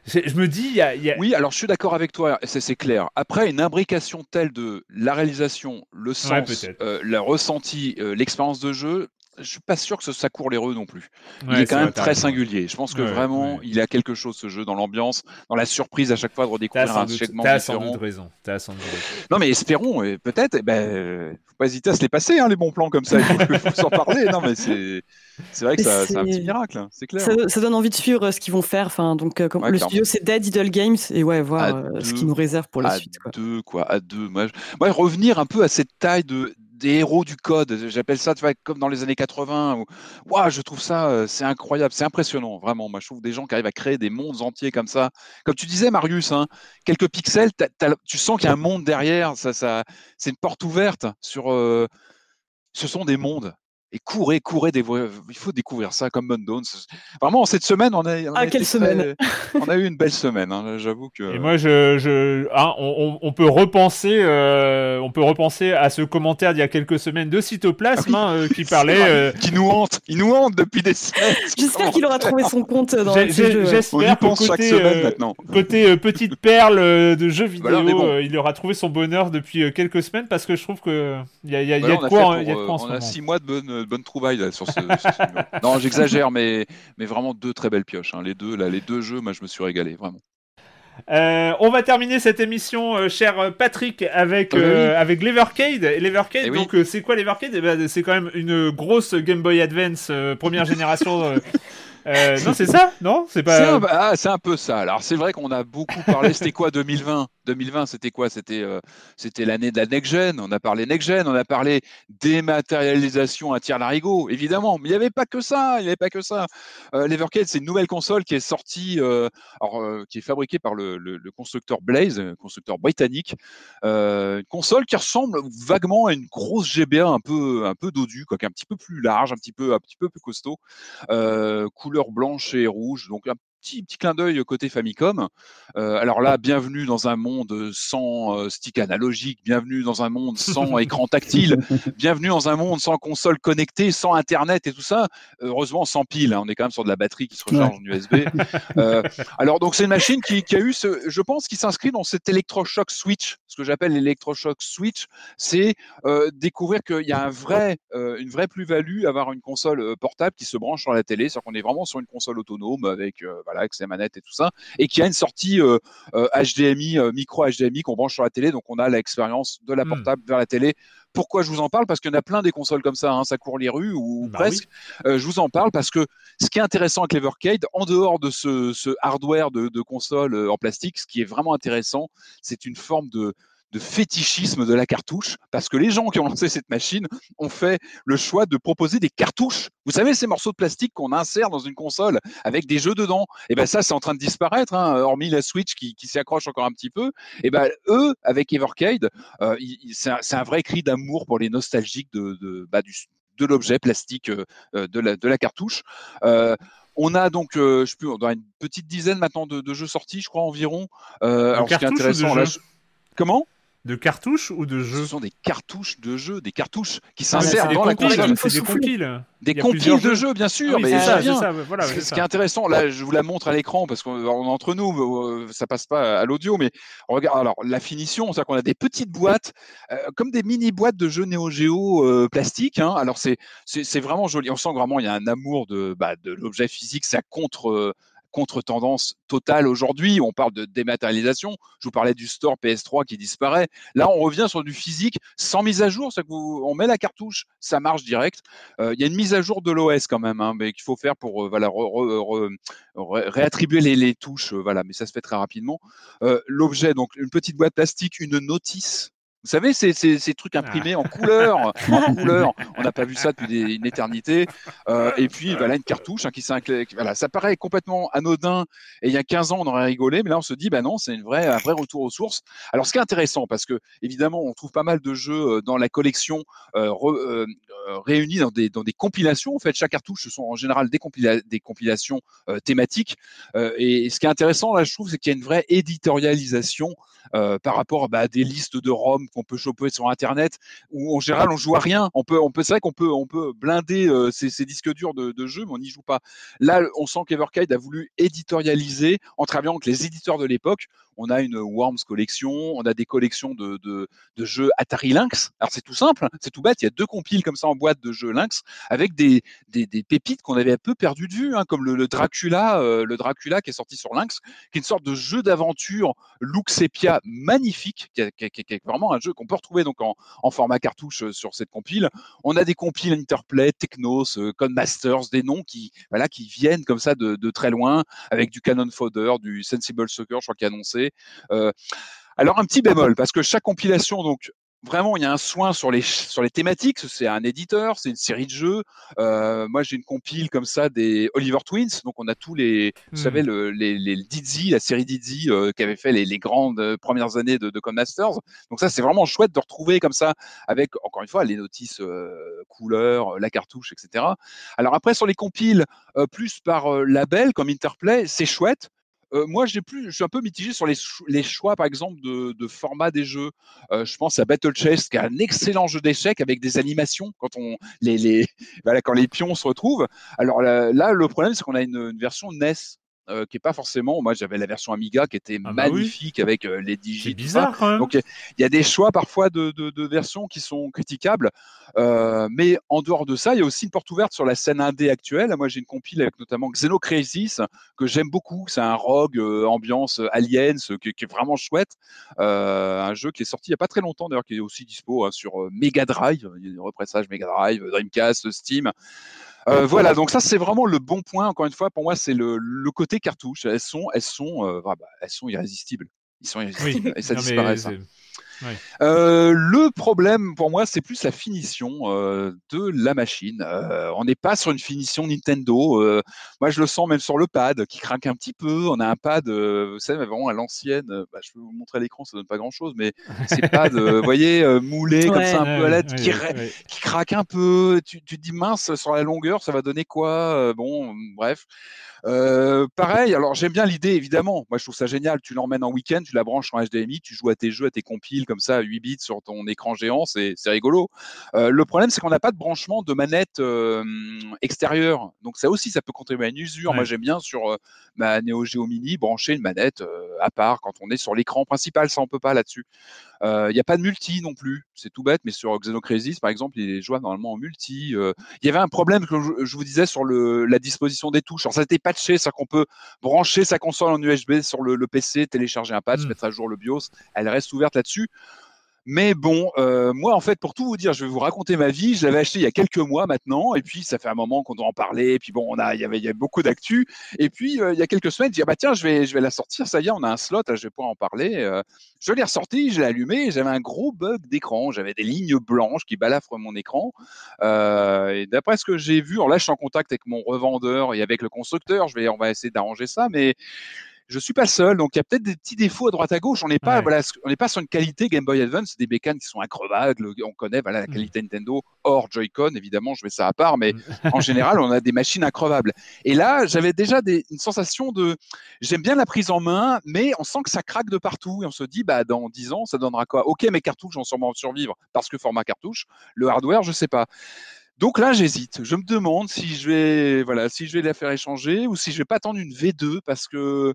je me dis, il y a, Oui, alors je suis d'accord avec toi, c'est clair. Après, une imbrication telle de la réalisation, le sens, euh, le ressenti, euh, l'expérience de jeu, je suis pas sûr que ça court les rues non plus. il est quand même très singulier. Je pense que vraiment, il a quelque chose ce jeu dans l'ambiance, dans la surprise à chaque fois de redécouvrir un segment différent. Sans doute raison. As sans doute raison. Non mais espérons, peut-être. Eh ben, faut pas hésiter à se les passer hein, les bons plans comme ça. Il faut, s'en parler. Non mais c'est. C'est vrai que c'est un petit miracle, hein, c'est clair. Ça, donne envie de suivre euh, ce qu'ils vont faire. Enfin, donc, euh, le studio, c'est Dead Idle Games, et ouais, voir euh, ce qu'ils nous réservent pour la suite. À deux, quoi, à deux. Moi, revenir un peu à cette taille de, des héros du code. J'appelle ça, tu vois, comme dans les années 80. Où, je trouve ça, euh, c'est incroyable, c'est impressionnant, vraiment. Moi, je trouve des gens qui arrivent à créer des mondes entiers comme ça. Comme tu disais, Marius, hein, quelques pixels, tu sens qu'il y a un monde derrière. Ça, c'est une porte ouverte sur. Euh, ce sont des mondes. Et courez, courez, il faut découvrir ça comme Mundone. Vraiment, cette semaine, on a, on ah, quelle semaine On a eu une belle semaine, hein, j'avoue que. Et moi, je, je hein, on, on, peut repenser, euh, on peut repenser à ce commentaire d'il y a quelques semaines de Cytoplasme ah hein, euh, qui parlait, euh, qui nous hante, il nous hante depuis des semaines. J'espère qu'il aura trouvé son compte dans le jeu. J'espère côté, chaque semaine maintenant. côté petite perle de jeux vidéo, il aura trouvé son bonheur depuis quelques semaines parce que je trouve que il y a, y a, y a de quoi, il y a de quoi en ce moment. On a six mois de bonne bonne trouvaille là, sur ce. non, j'exagère, mais, mais vraiment deux très belles pioches. Hein. Les deux, là, les deux jeux, moi, je me suis régalé, vraiment. Euh, on va terminer cette émission, euh, cher Patrick, avec, euh, avec l'Evercade. L'Evercade, eh donc c'est quoi l'Evercade? Eh ben, C'est quand même une grosse Game Boy Advance première génération euh, non, c'est ça, non C'est pas. Ah, c'est un, peu ça. Alors, c'est vrai qu'on a beaucoup parlé. C'était quoi 2020 2020, c'était quoi? C'était euh, c'était l'année de la next gen. On a parlé next gen. On a parlé dématérialisation à tir larigot, évidemment. Mais il n'y avait pas que ça. Il n'y avait pas que ça. Euh, c'est une nouvelle console qui est sortie, euh, alors, qui est fabriquée par le, constructeur Blaze, constructeur britannique. une console qui ressemble vaguement à une grosse GBA un peu un peu dodue, quoi, un petit peu plus large, un petit peu un petit peu plus costaud. couleur blanche et rouge, donc un petit, petit clin d'œil côté Famicom. Euh, alors là, bienvenue dans un monde sans euh, stick analogique, bienvenue dans un monde sans écran tactile, bienvenue dans un monde sans console connectée, sans Internet et tout ça. Heureusement, sans pile, hein, on est quand même sur de la batterie qui se recharge en USB. Euh, alors donc c'est une machine qui, qui, a eu, ce, je pense, qui s'inscrit dans cet électroshock switch. Ce que j'appelle l'électroshock switch, c'est découvrir qu'il y a un vrai, une vraie plus-value à avoir une console portable qui se branche sur la télé, c'est-à-dire qu'on est vraiment sur une console autonome avec avec ses manettes et tout ça, et qui a une sortie HDMI, euh, euh, micro HDMI qu'on branche sur la télé, donc on a l'expérience de la hmm. portable vers la télé. Pourquoi je vous en parle? Parce qu'il y en a plein des consoles comme ça, hein, ça court les rues ou bah presque. Euh, je vous en parle parce que ce qui est intéressant avec l'Evercade, en dehors de ce, hardware de, de console en plastique, ce qui est vraiment intéressant, c'est une forme de, de fétichisme de la cartouche, parce que les gens qui ont lancé cette machine ont fait le choix de proposer des cartouches. Vous savez, ces morceaux de plastique qu'on insère dans une console avec des jeux dedans. Et eh ben ça, c'est en train de disparaître, hein, hormis la Switch qui, s'y accroche encore un petit peu. Et eh ben eux, avec Evercade, euh, c'est un, vrai cri d'amour pour les nostalgiques de, de, bah, de l'objet plastique euh, euh, de, la, de la cartouche. On a donc, je sais plus, on a une petite dizaine maintenant de, jeux sortis, je crois environ. alors, ce qui est intéressant, là, comment? De cartouches ou de jeux Ce sont des cartouches de jeux, des cartouches qui ah, s'insèrent dans la console. Des compiles. Des compiles de jeux, bien sûr. mais ça, ça, voilà, ce qui est intéressant, là, je vous la montre à l'écran parce qu'entre nous, euh, ça passe pas à l'audio, mais regarde, alors la finition, c'est qu'on a des petites boîtes, euh, comme des mini boîtes de jeux Neo Geo euh, plastiques. Hein. Alors c'est c'est vraiment joli. On sent vraiment il y a un amour de bah, de l'objet physique, ça contre contre-tendance totale aujourd'hui. On parle de dématérialisation. Je vous parlais du store PS3 qui disparaît. Là, on revient sur du physique sans mise à jour. Vous, on met la cartouche, ça marche direct. Euh, il y a une mise à jour de l'OS quand même, hein, mais qu'il faut faire pour euh, réattribuer les, touches. Euh, voilà, mais ça se fait très rapidement. L'objet, donc une petite boîte plastique, une notice vous savez, ces, ces, trucs imprimés en couleur, en couleur. On n'a pas vu ça depuis une éternité. Euh, et puis, voilà, une cartouche hein, qui voilà, ça paraît complètement anodin. Et il y a 15 ans, on aurait rigolé, mais là, on se dit, bah non, c'est une vraie, un vrai retour aux sources. Alors, ce qui est intéressant, parce que évidemment, on trouve pas mal de jeux euh, dans la collection euh, réunis dans des, dans des compilations. En fait, chaque cartouche, ce sont en général des, des compilations thématiques. et ce qui est intéressant, là, je trouve, c'est qu'il y a une vraie éditorialisation par rapport bah, à des listes de ROM qu'on peut choper sur Internet, où en général on joue à rien. On peut, c'est vrai qu'on peut, on peut blinder euh, ces, disques durs de, de jeux, mais on n'y joue pas. Là, on sent qu'Everkide a voulu éditorialiser en travaillant avec les éditeurs de l'époque on a une Worms collection, on a des collections de, jeux Atari Lynx. Alors c'est tout simple, c'est tout bête, il y a deux compiles comme ça en boîte de jeux Lynx avec des, des, pépites qu'on avait un peu perdu de vue, hein, comme le, Dracula, euh, le Dracula qui est sorti sur Lynx, qui est une sorte de jeu d'aventure look sepia magnifique, qui est, vraiment un jeu qu'on peut retrouver donc en, format cartouche euh, sur cette compile. On a des compiles Interplay, Technos, euh, Codemasters, des noms qui, voilà, qui viennent comme ça de, de très loin, avec du Cannon Fodder, du Sensible Soccer, je crois, qui est annoncé euh, alors un petit bémol, parce que chaque compilation, donc vraiment, il y a un soin sur les, sur les thématiques. C'est un éditeur, c'est une série de jeux. Euh, moi, j'ai une compile comme ça des Oliver Twins. Donc, on a tous les, vous savez, Hmm. le, les, les Dizzy, la série Dizzy euh, qui avait fait les, les grandes euh, premières années de, de Common Masters. Donc, ça, c'est vraiment chouette de retrouver comme ça avec, encore une fois, les notices couleurs, la cartouche, etc. Alors, après, sur les compiles, plus par label comme Interplay, c'est chouette. Euh, moi, j'ai plus, je suis un peu mitigé sur les, cho- les choix, par exemple, de, format des jeux. Euh, je pense à Battle Chess, qui est un excellent jeu d'échecs avec des animations quand on les, quand les pions se retrouvent. Alors là, le problème, c'est qu'on a une version NES. Euh, qui est pas forcément. Moi, j'avais la version Amiga qui était Ah bah oui. magnifique avec euh, les digits. C'est bizarre. Donc il y a des choix parfois de, de- de versions qui sont critiquables, Euh, mais en dehors de ça, il y a aussi une porte ouverte sur la scène indé actuelle. Moi, j'ai une compile avec notamment Xenocrisis que j'aime beaucoup. C'est un rogue ambiance aliens qui, qui est vraiment chouette. Un jeu qui est sorti il y a pas très longtemps d'ailleurs, qui est aussi dispo hein, sur Mega Drive. Il y a des repressages Mega Drive, Dreamcast, Steam. Euh, voilà, donc ça c'est vraiment le bon point. Encore une fois, pour moi, c'est le, le côté cartouche. Elles sont, elles sont, euh, ah bah, elles sont irrésistibles. Ils sont Oui. irrésistibles et ça disparaît. ça. Euh, le problème pour moi, c'est plus la finition euh, de la machine. Euh, on n'est pas sur une finition Nintendo. Euh, moi, je le sens même sur le pad qui craque un petit peu. On a un pad, euh, vous savez, vraiment à l'ancienne. bah, je peux vous montrer à l'écran, ça donne pas grand-chose, mais c'est pas de, vous voyez, euh, moulé comme ça un peu à l'aide, Ouais, qui, craque un peu. Tu, tu te dis mince sur la longueur, ça va donner quoi Euh, Bon, bref. Euh, pareil, alors j'aime bien l'idée, évidemment. Moi, je trouve ça génial. Tu l'emmènes en week-end, tu la branches en HDMI, tu joues à tes jeux, à tes compiles comme ça, à 8 bits sur ton écran géant, c'est c'est rigolo. Euh, le problème, c'est qu'on n'a pas de branchement de manette euh, extérieure. Donc, ça aussi, ça peut contribuer à une usure. Ouais. Moi, j'aime bien sur euh, ma Neo Geo Mini brancher une manette à part quand on est sur l'écran principal. Ça, on peut pas là-dessus. Il n'y a pas de multi non plus. C'est tout bête, mais sur Xenocrisis, par exemple, il est jouable normalement en multi. Il y avait un problème que je, je vous disais sur le, la disposition des touches. Alors, ça a été patché, c'est-à-dire qu'on peut brancher sa console en USB sur le, le PC, télécharger un patch, Mm. mettre à jour le BIOS. Elle reste ouverte là-dessus. Mais bon, euh, moi, en fait, pour tout vous dire, je vais vous raconter ma vie. Je l'avais acheté il y a quelques mois maintenant, et puis ça fait un moment qu'on doit en parler. Et puis bon, on a, il y avait, il y beaucoup d'actu. Et puis euh, il y a quelques semaines, je dis ah bah tiens, je vais, je vais la sortir. Ça y est, on a un slot, là, je vais pouvoir en parler. Euh, je l'ai ressorti, je l'ai allumé. J'avais un gros bug d'écran. J'avais des lignes blanches qui balafrent mon écran. Et d'après ce que j'ai vu, alors là, je suis en contact avec mon revendeur et avec le constructeur. Je vais, on va essayer d'arranger ça, mais je suis pas le seul, donc il y a peut-être des petits défauts à droite à gauche. On n'est pas, Ouais. voilà, on n'est pas sur une qualité Game Boy Advance, c'est des bécanes qui sont increvables. On connaît, voilà, la Mm. qualité Nintendo hors Joy-Con, évidemment, je mets ça à part, mais Mm. en général, on a des machines increvables. Et là, j'avais déjà des, une sensation de, j'aime bien la prise en main, mais on sent que ça craque de partout et on se dit, bah, dans 10 ans, ça donnera quoi? Ok, mes cartouches vont sûrement survivre parce que format cartouche. Le hardware, je sais pas. Donc là, j'hésite. Je me demande si je vais, voilà, si je vais la faire échanger ou si je vais pas attendre une V2 parce que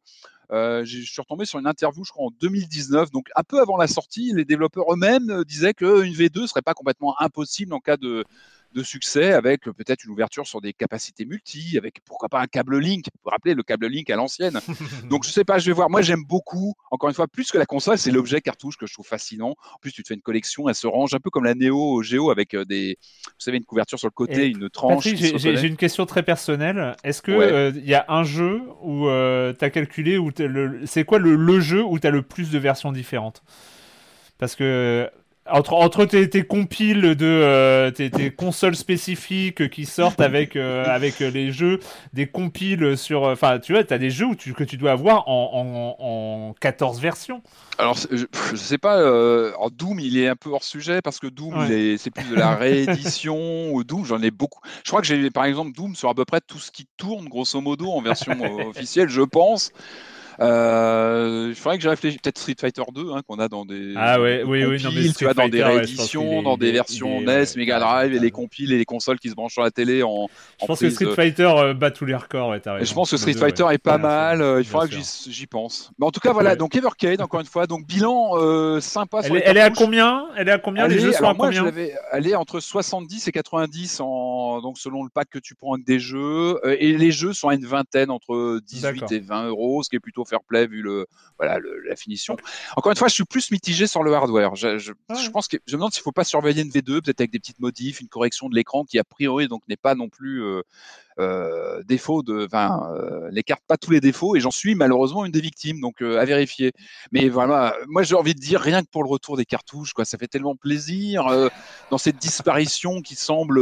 euh, je suis retombé sur une interview, je crois, en 2019, donc un peu avant la sortie, les développeurs eux-mêmes euh, disaient qu'une V2 serait pas complètement impossible en cas de, de succès, avec euh, peut-être une ouverture sur des capacités multi, avec pourquoi pas un câble Link. Vous vous rappelez le câble Link à l'ancienne Donc je sais pas, je vais voir. Moi, j'aime beaucoup, encore une fois, plus que la console, c'est l'objet cartouche que je trouve fascinant. En plus, tu te fais une collection, elle se range un peu comme la Neo Geo avec euh, des, vous savez, une couverture sur le côté, Et une tranche. J'ai- une question très personnelle. Est-ce que Ouais. euh, il y a un jeu où tu as calculé où c'est quoi le, le jeu où tu as le plus de versions différentes? Parce que entre, entre tes, tes compiles de euh, tes, tes consoles spécifiques qui sortent avec euh, avec les jeux, des compiles sur enfin tu vois, tu as des jeux où tu, que tu dois avoir en, en, en 14 versions. Alors, je, je sais pas, euh, alors Doom, il est un peu hors sujet parce que Doom, Ouais. c'est plus de la réédition ou Doom, j'en ai beaucoup. Je crois que j'ai, par exemple, Doom sur à peu près tout ce qui tourne, grosso modo, en version euh, officielle, je pense. Euh, il faudrait que j'ai réfléchi, peut-être Street Fighter 2, hein, qu'on a dans des, Ah ouais, des oui, oui, non, mais tu vois, dans des Fighter, je rééditions, dans des versions NES, ouais, Mega Drive et les compiles et les consoles qui se branchent sur la télé en, Je en pense que Street euh, Fighter euh, bat tous les records, ouais, je pense que Street Fighter ouais. est pas mal, euh, il faudra que j'y pense. Mais en tout cas, voilà, donc Evercade, encore une fois, donc bilan euh, sympa sur Elle, est, elle est à combien? Elle est à combien Elle Les est- jeux sont à moi, je combien? elle est entre 70 et 90 en, donc selon le pack que tu prends avec des jeux. Et les jeux sont à une vingtaine, entre 18 D'accord. et 20 euros, ce qui est plutôt fair play vu le, voilà, le- la finition. Encore une fois, je suis plus mitigé sur le hardware. Je, je, Ouais. je pense que je me demande s'il faut pas surveiller une V2, peut-être avec des petites modifs, une correction de l'écran qui a priori donc n'est pas non plus euh, euh, défaut de, enfin, euh, les cartes pas tous les défauts et j'en suis malheureusement une des victimes, donc euh, à vérifier. Mais voilà, moi j'ai envie de dire rien que pour le retour des cartouches, quoi, ça fait tellement plaisir dans cette disparition qui semble,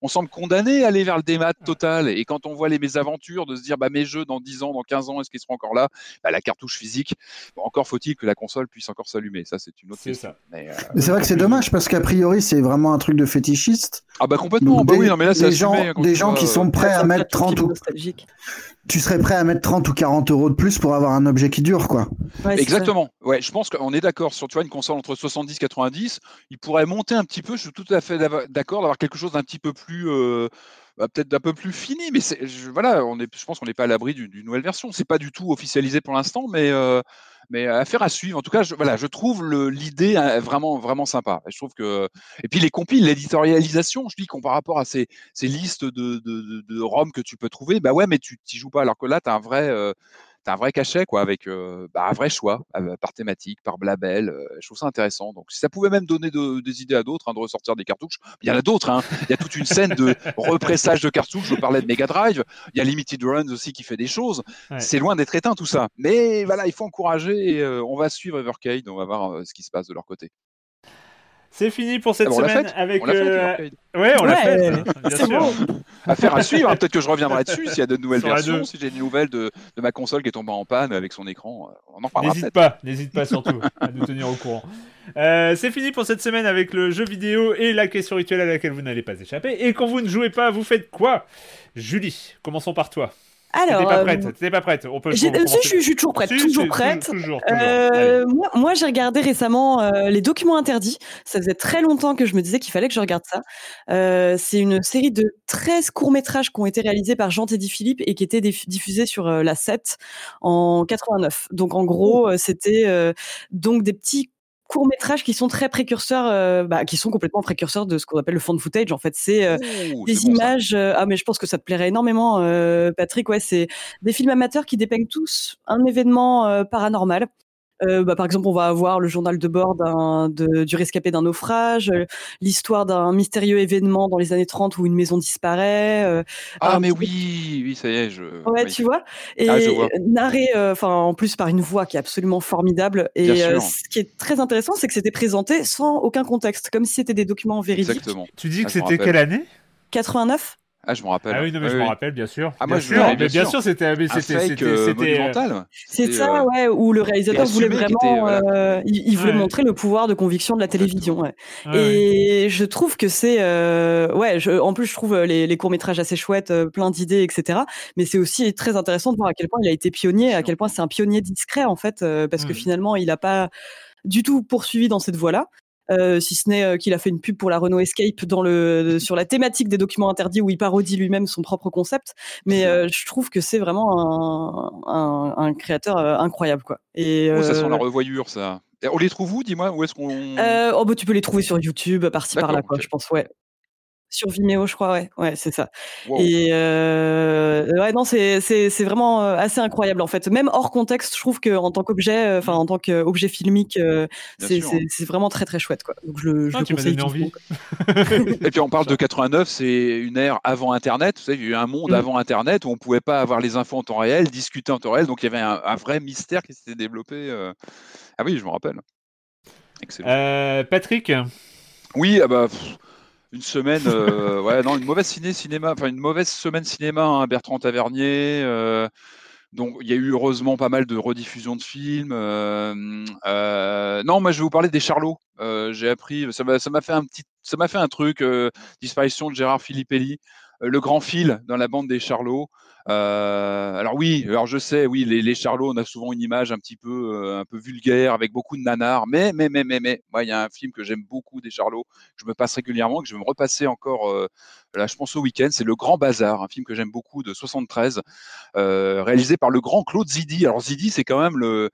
on semble condamné à aller vers le démat total. Et quand on voit les mésaventures de se dire, bah mes jeux dans 10 ans, dans 15 ans, est-ce qu'ils seront encore là? Bah, La cartouche physique, encore faut-il que la console puisse encore s'allumer. Ça c'est une autre question. Mais, c'est vrai que c'est dommage parce qu'a priori c'est vraiment un truc de fétichiste. Ah bah complètement. bah oui, non mais là c'est des gens, des gens qui sont à mettre 30 ou... Tu serais prêt à mettre 30 ou 40 euros de plus pour avoir un objet qui dure, quoi. Exactement. Ouais, je pense qu'on est d'accord sur tu vois, une console entre 70 et 90. Il pourrait monter un petit peu. Je suis tout à fait d'accord d'avoir quelque chose d'un petit peu plus. Euh, bah, peut-être d'un peu plus fini, mais je, voilà, on est, je pense qu'on n'est pas à l'abri d'une nouvelle version. C'est pas du tout officialisé pour l'instant, mais euh, mais affaire à suivre. En tout cas, je, voilà, je trouve l'idée hein, vraiment, vraiment sympa. Je trouve que et puis les compiles, l'éditorialisation, je dis qu'on par rapport à ces, listes de, de, de, que tu peux trouver, bah ouais, mais tu n'y joues pas. Alors que là, tu as un vrai euh, un vrai cachet, quoi, avec euh, bah, un vrai choix euh, par thématique, par blabel. Euh, je trouve ça intéressant. Donc, si ça pouvait même donner des idées à d'autres hein, de ressortir des cartouches, il y en a d'autres. Hein. Il y a toute une scène de repressage de cartouches. Je parlais de Mega Drive. Il y a Limited Runs aussi qui fait des choses. C'est loin d'être éteint tout ça. Mais voilà, il faut encourager. Et, on va suivre Evercade. On va voir ce qui se passe de leur côté. C'est fini pour cette semaine avec. On euh... Ouais, on l'a fait. Bien sûr. Bon. Affaire à suivre. Hein. Peut-être que je reviendrai dessus s'il y a de nouvelles versions, si j'ai des nouvelles de, de, ma console qui est tombée en panne avec son écran. Euh, on en parlera N'hésite pas, n'hésite pas surtout à nous tenir au courant. Euh, c'est fini pour cette semaine avec le jeu vidéo et la question rituelle à laquelle vous n'allez pas échapper. Et quand vous ne jouez pas, vous faites quoi? Julie, commençons par toi. Alors, t'es pas prête, t'es pas prête. On peut. Si, je, suis toujours prête, toujours prête. Euh, moi, moi j'ai regardé récemment euh, les documents interdits. Ça faisait très longtemps que je me disais qu'il fallait que je regarde ça. Euh, c'est une série de 13 courts métrages qui ont été réalisés par Jean Teddy Philippe et qui étaient diffusés sur la 7 en 89. Donc en gros, c'était donc des petits courts métrages qui sont très précurseurs, euh, bah, qui sont complètement précurseurs de ce qu'on appelle le fond footage. En fait, c'est euh, des images. Euh, ah, mais je pense que ça te plairait énormément, Patrick. Ouais, c'est des films amateurs qui dépeignent tous un événement paranormal. Euh, bah, par exemple, on va avoir le journal de bord de, du rescapé d'un naufrage, euh, l'histoire d'un mystérieux événement dans les années 30 où une maison disparaît. Euh, ah, mais oui, oui, ça y est, je. Ouais, tu vois? Et ah, narré, enfin, en plus par une voix qui est absolument formidable. Et ce qui est très intéressant, c'est que c'était présenté sans aucun contexte, comme si c'était des documents véridiques. Exactement. Tu dis que c'était quelle année? 89 ah, je me rappelle. Ah oui, non, mais je me rappelle, bien sûr. Ah, moi, bien sûr, mais bien sûr, c'était, c'était, euh, c'était, monumental. C'est ça, euh, ouais, où le réalisateur voulait vraiment, euh, il, voulait montrer le pouvoir de conviction de la télévision. Ouais. et je trouve que c'est, ouais, je, en plus, je trouve les, les courts métrages assez chouettes, plein d'idées, etc. Mais c'est aussi très intéressant de voir à quel point il a été pionnier, à quel point c'est un pionnier discret en fait, parce que mmh. finalement, il n'a pas du tout poursuivi dans cette voie-là. Euh, si ce n'est euh, qu'il a fait une pub pour la Renault Escape dans le, sur la thématique des documents interdits où il parodie lui-même son propre concept. Mais euh, je trouve que c'est vraiment un, un, créateur incroyable. Quoi. Et, oh, ça sent la revoyure, ça. On les trouve où, dis-moi? Où est-ce qu'on oh, bah, Tu peux les trouver sur YouTube, par-ci par-là, quoi, je pense, ouais. Sur Vimeo, je crois, ouais, ouais, c'est ça. Et euh, ouais, non, c'est c'est c'est vraiment euh, assez incroyable en fait. Même hors contexte, je trouve que en tant qu'objet, euh, enfin en tant qu'objet filmique, euh, c'est c'est vraiment très très chouette quoi. Donc je le, je ah, le conseille. Envie. Et puis on parle de 89, c'est une ère avant Internet. Vous savez, il y a eu un monde mm. avant Internet où on pouvait pas avoir les infos en temps réel, discuter en temps réel. Donc il y avait un, un vrai mystère qui s'était développé. Ah oui, je me rappelle. Excellent. Patrick? Oui, ah bah une semaine, euh, ouais, non, une mauvaise ciné cinéma, enfin une mauvaise semaine cinéma, hein, Bertrand Tavernier. Euh, il y a eu heureusement pas mal de rediffusions de films. Euh, non, moi je vais vous parler des Charlots. J'ai appris, ça m'a, fait un ça m'a fait un truc. disparition de Gérard Filippelli, le grand fil dans la bande des Charlots. Euh, alors oui, alors je sais, oui, les, les Charlots, on a souvent une image un petit peu, euh, un peu vulgaire avec beaucoup de nanars, mais, mais, mais, mais, mais, moi, il y a un film que j'aime beaucoup des Charlots, que je me passe régulièrement, que je vais me repasser encore, euh, là, je pense au week-end, c'est Le Grand Bazar, un film que j'aime beaucoup de 73, euh, réalisé par le grand Claude Zidi. Alors Zidi, c'est quand même le,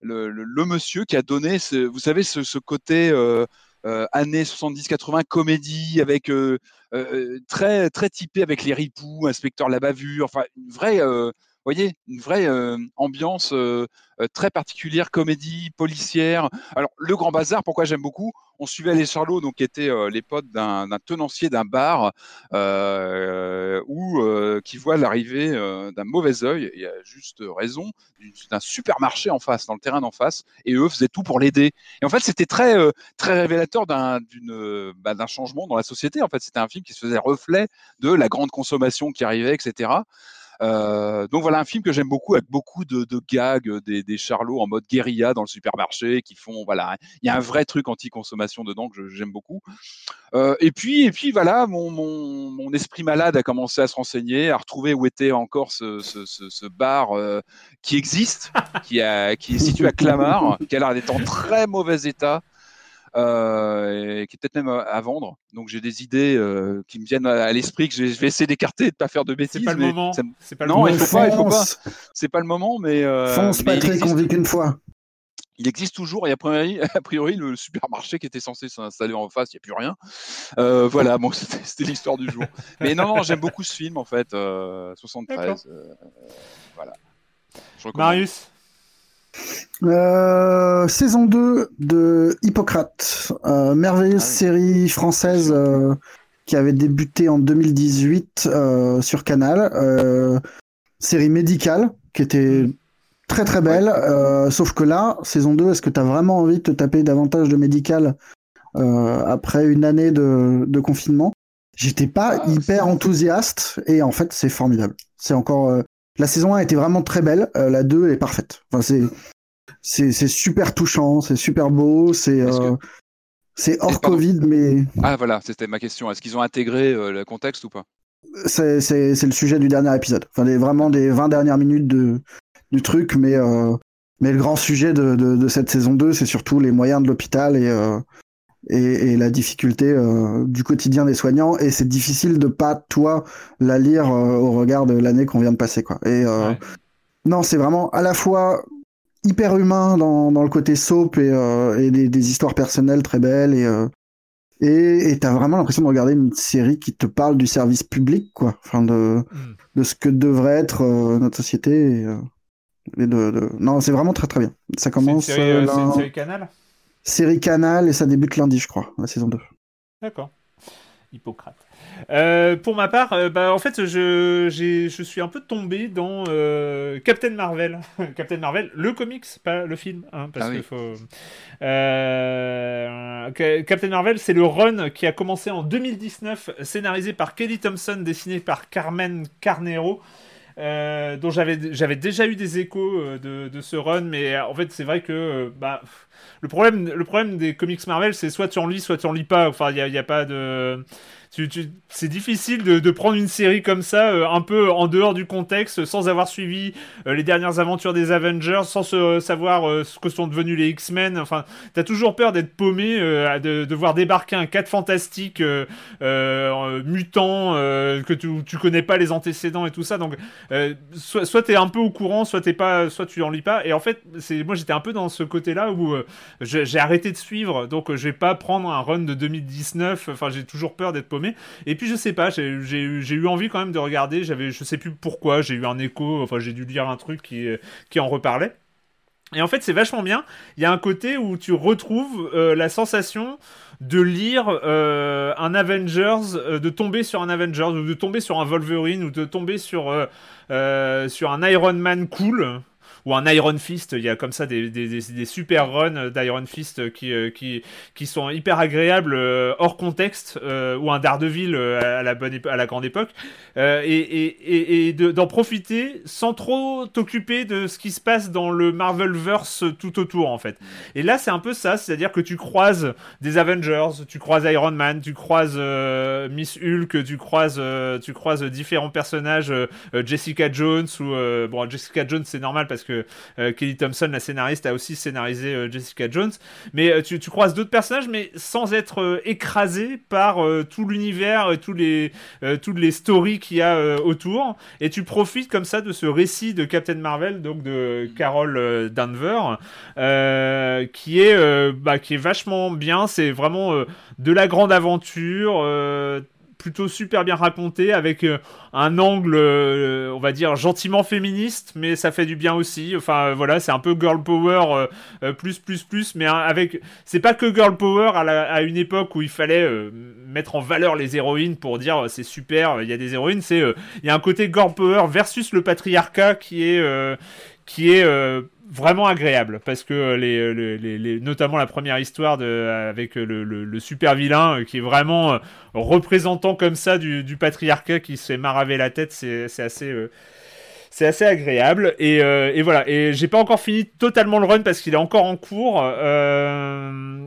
le, le, monsieur qui a donné, ce, vous savez, ce, ce côté euh, années 70-80 comédie avec euh, euh, très très typé avec les ripoux, inspecteur la bavure, enfin une vraie voyez, une vraie ambiance très particulière, comédie, policière. Alors, Le Grand Bazar, pourquoi j'aime beaucoup? On suivait les Charlots, donc, qui étaient les potes d'un tenancier d'un bar ou qui voit l'arrivée d'un mauvais œil, il y a juste raison, d'un supermarché en face, dans le terrain d'en face, et eux faisaient tout pour l'aider. Et en fait, c'était très, très révélateur d'un bah, changement dans la société. En fait, c'était un film qui se faisait reflet de la grande consommation qui arrivait, etc. Euh, donc voilà un film que j'aime beaucoup avec beaucoup de, gags, euh, des, charlots en mode guérilla dans le supermarché qui font voilà, il y a un vrai truc anti-consommation dedans que j'aime beaucoup. Euh, et puis et puis voilà, mon, mon, esprit malade a commencé à se renseigner, à retrouver où était encore ce, bar qui existe, qui, qui est situé à Clamart, qui a l'air d'être en très mauvais état. Euh, qui est peut-être même à, vendre. Donc j'ai des idées euh, qui me viennent à, l'esprit que je vais, essayer d'écarter et de pas faire de bêtises. C'est pas le moment. C'est pas le non, il faut pas, il faut pas. C'est pas le moment, mais. Euh, Fonce, Patrick, on vit qu'une fois. Il existe toujours, et a priori, a priori, le supermarché qui était censé s'installer en face, il n'y a plus rien. Euh, voilà, bon, c'était l'histoire du jour. Mais non, non, j'aime beaucoup ce film, en fait, 73. voilà. Marius? Euh, saison 2 de Hippocrate, euh, merveilleuse ah série française euh, qui avait débuté en 2018 sur Canal. série médicale qui était très très belle. sauf que là, saison 2, est-ce que tu as vraiment envie de te taper davantage de médical après une année de, de confinement? J'étais pas ah, hyper enthousiaste et en fait c'est formidable. C'est encore la saison 1 était vraiment très belle, euh, la 2 est parfaite. Enfin, c'est, c'est, super touchant, c'est super beau, c'est, euh, c'est hors Covid, mais. Ah voilà, c'était ma question. Est-ce qu'ils ont intégré euh, le contexte ou pas? C'est, c'est, c'est le sujet du dernier épisode. Enfin, vraiment des 20 dernières minutes de, du truc, mais, mais le grand sujet de, de, de, cette saison 2, c'est surtout les moyens de l'hôpital et, et, la difficulté euh, du quotidien des soignants. Et c'est difficile de pas toi la lire euh, au regard de l'année qu'on vient de passer quoi. Et euh, non c'est vraiment à la fois hyper humain dans, dans le côté soap et, et des, des, histoires personnelles très belles et et t'as vraiment l'impression de regarder une série qui te parle du service public quoi. Enfin de hmm. de ce que devrait être notre société et, de, de, non c'est vraiment très très bien. Ça commence c'est une série, une série Canal? Série Canal et ça débute lundi, je crois, la saison 2. D'accord. Hippocrate. Euh, pour ma part, euh, bah, en fait, je, je suis un peu tombé dans euh, Captain Marvel. Captain Marvel, le comics, pas le film. Hein, parce ah faut... Captain Marvel, c'est le run qui a commencé en 2019, scénarisé par Kelly Thompson, dessiné par Carmen Carnero. Dont j'avais déjà eu des échos de, de, ce run mais en fait c'est vrai que bah le problème, le problème des comics Marvel, c'est soit tu en lis, soit tu en lis pas. Enfin, il n'y a, a, pas de c'est difficile de, prendre une série comme ça, euh, un peu en dehors du contexte, sans avoir suivi euh, les dernières aventures des Avengers, sans savoir euh, ce que sont devenus les X-Men. Enfin, t'as toujours peur d'être paumé, de, voir débarquer un 4 fantastique mutant, que tu, tu connais pas les antécédents et tout ça. Donc, soit, t'es un peu au courant, soit t'es pas, soit tu en lis pas. Et en fait, moi j'étais un peu dans ce côté-là où j'ai arrêté de suivre, donc je vais pas prendre un run de 2019. Enfin, j'ai toujours peur d'être paumé et puis je sais pas, j'ai eu envie quand même de regarder. J'avais, je sais plus pourquoi, j'ai eu un écho. Enfin, j'ai dû lire un truc qui, en reparlait. Et en fait, c'est vachement bien. Il y a un côté où tu retrouves euh, la sensation de lire euh, un Avengers, euh, de tomber sur un Avengers, ou de tomber sur un Wolverine, ou de tomber sur un Iron Man cool ou un Iron Fist. Il y a comme ça des, des, super runs d'Iron Fist qui, euh, qui, qui sont hyper agréables euh, hors contexte, euh, ou un Daredevil à la, bonne à la grande époque, et, et, et d'en profiter sans trop t'occuper de ce qui se passe dans le Marvelverse tout autour en fait. Et là c'est un peu ça, c'est-à-dire que tu croises des Avengers, tu croises Iron Man, tu croises Miss Hulk, tu croises, tu croises différents personnages, Jessica Jones ou bon Jessica Jones c'est normal parce que euh, Kelly Thompson, la scénariste, a aussi scénarisé euh, Jessica Jones. Mais euh, tu, croises d'autres personnages, mais sans être écrasé par tout l'univers, tous les, toutes les stories qu'il y a autour. Et tu profites comme ça de ce récit de Captain Marvel, donc de Carol Danver, qui, est, bah, qui est vachement bien. C'est vraiment de la grande aventure plutôt super bien raconté avec euh, un angle, euh, on va dire gentiment féministe, mais ça fait du bien aussi. Enfin voilà, c'est un peu girl power plus plus plus, mais avec, c'est pas que girl power à, à, une époque où il fallait mettre en valeur les héroïnes pour dire c'est super, il y a des héroïnes. C'est il y a un côté girl power versus le patriarcat qui est qui est vraiment agréable parce que euh, les, les, les, notamment la première histoire de, avec le, le, super vilain euh, qui est vraiment euh, représentant comme ça du, du patriarcat qui s'est maravé la tête, c'est assez c'est assez agréable et, et, voilà et j'ai pas encore fini totalement le run parce qu'il est encore en cours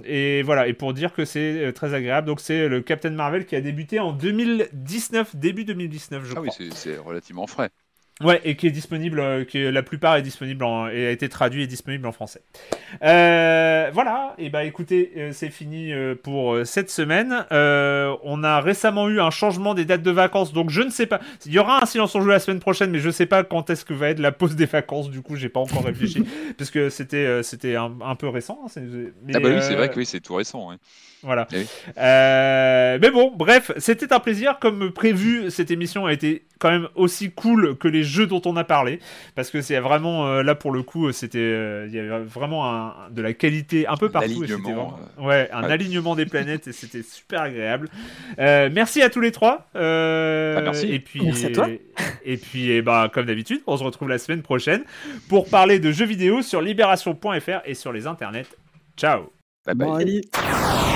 et voilà et pour dire que c'est très agréable donc c'est le Captain Marvel qui a débuté en 2019 début 2019 je ah crois. oui c'est relativement frais. Ouais, et qui est disponible, euh, que la plupart est disponible en, et a été traduit et disponible en français. Euh, voilà, et bah écoutez, euh, c'est fini pour cette semaine. on a récemment eu un changement des dates de vacances, donc je ne sais pas. Il y aura un silence en jeu la semaine prochaine, mais je ne sais pas quand est-ce que va être la pause des vacances. Du coup, j'ai pas encore réfléchi, parce que c'était c'était un, peu récent. Hein, ah bah oui, c'est vrai que oui, c'est tout récent. Voilà. Eh mais bon, bref, c'était un plaisir. Comme prévu, cette émission a été quand même aussi cool que les jeux dont on a parlé. Parce que c'est vraiment euh, là pour le coup c'était euh, il y avait vraiment un, de la qualité un peu partout et vraiment, euh, ouais un alignement des planètes et c'était super agréable. Merci à tous les trois. Ah, merci. et puis merci à toi. et, puis et bah comme d'habitude on se retrouve la semaine prochaine pour parler de jeux vidéo sur libération.fr et sur les internets. Ciao. Bye. Bye.